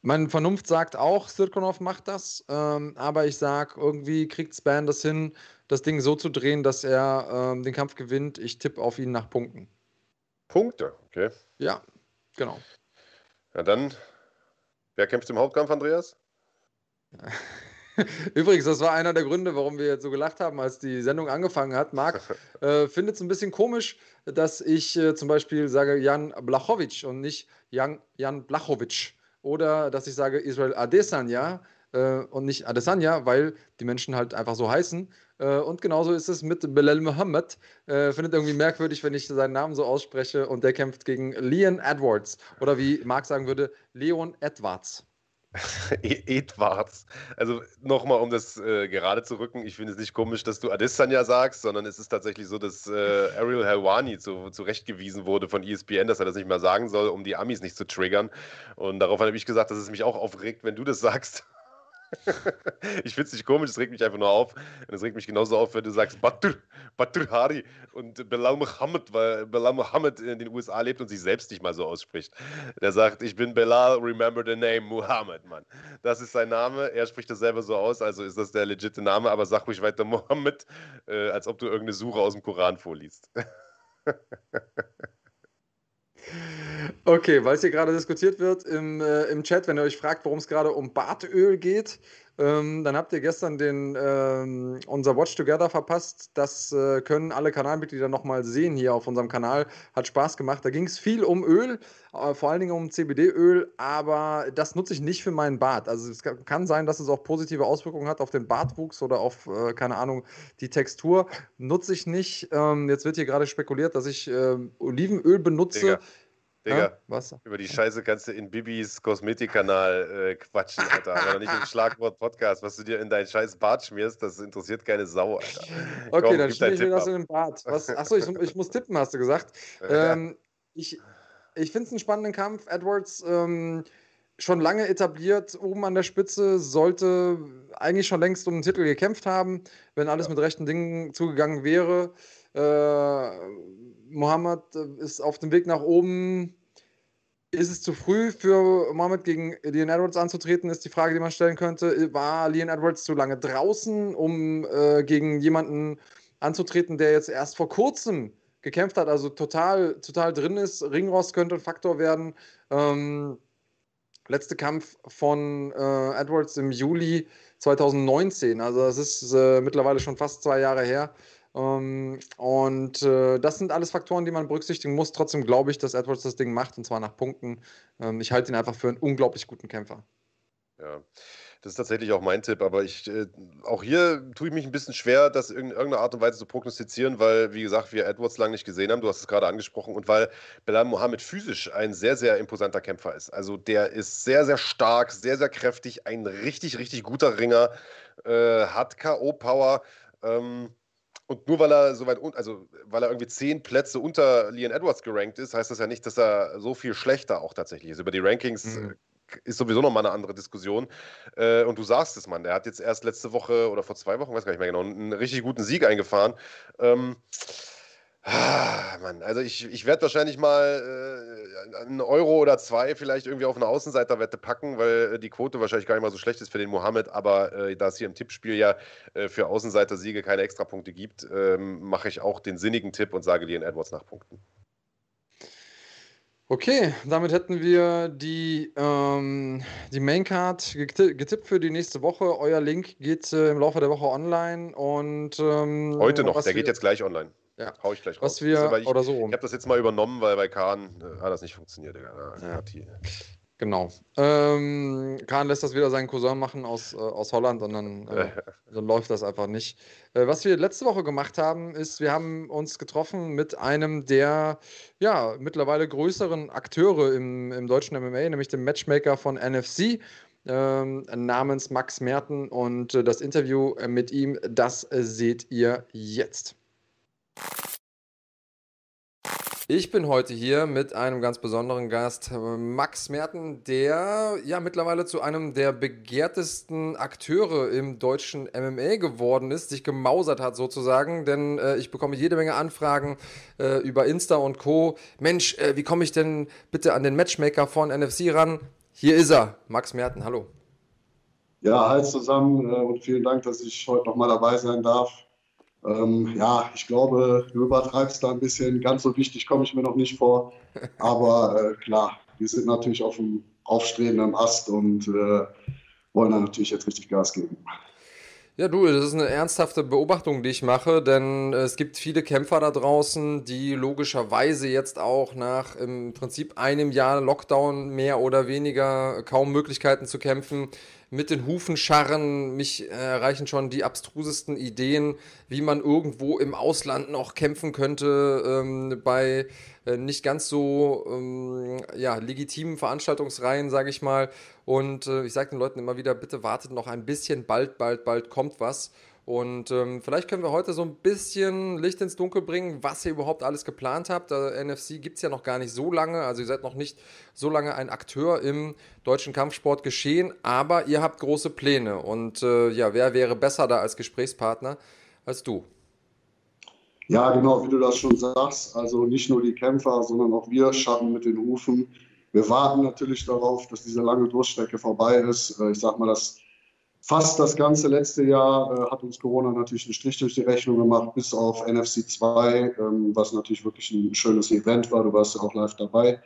meine Vernunft sagt auch, Sirkonov macht das, ähm, aber ich sage, irgendwie kriegt Span das hin, das Ding so zu drehen, dass er ähm, den Kampf gewinnt. Ich tippe auf ihn nach Punkten. Punkte, okay. Ja, genau. Ja, dann, wer kämpft im Hauptkampf, Andreas? [LAUGHS] [LAUGHS] Übrigens, das war einer der Gründe, warum wir jetzt so gelacht haben, als die Sendung angefangen hat. Marc [LAUGHS] äh, findet es ein bisschen komisch, dass ich äh, zum Beispiel sage Jan Blachowicz und nicht Jan, Jan Blachowicz. Oder dass ich sage Israel Adesanya äh, und nicht Adesanya, weil die Menschen halt einfach so heißen. Äh, und genauso ist es mit Belal Muhammad. Äh, findet irgendwie merkwürdig, wenn ich seinen Namen so ausspreche und der kämpft gegen Leon Edwards. Oder wie Marc sagen würde, Leon Edwards. [LAUGHS] E-, Edwards. Also nochmal, um das äh, gerade zu rücken, ich finde es nicht komisch, dass du Adesanya sagst, sondern es ist tatsächlich so, dass äh, Ariel Helwani zu, zurechtgewiesen wurde von ESPN, dass er das nicht mehr sagen soll, um die Amis nicht zu triggern. Und darauf habe ich gesagt, dass es mich auch aufregt, wenn du das sagst. [LAUGHS] ich finde es nicht komisch, es regt mich einfach nur auf. Und es regt mich genauso auf, wenn du sagst Batur, Batur Hari und Belal Muhammad, weil Belal Muhammad in den USA lebt und sich selbst nicht mal so ausspricht. Der sagt, ich bin Belal, remember the name Muhammad, Mann. Das ist sein Name, er spricht das selber so aus, also ist das der legitime Name, aber sag ruhig weiter Muhammad, äh, als ob du irgendeine Suche aus dem Koran vorliest. [LAUGHS] Okay, weil es hier gerade diskutiert wird im, äh, im Chat, wenn ihr euch fragt, worum es gerade um Bartöl geht, ähm, dann habt ihr gestern den, ähm, unser Watch Together verpasst. Das äh, können alle Kanalmitglieder nochmal sehen hier auf unserem Kanal. Hat Spaß gemacht. Da ging es viel um Öl, äh, vor allen Dingen um CBD-Öl, aber das nutze ich nicht für meinen Bart. Also es kann sein, dass es auch positive Auswirkungen hat auf den Bartwuchs oder auf, äh, keine Ahnung, die Textur. Nutze ich nicht. Ähm, jetzt wird hier gerade spekuliert, dass ich ähm, Olivenöl benutze. Digga. Digga, ja, was? über die Scheiße kannst du in Bibis Kosmetikkanal äh, quatschen, Alter. Aber nicht im Schlagwort-Podcast. Was du dir in deinen scheiß Bart schmierst, das interessiert keine Sau, Alter. [LAUGHS] Okay, Komm, dann schmier ich mir das in den Bart. Was? Achso, ich, ich, muss tippen, hast du gesagt. Ähm, ich ich finde es einen spannenden Kampf. Edwards ähm, schon lange etabliert, oben an der Spitze, sollte eigentlich schon längst um den Titel gekämpft haben, wenn alles ja. mit rechten Dingen zugegangen wäre. Äh, Mohammed äh, ist auf dem Weg nach oben. Ist es zu früh für Mohammed gegen Leon Edwards anzutreten, ist die Frage, die man stellen könnte. War Leon Edwards zu lange draußen, um äh, gegen jemanden anzutreten, der jetzt erst vor kurzem gekämpft hat, also total, total drin ist? Ringrost könnte ein Faktor werden. Ähm, letzte Kampf von äh, Edwards im Juli 2019, also das ist äh, mittlerweile schon fast zwei Jahre her. Ähm, und äh, das sind alles Faktoren, die man berücksichtigen muss. Trotzdem glaube ich, dass Edwards das Ding macht und zwar nach Punkten. Ähm, ich halte ihn einfach für einen unglaublich guten Kämpfer. Ja. Das ist tatsächlich auch mein Tipp, aber ich, äh, auch hier tue ich mich ein bisschen schwer, das in irgendeiner Art und Weise zu prognostizieren, weil, wie gesagt, wir Edwards lange nicht gesehen haben, du hast es gerade angesprochen, und weil Belal Mohammed physisch ein sehr, sehr imposanter Kämpfer ist. Also der ist sehr, sehr stark, sehr, sehr kräftig, ein richtig, richtig guter Ringer, äh, hat K.O.-Power. Ähm, und nur weil er so weit, also weil er irgendwie zehn Plätze unter Leon Edwards gerankt ist, heißt das ja nicht, dass er so viel schlechter auch tatsächlich ist. Über die Rankings mhm. ist sowieso nochmal eine andere Diskussion. Äh, und du sagst es, Mann, der hat jetzt erst letzte Woche oder vor zwei Wochen, weiß gar nicht mehr genau, einen richtig guten Sieg eingefahren. Ähm, Ah, Mann, also ich, ich werde wahrscheinlich mal äh, einen Euro oder zwei vielleicht irgendwie auf eine Außenseiterwette packen, weil äh, die Quote wahrscheinlich gar nicht mal so schlecht ist für den Mohammed, aber äh, da es hier im Tippspiel ja äh, für Außenseiter-Siege keine Extrapunkte gibt, ähm, mache ich auch den sinnigen Tipp und sage dir in Edwards nach Punkten. Okay, damit hätten wir die, ähm, die Maincard getippt für die nächste Woche. Euer Link geht äh, im Laufe der Woche online und ähm, heute noch, der geht jetzt gleich online. Ja. Hau ich gleich raus. Was wir, ich, oder so. Ich habe das jetzt mal übernommen, weil bei Kahn äh, hat das nicht funktioniert. Ja. Genau. Ähm, Kahn lässt das wieder seinen Cousin machen aus, äh, aus Holland und dann, [LAUGHS] äh, dann läuft das einfach nicht. Äh, was wir letzte Woche gemacht haben, ist, wir haben uns getroffen mit einem der ja, mittlerweile größeren Akteure im, im deutschen MMA, nämlich dem Matchmaker von NFC. Ähm, namens Max Merten und äh, das Interview mit ihm, das seht ihr jetzt. Ich bin heute hier mit einem ganz besonderen Gast, Max Merten, der ja mittlerweile zu einem der begehrtesten Akteure im deutschen MMA geworden ist, sich gemausert hat sozusagen, denn äh, ich bekomme jede Menge Anfragen äh, über Insta und Co. Mensch, äh, wie komme ich denn bitte an den Matchmaker von NFC ran? Hier ist er, Max Merten, hallo. Ja, hi zusammen äh, und vielen Dank, dass ich heute nochmal dabei sein darf. Ähm, ja, ich glaube, du übertreibst da ein bisschen. Ganz so wichtig komme ich mir noch nicht vor. Aber äh, klar, wir sind natürlich auf dem aufstrebenden Ast und äh, wollen da natürlich jetzt richtig Gas geben. Ja, du, das ist eine ernsthafte Beobachtung, die ich mache, denn es gibt viele Kämpfer da draußen, die logischerweise jetzt auch nach im Prinzip einem Jahr Lockdown mehr oder weniger kaum Möglichkeiten zu kämpfen, mit den Hufen scharren. Mich äh, erreichen schon die abstrusesten Ideen, wie man irgendwo im Ausland noch kämpfen könnte ähm, bei äh, nicht ganz so ähm, ja, legitimen Veranstaltungsreihen, sage ich mal. Und äh, ich sage den Leuten immer wieder, bitte wartet noch ein bisschen, bald, bald, bald kommt was. Und ähm, vielleicht können wir heute so ein bisschen Licht ins Dunkel bringen, was ihr überhaupt alles geplant habt. Der NFC gibt es ja noch gar nicht so lange, also ihr seid noch nicht so lange ein Akteur im deutschen Kampfsport geschehen, aber ihr habt große Pläne. Und äh, ja, wer wäre besser da als Gesprächspartner als du? Ja, genau, wie du das schon sagst. Also nicht nur die Kämpfer, sondern auch wir schaffen mit den Hufen. Wir warten natürlich darauf, dass diese lange Durchstrecke vorbei ist. Äh, ich sag mal, das fast das ganze letzte Jahr äh, hat uns Corona natürlich einen Strich durch die Rechnung gemacht, bis auf NFC 2, ähm, was natürlich wirklich ein schönes Event war. Du warst ja auch live dabei.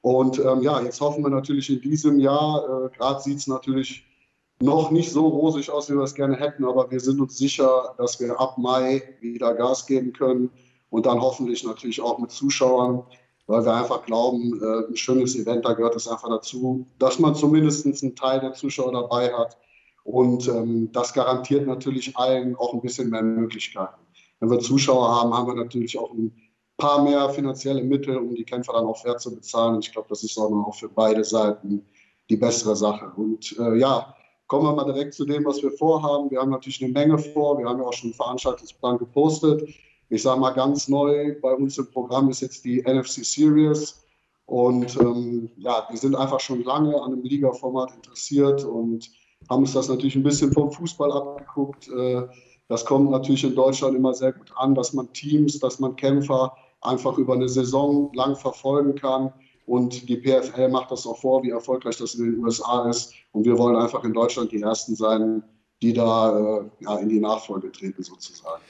Und ähm, ja, jetzt hoffen wir natürlich in diesem Jahr, äh, gerade sieht es natürlich noch nicht so rosig aus, wie wir es gerne hätten, aber wir sind uns sicher, dass wir ab Mai wieder Gas geben können und dann hoffentlich natürlich auch mit Zuschauern, weil wir einfach glauben, äh, ein schönes Event, da gehört es einfach dazu, dass man zumindest einen Teil der Zuschauer dabei hat, und ähm, das garantiert natürlich allen auch ein bisschen mehr Möglichkeiten. Wenn wir Zuschauer haben, haben wir natürlich auch ein paar mehr finanzielle Mittel, um die Kämpfer dann auch fair zu bezahlen. Und ich glaube, das ist auch für beide Seiten die bessere Sache. Und äh, ja, kommen wir mal direkt zu dem, was wir vorhaben. Wir haben natürlich eine Menge vor. Wir haben ja auch schon einen Veranstaltungsplan gepostet. Ich sage mal ganz neu, bei uns im Programm ist jetzt die NFC Series. Und ähm, ja, wir sind einfach schon lange an einem Liga-Format interessiert und haben uns das natürlich ein bisschen vom Fußball abgeguckt. Äh, das kommt natürlich in Deutschland immer sehr gut an, dass man Teams, dass man Kämpfer einfach über eine Saison lang verfolgen kann. Und die PFL macht das auch vor, wie erfolgreich das in den USA ist. Und wir wollen einfach in Deutschland die Ersten sein, die da äh, ja, in die Nachfolge treten sozusagen.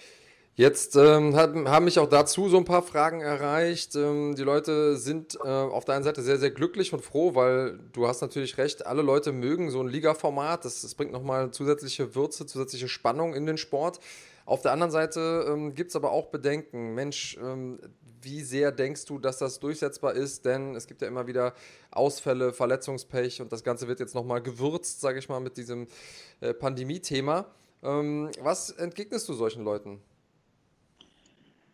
Jetzt ähm, haben, haben mich auch dazu so ein paar Fragen erreicht. Ähm, die Leute sind äh, auf der einen Seite sehr, sehr glücklich und froh, weil du hast natürlich recht, alle Leute mögen so ein Liga-Format. Das, das bringt nochmal zusätzliche Würze, zusätzliche Spannung in den Sport. Auf der anderen Seite ähm, gibt es aber auch Bedenken. Mensch, ähm, wie sehr denkst du, dass das durchsetzbar ist? Denn es gibt ja immer wieder Ausfälle, Verletzungspech und das Ganze wird jetzt nochmal gewürzt, sage ich mal, mit diesem äh, Pandemie-Thema. Ähm, was entgegnest du solchen Leuten?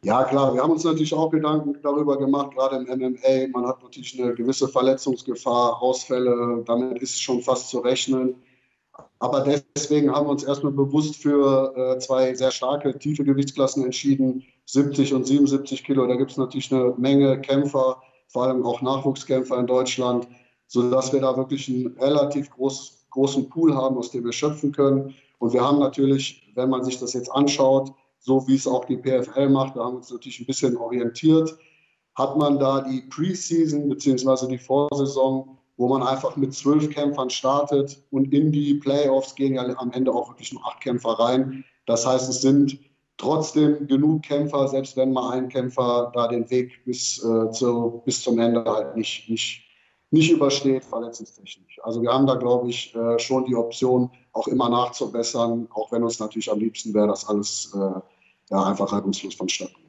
Ja, klar, wir haben uns natürlich auch Gedanken darüber gemacht, gerade im MMA. Man hat natürlich eine gewisse Verletzungsgefahr, Ausfälle, damit ist schon fast zu rechnen. Aber deswegen haben wir uns erstmal bewusst für äh, zwei sehr starke, tiefe Gewichtsklassen entschieden, 70 und 77 Kilo. Da gibt es natürlich eine Menge Kämpfer, vor allem auch Nachwuchskämpfer in Deutschland, sodass wir da wirklich einen relativ groß, großen Pool haben, aus dem wir schöpfen können. Und wir haben natürlich, wenn man sich das jetzt anschaut, so wie es auch die PFL macht. Da haben wir uns natürlich ein bisschen orientiert. Hat man da die Preseason bzw. die Vorsaison, wo man einfach mit zwölf Kämpfern startet und in die Playoffs gehen ja am Ende auch wirklich nur acht Kämpfer rein. Das heißt, es sind trotzdem genug Kämpfer, selbst wenn mal ein Kämpfer da den Weg bis, äh, zu, bis zum Ende halt nicht, nicht, nicht übersteht, verletzungstechnisch. Also wir haben da, glaube ich, äh, schon die Option, auch immer nachzubessern, auch wenn uns natürlich am liebsten wäre, dass alles äh, ja, einfach reibungslos vonstatten geht.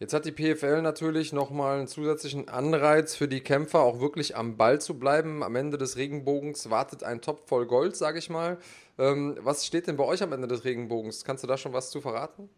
Jetzt hat die PFL natürlich nochmal einen zusätzlichen Anreiz für die Kämpfer, auch wirklich am Ball zu bleiben. Am Ende des Regenbogens wartet ein Topf voll Gold, sage ich mal. Ähm, was steht denn bei euch am Ende des Regenbogens? Kannst du da schon was zu verraten?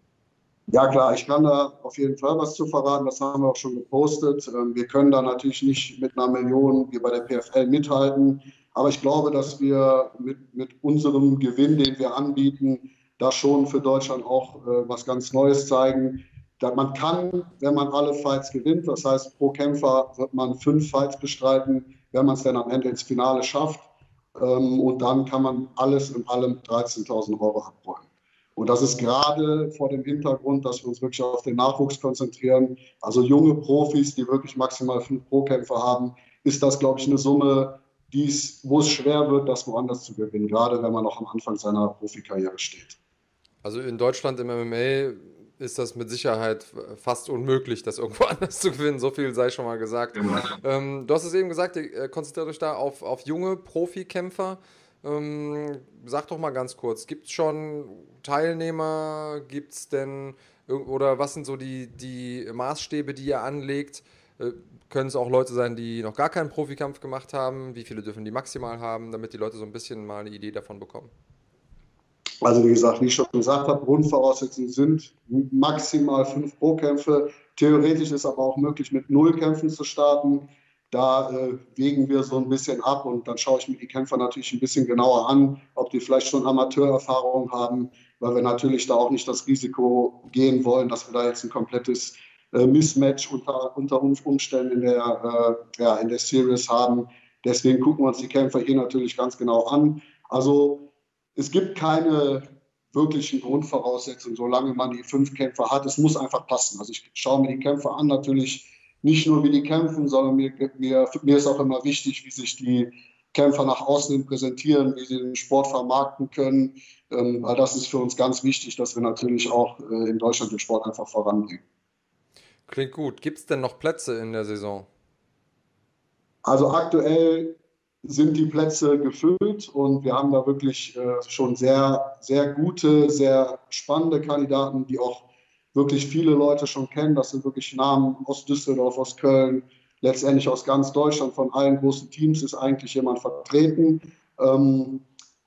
Ja, klar, ich kann da auf jeden Fall was zu verraten. Das haben wir auch schon gepostet. Ähm, wir können da natürlich nicht mit einer Million wie bei der PFL mithalten. Aber ich glaube, dass wir mit, mit unserem Gewinn, den wir anbieten, da schon für Deutschland auch äh, was ganz Neues zeigen. man kann, wenn man alle Fights gewinnt, das heißt, pro Kämpfer wird man fünf Fights bestreiten, wenn man es dann am Ende ins Finale schafft. Ähm, und dann kann man alles in allem 13.000 Euro abräumen. Und das ist gerade vor dem Hintergrund, dass wir uns wirklich auf den Nachwuchs konzentrieren. Also junge Profis, die wirklich maximal fünf Pro-Kämpfer haben, ist das, glaube ich, eine Summe, die's, wo es schwer wird, das woanders zu gewinnen, gerade wenn man noch am Anfang seiner Profikarriere steht. Also in Deutschland im MMA ist das mit Sicherheit fast unmöglich, das irgendwo [LAUGHS] anders zu gewinnen. So viel sei schon mal gesagt. Ähm, du hast es eben gesagt, ihr äh, konzentriert euch da auf, auf junge Profikämpfer. Ähm, sag doch mal ganz kurz, gibt es schon Teilnehmer? Gibt es denn, oder was sind so die, die Maßstäbe, die ihr anlegt? Können es auch Leute sein, die noch gar keinen Profikampf gemacht haben? Wie viele dürfen die maximal haben, damit die Leute so ein bisschen mal eine Idee davon bekommen? Also wie gesagt, wie ich schon gesagt habe, Grundvoraussetzungen sind maximal fünf Pro-Kämpfe. Theoretisch ist aber auch möglich, mit null Kämpfen zu starten. Da äh, wägen wir so ein bisschen ab und dann schaue ich mir die Kämpfer natürlich ein bisschen genauer an, ob die vielleicht schon Amateurerfahrung haben, weil wir natürlich da auch nicht das Risiko gehen wollen, dass wir da jetzt ein komplettes äh, Mismatch unter, unter Umständen in der, äh, ja, in der Series haben. Deswegen gucken wir uns die Kämpfer hier natürlich ganz genau an. Also es gibt keine wirklichen Grundvoraussetzungen, solange man die fünf Kämpfer hat. Es muss einfach passen. Also ich schaue mir die Kämpfer an, natürlich nicht nur wie die kämpfen, sondern mir, mir, mir ist auch immer wichtig, wie sich die Kämpfer nach außen präsentieren, wie sie den Sport vermarkten können. Ähm, weil das ist für uns ganz wichtig, dass wir natürlich auch äh, in Deutschland den Sport einfach voranbringen. Klingt gut. Gibt es denn noch Plätze in der Saison? Also aktuell sind die Plätze gefüllt und wir haben da wirklich äh, schon sehr, sehr gute, sehr spannende Kandidaten, die auch wirklich viele Leute schon kennen. Das sind wirklich Namen aus Düsseldorf, aus Köln, letztendlich aus ganz Deutschland. Von allen großen Teams ist eigentlich jemand vertreten. Ähm,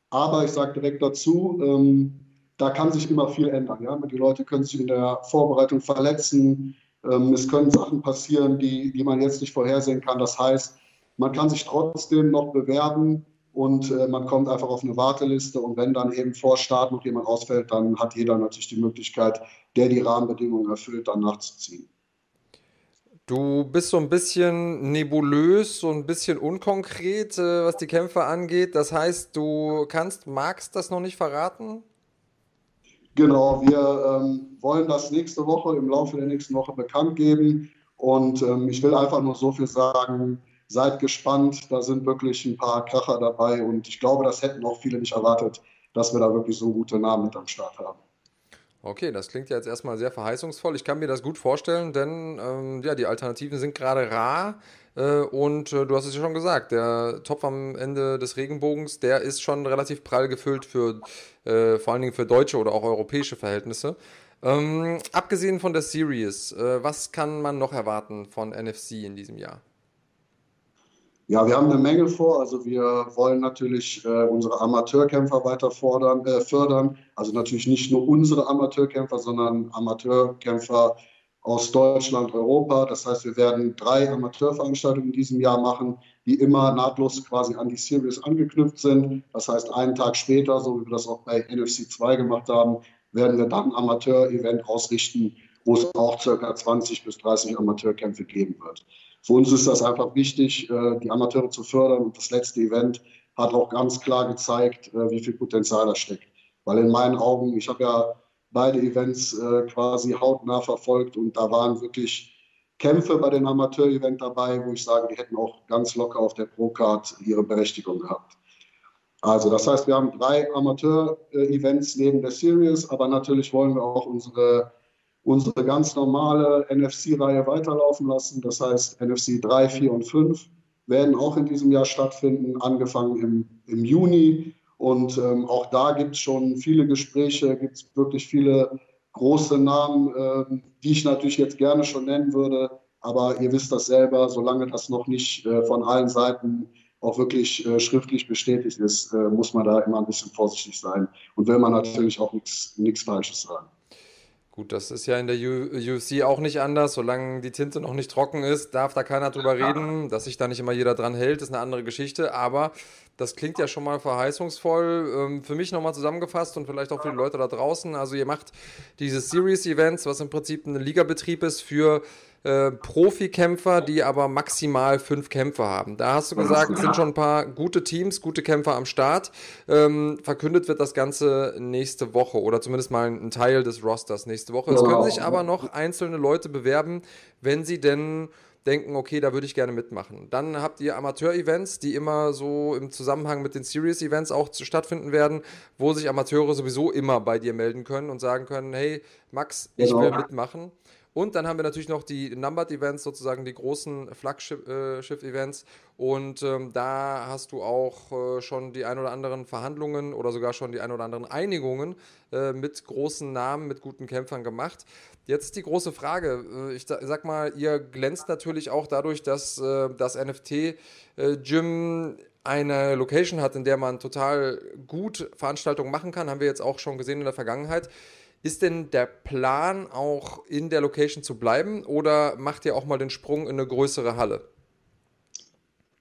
aber ich sage direkt dazu, ähm, da kann sich immer viel ändern. Ja? Die Leute können sich in der Vorbereitung verletzen. Ähm, es können Sachen passieren, die, die man jetzt nicht vorhersehen kann. Das heißt, man kann sich trotzdem noch bewerben und äh, man kommt einfach auf eine Warteliste. Und wenn dann eben vor Start noch jemand ausfällt, dann hat jeder natürlich die Möglichkeit, der die Rahmenbedingungen erfüllt, dann nachzuziehen. Du bist so ein bisschen nebulös, so ein bisschen unkonkret, äh, was die Kämpfe angeht. Das heißt, du kannst, magst das noch nicht verraten? Genau, wir ähm, wollen das nächste Woche, im Laufe der nächsten Woche bekannt geben. Und ähm, ich will einfach nur so viel sagen, seid gespannt, da sind wirklich ein paar Kracher dabei und ich glaube, das hätten auch viele nicht erwartet, dass wir da wirklich so gute Namen mit am Start haben. Okay, das klingt ja jetzt erstmal sehr verheißungsvoll. Ich kann mir das gut vorstellen, denn ähm, ja, die Alternativen sind gerade rar. Äh, und äh, du hast es ja schon gesagt, der Topf am Ende des Regenbogens, der ist schon relativ prall gefüllt für äh, vor allen Dingen für deutsche oder auch europäische Verhältnisse. Ähm, abgesehen von der Series, was kann man noch erwarten von NFC in diesem Jahr? Ja, wir haben eine Menge vor. Also wir wollen natürlich äh, unsere Amateurkämpfer weiter fordern, fördern. Also natürlich nicht nur unsere Amateurkämpfer, sondern Amateurkämpfer aus Deutschland, Europa. Das heißt, wir werden drei Amateurveranstaltungen in diesem Jahr machen, die immer nahtlos quasi an die Series angeknüpft sind. Das heißt, einen Tag später, so wie wir das auch bei NFC 2 gemacht haben, werden wir dann ein Amateur-Event ausrichten, wo es auch circa 20 bis 30 Amateurkämpfe geben wird. Für uns ist das einfach wichtig, äh, die Amateure zu fördern. Und das letzte Event hat auch ganz klar gezeigt, äh, wie viel Potenzial da steckt. Weil in meinen Augen, ich habe ja beide Events äh, quasi hautnah verfolgt und da waren wirklich Kämpfe bei dem Amateur-Event dabei, wo ich sage, die hätten auch ganz locker auf der Pro-Card ihre Berechtigung gehabt. Also das heißt, wir haben drei Amateur-Events neben der Series, aber natürlich wollen wir auch unsere unsere ganz normale NFC-Reihe weiterlaufen lassen. Das heißt, NFC 3, 4 und 5 werden auch in diesem Jahr stattfinden, angefangen im, im Juni. Und ähm, auch da gibt es schon viele Gespräche, gibt es wirklich viele große Namen, äh, die ich natürlich jetzt gerne schon nennen würde. Aber ihr wisst das selber, solange das noch nicht äh, von allen Seiten auch wirklich äh, schriftlich bestätigt ist, äh, muss man da immer ein bisschen vorsichtig sein und will man natürlich auch nichts Falsches sagen. Gut, das ist ja in der UFC auch nicht anders. Solange die Tinte noch nicht trocken ist, darf da keiner drüber reden. Dass sich da nicht immer jeder dran hält, ist eine andere Geschichte. Aber Das klingt ja schon mal verheißungsvoll. Ähm, für mich nochmal zusammengefasst und vielleicht auch für die Leute da draußen. Also ihr macht diese Series-Events, was im Prinzip ein Ligabetrieb ist für äh, Profikämpfer, die aber maximal fünf Kämpfer haben. Da hast du gesagt, sind schon ein paar gute Teams, gute Kämpfer am Start. Ähm, verkündet wird das Ganze nächste Woche oder zumindest mal ein Teil des Rosters nächste Woche. Es können sich aber noch einzelne Leute bewerben, wenn sie denn denken, okay, da würde ich gerne mitmachen. Dann habt ihr Amateur-Events, die immer so im Zusammenhang mit den Series-Events auch stattfinden werden, wo sich Amateure sowieso immer bei dir melden können und sagen können, hey, Max, ich genau. will mitmachen. Und dann haben wir natürlich noch die Numbered Events, sozusagen die großen Flaggschiff-Events. Äh, und ähm, da hast du auch äh, schon die ein oder anderen Verhandlungen oder sogar schon die ein oder anderen Einigungen äh, mit großen Namen, mit guten Kämpfern gemacht. Jetzt ist die große Frage. Äh, ich sag mal, ihr glänzt natürlich auch dadurch, dass äh, das NFT-Gym äh, eine Location hat, in der man total gut Veranstaltungen machen kann. Haben wir jetzt auch schon gesehen in der Vergangenheit. Ist denn der Plan auch in der Location zu bleiben oder macht ihr auch mal den Sprung in eine größere Halle?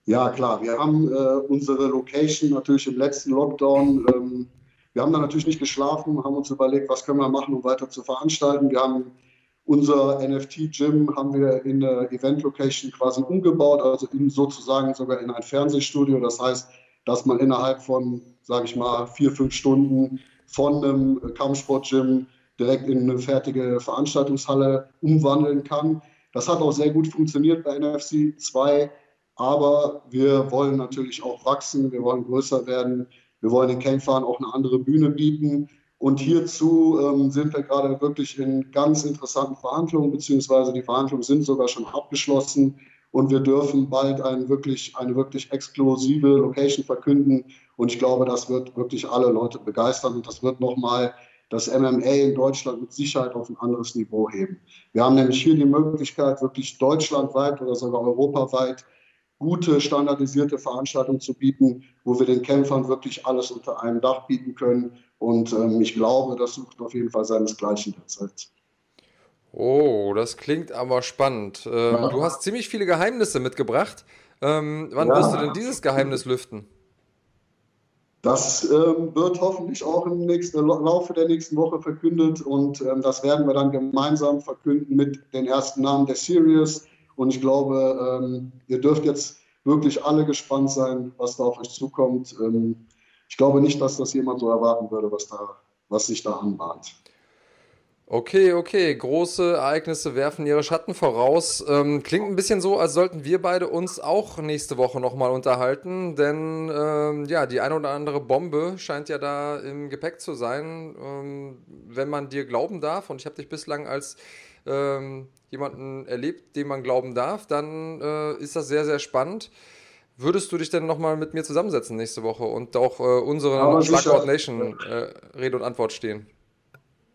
Ja, klar. Wir haben äh, unsere Location natürlich im letzten Lockdown. Ähm, wir haben da natürlich nicht geschlafen, haben uns überlegt, was können wir machen, um weiter zu veranstalten. Wir haben unser NFT-Gym haben wir in der Event-Location quasi umgebaut, also in, sozusagen sogar in ein Fernsehstudio. Das heißt, dass man innerhalb von, sage ich mal, vier, fünf Stunden von einem Kampfsport-Gym direkt in eine fertige Veranstaltungshalle umwandeln kann. Das hat auch sehr gut funktioniert bei NFC 2, aber wir wollen natürlich auch wachsen, wir wollen größer werden, wir wollen den Kämpfern auch eine andere Bühne bieten. Und hierzu ähm, sind wir gerade wirklich in ganz interessanten Verhandlungen, beziehungsweise die Verhandlungen sind sogar schon abgeschlossen und wir dürfen bald ein wirklich, eine wirklich exklusive Location verkünden. Und ich glaube, das wird wirklich alle Leute begeistern und das wird nochmal das MMA in Deutschland mit Sicherheit auf ein anderes Niveau heben. Wir haben nämlich hier die Möglichkeit, wirklich deutschlandweit oder sogar europaweit gute standardisierte Veranstaltungen zu bieten, wo wir den Kämpfern wirklich alles unter einem Dach bieten können. Und ähm, ich glaube, das sucht auf jeden Fall seinesgleichen derzeit. Oh, das klingt aber spannend. Ähm, ja. Du hast ziemlich viele Geheimnisse mitgebracht. Ähm, wann ja. wirst du denn dieses Geheimnis lüften? Das ähm, wird hoffentlich auch im nächsten, Laufe der nächsten Woche verkündet und ähm, das werden wir dann gemeinsam verkünden mit den ersten Namen der Series. Und ich glaube, ähm, ihr dürft jetzt wirklich alle gespannt sein, was da auf euch zukommt. Ähm, ich glaube nicht, dass das jemand so erwarten würde, was, da, was sich da anbahnt. Okay, okay. Große Ereignisse werfen ihre Schatten voraus. Ähm, klingt ein bisschen so, als sollten wir beide uns auch nächste Woche nochmal unterhalten, denn ähm, ja, die eine oder andere Bombe scheint ja da im Gepäck zu sein, ähm, wenn man dir glauben darf. Und ich habe dich bislang als ähm, jemanden erlebt, dem man glauben darf, dann äh, ist das sehr, sehr spannend. Würdest du dich denn nochmal mit mir zusammensetzen nächste Woche und auch äh, unsere Schlagwort Nation äh, Rede und Antwort stehen?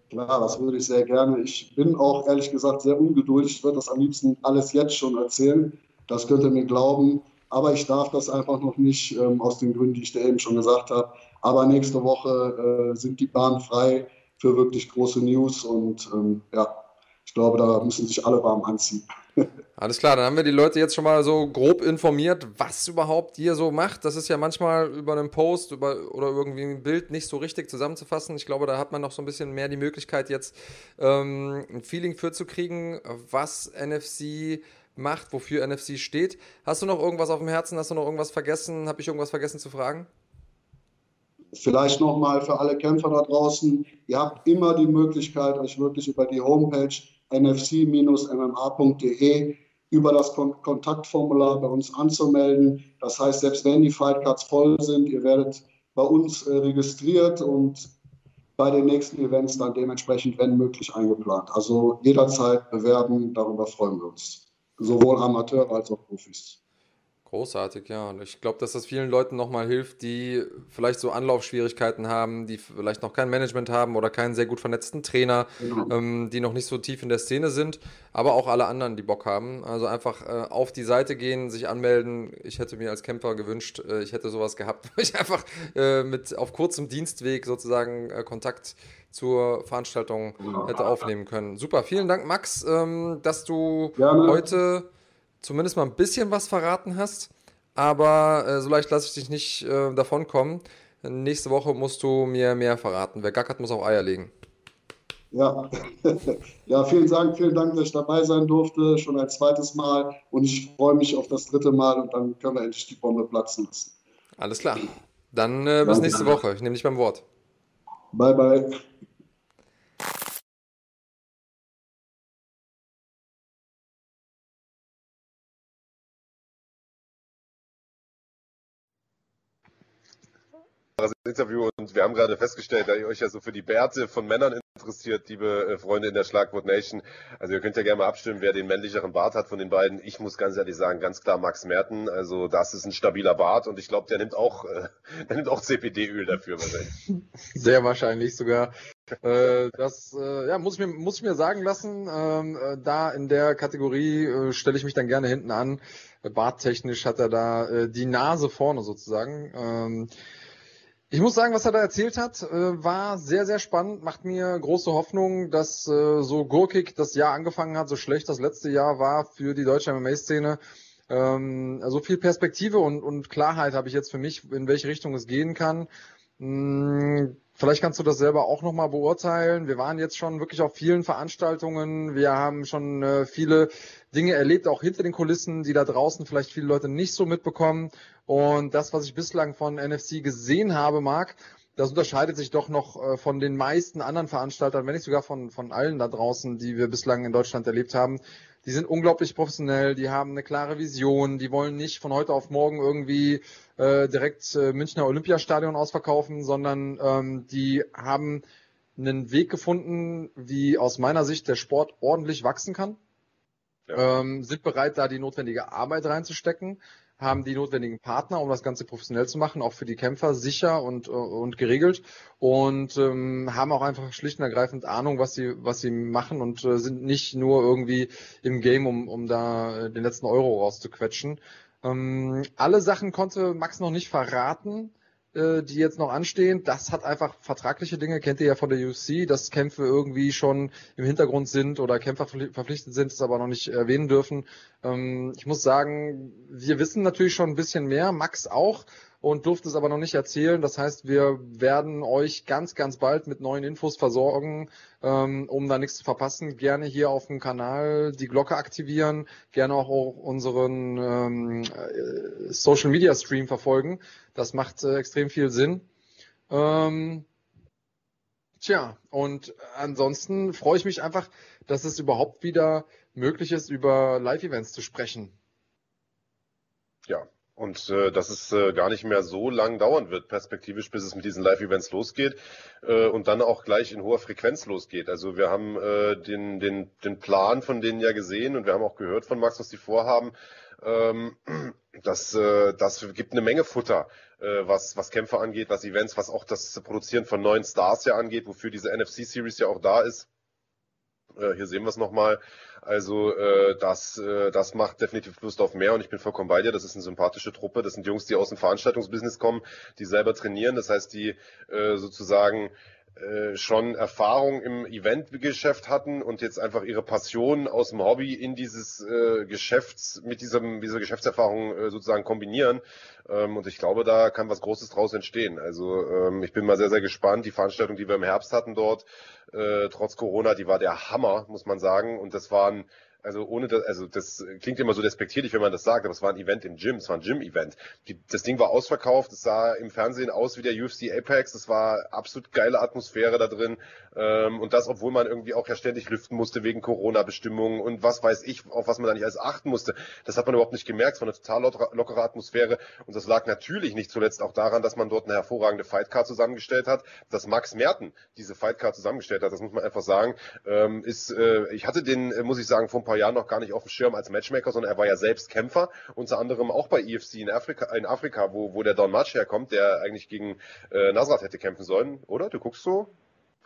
Klar, das würde ich sehr gerne. Ich bin auch ehrlich gesagt sehr ungeduldig. Ich würde das am liebsten alles jetzt schon erzählen. Das könnt ihr mir glauben. Aber ich darf das einfach noch nicht, ähm, aus den Gründen, die ich dir eben schon gesagt habe. Aber nächste Woche äh, sind die Bahnen frei für wirklich große News. Und ähm, ja, ich glaube, da müssen sich alle warm anziehen. [LAUGHS] Alles klar, dann haben wir die Leute jetzt schon mal so grob informiert, was überhaupt ihr so macht. Das ist ja manchmal über einen Post über, oder irgendwie ein Bild nicht so richtig zusammenzufassen. Ich glaube, da hat man noch so ein bisschen mehr die Möglichkeit, jetzt ähm, ein Feeling für zu kriegen, was NFC macht, wofür NFC steht. Hast du noch irgendwas auf dem Herzen? Hast du noch irgendwas vergessen? Habe ich irgendwas vergessen zu fragen? Vielleicht nochmal für alle Kämpfer da draußen. Ihr habt immer die Möglichkeit, euch wirklich über die Homepage nfc-mma.de über das Kon Kontaktformular bei uns anzumelden. Das heißt, selbst wenn die Fightcards voll sind, ihr werdet bei uns äh, registriert und bei den nächsten Events dann dementsprechend, wenn möglich, eingeplant. Also jederzeit bewerben, darüber freuen wir uns. Sowohl Amateure als auch Profis. Großartig, ja. Und ich glaube, dass das vielen Leuten nochmal hilft, die vielleicht so Anlaufschwierigkeiten haben, die vielleicht noch kein Management haben oder keinen sehr gut vernetzten Trainer, genau. ähm, die noch nicht so tief in der Szene sind, aber auch alle anderen, die Bock haben. Also einfach äh, auf die Seite gehen, sich anmelden. Ich hätte mir als Kämpfer gewünscht, äh, ich hätte sowas gehabt, [LAUGHS] wo ich einfach äh, mit auf kurzem Dienstweg sozusagen äh, Kontakt zur Veranstaltung genau. hätte aufnehmen können. Super, vielen Dank, Max, ähm, dass du Gerne. heute zumindest mal ein bisschen was verraten hast. aber äh, so leicht lasse ich dich nicht äh, davonkommen. Nächste Woche musst du mir mehr verraten. Wer gackert, muss auch Eier legen. Ja. [LAUGHS] ja, vielen Dank, vielen Dank, dass ich dabei sein durfte, schon ein zweites Mal. Und ich freue mich auf das dritte Mal und dann können wir endlich die Bombe platzen lassen. Alles klar. Dann äh, bis nächste Woche. Ich nehme dich beim Wort. Bye, bye. Interview und wir haben gerade festgestellt, da ihr euch ja so für die Bärte von Männern interessiert, liebe äh, Freunde in der Schlagwort Nation. Also ihr könnt ja gerne mal abstimmen, wer den männlicheren Bart hat von den beiden. Ich muss ganz ehrlich sagen, ganz klar Max Merten. Also das ist ein stabiler Bart und ich glaube, der nimmt auch, äh, [LAUGHS] der nimmt auch CPD-Öl dafür wahrscheinlich. Sehr wahrscheinlich sogar. äh, das ja, muss, ich mir, muss ich mir sagen lassen. Ähm, äh, da in der Kategorie stelle ich mich dann gerne hinten an. Barttechnisch hat er da die Nase vorne sozusagen. Ähm, ich muss sagen, was er da erzählt hat, äh, war sehr, sehr spannend. Macht mir große Hoffnung, dass äh, so gurkig das Jahr angefangen hat, so schlecht das letzte Jahr war für die deutsche MMA-Szene. Ähm, so viel Perspektive und, und Klarheit habe ich jetzt für mich, in welche Richtung es gehen kann. Hm, vielleicht kannst du das selber auch nochmal beurteilen. Wir waren jetzt schon wirklich auf vielen Veranstaltungen. Wir haben schon äh, viele Dinge erlebt, auch hinter den Kulissen, die da draußen vielleicht viele Leute nicht so mitbekommen. Und das, was ich bislang von NFC gesehen habe, Marc, das unterscheidet sich doch noch äh, von den meisten anderen Veranstaltern, wenn nicht sogar von, von allen da draußen, die wir bislang in Deutschland erlebt haben. Die sind unglaublich professionell, die haben eine klare Vision, die wollen nicht von heute auf morgen irgendwie äh, direkt äh, Münchner Olympiastadion ausverkaufen, sondern ähm, die haben einen Weg gefunden, wie aus meiner Sicht der Sport ordentlich wachsen kann. Ja. Ähm, sind bereit, da die notwendige Arbeit reinzustecken haben die notwendigen Partner, um das Ganze professionell zu machen, auch für die Kämpfer sicher und, und geregelt und ähm, haben auch einfach schlicht und ergreifend Ahnung, was sie, was sie machen und äh, sind nicht nur irgendwie im Game, um, um da äh, den letzten Euro rauszuquetschen. Ähm, alle Sachen konnte Max noch nicht verraten. Äh, die jetzt noch anstehen. Das hat einfach vertragliche Dinge, kennt ihr ja von der UFC, dass Kämpfe irgendwie schon im Hintergrund sind oder Kämpfer verpflichtet sind, es aber noch nicht erwähnen dürfen. Ähm, ich muss sagen, wir wissen natürlich schon ein bisschen mehr, Max auch und durfte es aber noch nicht erzählen. Das heißt, wir werden euch ganz, ganz bald mit neuen Infos versorgen, ähm, um da nichts zu verpassen. Gerne hier auf dem Kanal die Glocke aktivieren, gerne auch unseren ähm, äh, Social Media Stream verfolgen. Das macht äh, extrem viel Sinn. Ähm, tja, und ansonsten freue ich mich einfach, dass es überhaupt wieder möglich ist, über Live-Events zu sprechen. Ja, und äh, dass es äh, gar nicht mehr so lang dauern wird, perspektivisch, bis es mit diesen Live-Events losgeht äh, und dann auch gleich in hoher Frequenz losgeht. Also wir haben äh, den, den, den Plan von denen ja gesehen und wir haben auch gehört von Max, was die vorhaben. Ähm, [CLEARS THROAT] das, äh, das gibt eine Menge Futter, äh, was, was Kämpfe angeht, was Events, was auch das Produzieren von neuen Stars ja angeht, wofür diese NFC-Series ja auch da ist. Äh, hier sehen wir es nochmal. Also das, das macht definitiv Lust auf mehr und ich bin vollkommen bei dir. Das ist eine sympathische Truppe. Das sind Jungs, die aus dem Veranstaltungsbusiness kommen, die selber trainieren. Das heißt, die sozusagen schon Erfahrung im Eventgeschäft hatten und jetzt einfach ihre Passion aus dem Hobby in dieses äh, Geschäfts, mit diesem, dieser Geschäftserfahrung äh, sozusagen kombinieren. Ähm, und ich glaube, da kann was Großes draus entstehen. Also ähm, ich bin mal sehr, sehr gespannt. Die Veranstaltung, die wir im Herbst hatten dort, äh, trotz Corona, die war der Hammer, muss man sagen. Und das waren also ohne das, also das klingt immer so despektierlich, wenn man das sagt, aber es war ein Event im Gym, es war ein Gym-Event. Das Ding war ausverkauft, es sah im Fernsehen aus wie der UFC Apex, es war absolut geile Atmosphäre da drin. Ähm, und das, obwohl man irgendwie auch ja ständig lüften musste wegen Corona-Bestimmungen und was weiß ich, auf was man da nicht alles achten musste. Das hat man überhaupt nicht gemerkt, es war eine total lockere Atmosphäre. Und das lag natürlich nicht zuletzt auch daran, dass man dort eine hervorragende Fightcard zusammengestellt hat, dass Max Merten diese Fightcard zusammengestellt hat, das muss man einfach sagen. Ähm, ist, äh, ich hatte den, äh, muss ich sagen, ein paar Jahren noch gar nicht auf dem Schirm als Matchmaker, sondern er war ja selbst Kämpfer, unter anderem auch bei EFC in Afrika, in Afrika wo, wo der Don Match herkommt, der eigentlich gegen äh, Nasrat hätte kämpfen sollen, oder? Du guckst so?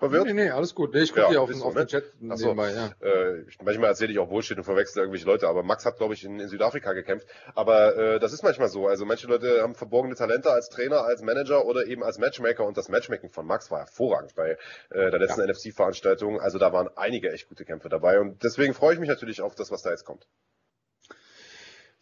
Verwirrt? Nee, nee, alles gut. Nee, ich gucke ja, hier auf, den, auf den Chat Achso, nebenbei, ja. Äh, manchmal erzähle ich auch Bullshit und verwechsel irgendwelche Leute, aber Max hat, glaube ich, in, in, Südafrika gekämpft. Aber äh, das ist manchmal so. Also manche Leute haben verborgene Talente als Trainer, als Manager oder eben als Matchmaker und das Matchmaking von Max war hervorragend bei äh, der letzten ja. NFC-Veranstaltung. Also da waren einige echt gute Kämpfe dabei und deswegen freue ich mich natürlich auf das, was da jetzt kommt.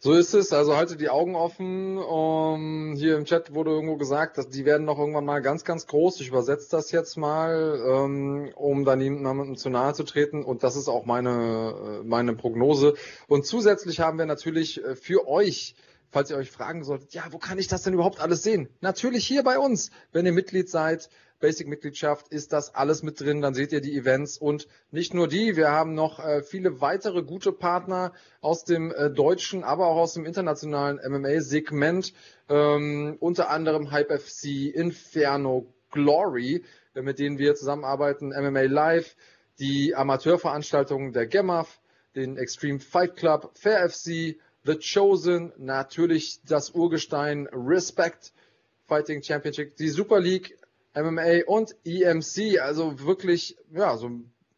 So ist es. Also halte die Augen offen. Um, hier im Chat wurde irgendwo gesagt, dass die werden noch irgendwann mal ganz, ganz groß. Ich übersetze das jetzt mal, um, um da niemandem zu nahe zu treten. Und das ist auch meine, meine Prognose. Und zusätzlich haben wir natürlich äh, für euch falls ihr euch fragen solltet, ja, wo kann ich das denn überhaupt alles sehen? Natürlich hier bei uns, wenn ihr Mitglied seid. Basic-Mitgliedschaft ist das alles mit drin. Dann seht ihr die Events und nicht nur die. Wir haben noch äh, viele weitere gute Partner aus dem äh, deutschen, aber auch aus dem internationalen MMA-Segment. Ähm, unter anderem Hype FC, Inferno, Glory, äh, mit denen wir zusammenarbeiten, MMA Live, die Amateurveranstaltungen der GEMAF, den Extreme Fight Club, Fair FC, The Chosen, natürlich das Urgestein Respect Fighting Championship, die Super League, MMA und EMC, also wirklich, ja, so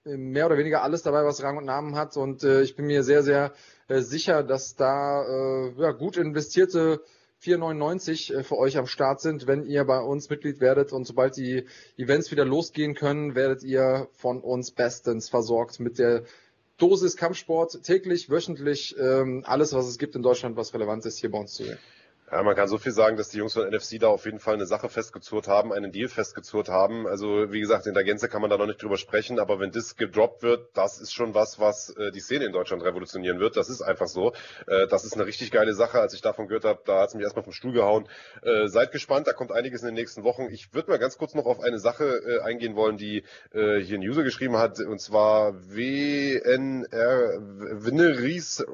mehr oder weniger alles dabei, was Rang und Namen hat. Und äh, ich bin mir sehr, sehr äh, sicher, dass da äh, ja, gut investierte 4,99 äh, für euch am Start sind, wenn ihr bei uns Mitglied werdet. Und sobald die Events wieder losgehen können, werdet ihr von uns bestens versorgt mit der Dosis Kampfsport täglich, wöchentlich, ähm, alles, was es gibt in Deutschland, was relevant ist, hier bei uns zu sehen. Ja, man kann so viel sagen, dass die Jungs von NFC da auf jeden Fall eine Sache festgezurrt haben, einen Deal festgezurrt haben. Also wie gesagt, in der Gänze kann man da noch nicht drüber sprechen, aber wenn das gedroppt wird, das ist schon was, was äh, die Szene in Deutschland revolutionieren wird. Das ist einfach so. Äh, das ist eine richtig geile Sache. Als ich davon gehört habe, da hat es mich erstmal vom Stuhl gehauen. Äh, seid gespannt, da kommt einiges in den nächsten Wochen. Ich würde mal ganz kurz noch auf eine Sache äh, eingehen wollen, die äh, hier ein User geschrieben hat, und zwar WNR, Winneries,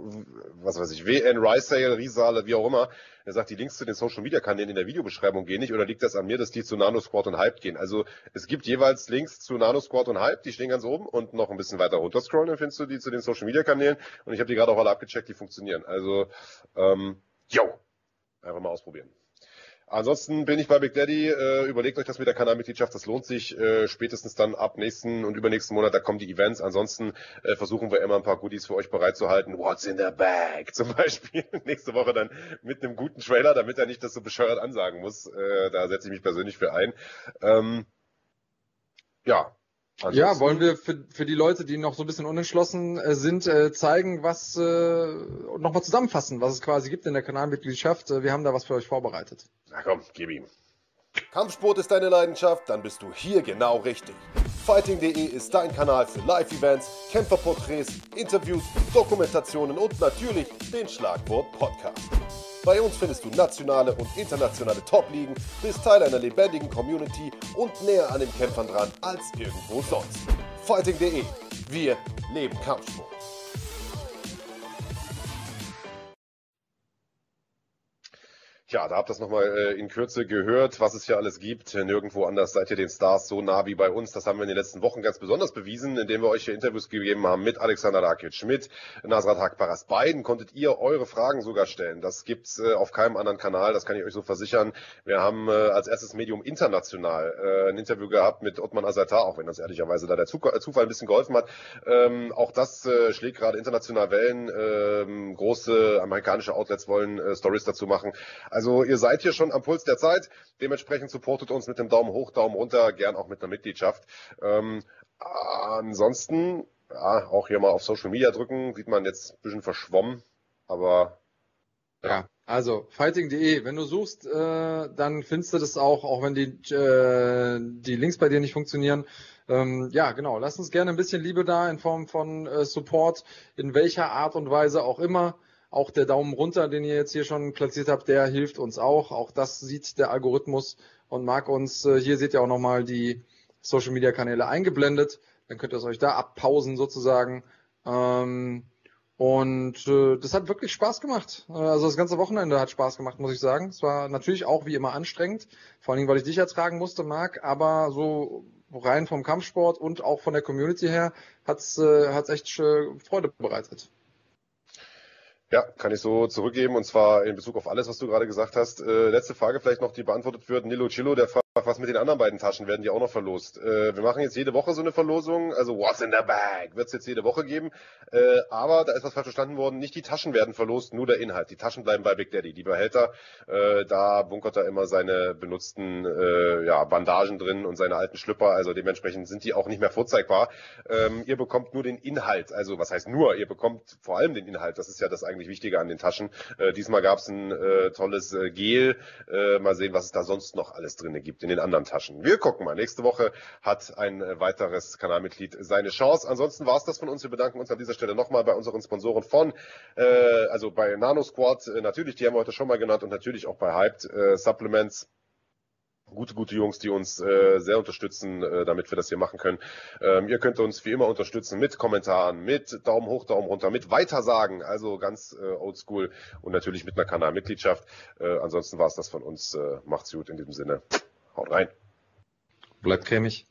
was weiß ich, WN Riesale, Riesale, wie auch immer. Er sagt, die Links zu den Social Media Kanälen in der Videobeschreibung gehen nicht oder liegt das an mir, dass die zu Nano Squad und Hype gehen? Also es gibt jeweils Links zu Nano Squad und Hype, die stehen ganz oben und noch ein bisschen weiter runter scrollen, dann findest du die zu den Social Media Kanälen und ich habe die gerade auch alle abgecheckt, die funktionieren. Also, ähm, yo, einfach mal ausprobieren. Ansonsten bin ich bei Big Daddy. Äh, überlegt euch das mit der Kanalmitgliedschaft. Das lohnt sich äh, spätestens dann ab nächsten und übernächsten Monat. Da kommen die Events. Ansonsten äh, versuchen wir immer ein paar Goodies für euch bereitzuhalten. What's in the bag [LAUGHS] zum Beispiel. Nächste Woche dann mit einem guten Trailer, damit er nicht das so bescheuert ansagen muss. Äh, da setze ich mich persönlich für ein. Ähm, ja, Ansonsten ja, wollen wir für, für die Leute, die noch so ein bisschen unentschlossen äh, sind, äh, zeigen, was äh, nochmal zusammenfassen, was es quasi gibt in der Kanalmitgliedschaft. Äh, wir haben da was für euch vorbereitet. Na komm, gib ihm. Kampfsport ist deine Leidenschaft, dann bist du hier genau richtig. Fighting.de ist dein Kanal für Live-Events, Kämpferporträts, Interviews, Dokumentationen und natürlich den Schlagwort Podcast. Bei uns findest du nationale und internationale Top-Ligen, bist Teil einer lebendigen Community und näher an den Kämpfern dran als irgendwo sonst. Fighting.de. Wir leben Kampfsport. Tja, da habt ihr es nochmal äh, in Kürze gehört, was es hier alles gibt. Nirgendwo anders seid ihr den Stars so nah wie bei uns. Das haben wir in den letzten Wochen ganz besonders bewiesen, indem wir euch hier Interviews gegeben haben mit Alexander Rakic, mit Nasrat Hakparas. Beiden konntet ihr eure Fragen sogar stellen. Das gibt's äh, auf keinem anderen Kanal, das kann ich euch so versichern. Wir haben äh, als erstes Medium international äh, ein Interview gehabt mit Ottman Azaitar, auch wenn das ehrlicherweise da der Zufall ein bisschen geholfen hat. Ähm, auch das äh, schlägt gerade international Wellen. Ähm, große amerikanische Outlets wollen äh, Stories dazu machen. Also ihr seid hier schon am Puls der Zeit. Dementsprechend supportet uns mit dem Daumen hoch, Daumen runter, gern auch mit einer Mitgliedschaft. Ähm, ansonsten, ja, auch hier mal auf Social Media drücken, sieht man jetzt ein bisschen verschwommen, aber ja. ja. Also fighting.de, wenn du suchst, äh, dann findest du das auch, auch wenn die, äh, die Links bei dir nicht funktionieren. Ähm, ja, genau. Lass uns gerne ein bisschen Liebe da in Form von äh, Support, in welcher Art und Weise auch immer. Auch der Daumen runter, den ihr jetzt hier schon platziert habt, der hilft uns auch. Auch das sieht der Algorithmus und mag uns. Äh, hier seht ihr auch nochmal die Social Media Kanäle eingeblendet. Dann könnt ihr es euch da abpausen sozusagen. Ähm, und äh, das hat wirklich Spaß gemacht. Äh, also das ganze Wochenende hat Spaß gemacht, muss ich sagen. Es war natürlich auch wie immer anstrengend, vor allen Dingen, weil ich dich ertragen musste, Marc, aber so rein vom Kampfsport und auch von der Community her äh, hat's echt Freude bereitet. Ja, kann ich so zurückgeben und zwar in Bezug auf alles, was du gerade gesagt hast. Äh, letzte Frage vielleicht noch, die beantwortet wird. Nilo Chillo, der was mit den anderen beiden Taschen? Werden die auch noch verlost? Äh, wir machen jetzt jede Woche so eine Verlosung. Also What's in the Bag wird es jetzt jede Woche geben. Äh, aber da ist was falsch verstanden worden. Nicht die Taschen werden verlost, nur der Inhalt. Die Taschen bleiben bei Big Daddy. Die Behälter, äh, da bunkert er immer seine benutzten äh, ja, Bandagen drin und seine alten Schlüpper. Also dementsprechend sind die auch nicht mehr vorzeigbar. Ähm, ihr bekommt nur den Inhalt. Also was heißt nur? Ihr bekommt vor allem den Inhalt. Das ist ja das eigentlich Wichtige an den Taschen. Äh, diesmal gab es ein äh, tolles Gel. Mal sehen, was es da sonst noch alles drin gibt in den anderen Taschen. Wir gucken mal. Nächste Woche hat ein äh, weiteres Kanalmitglied seine Chance. Ansonsten war es das von uns. Wir bedanken uns an dieser Stelle nochmal bei unseren Sponsoren von, äh, also bei Nano Squad, äh, natürlich, die haben wir heute schon mal genannt und natürlich auch bei Hyped äh, Supplements gute, gute Jungs, die uns äh, sehr unterstützen, äh, damit wir das hier machen können. Ähm, ihr könnt uns wie immer unterstützen mit Kommentaren, mit Daumen hoch, Daumen runter, mit Weitersagen, also ganz äh, oldschool und natürlich mit einer Kanalmitgliedschaft. Äh, ansonsten war es das von uns. Äh, macht's gut in diesem Sinne. Haut rein. Bleibt cremig.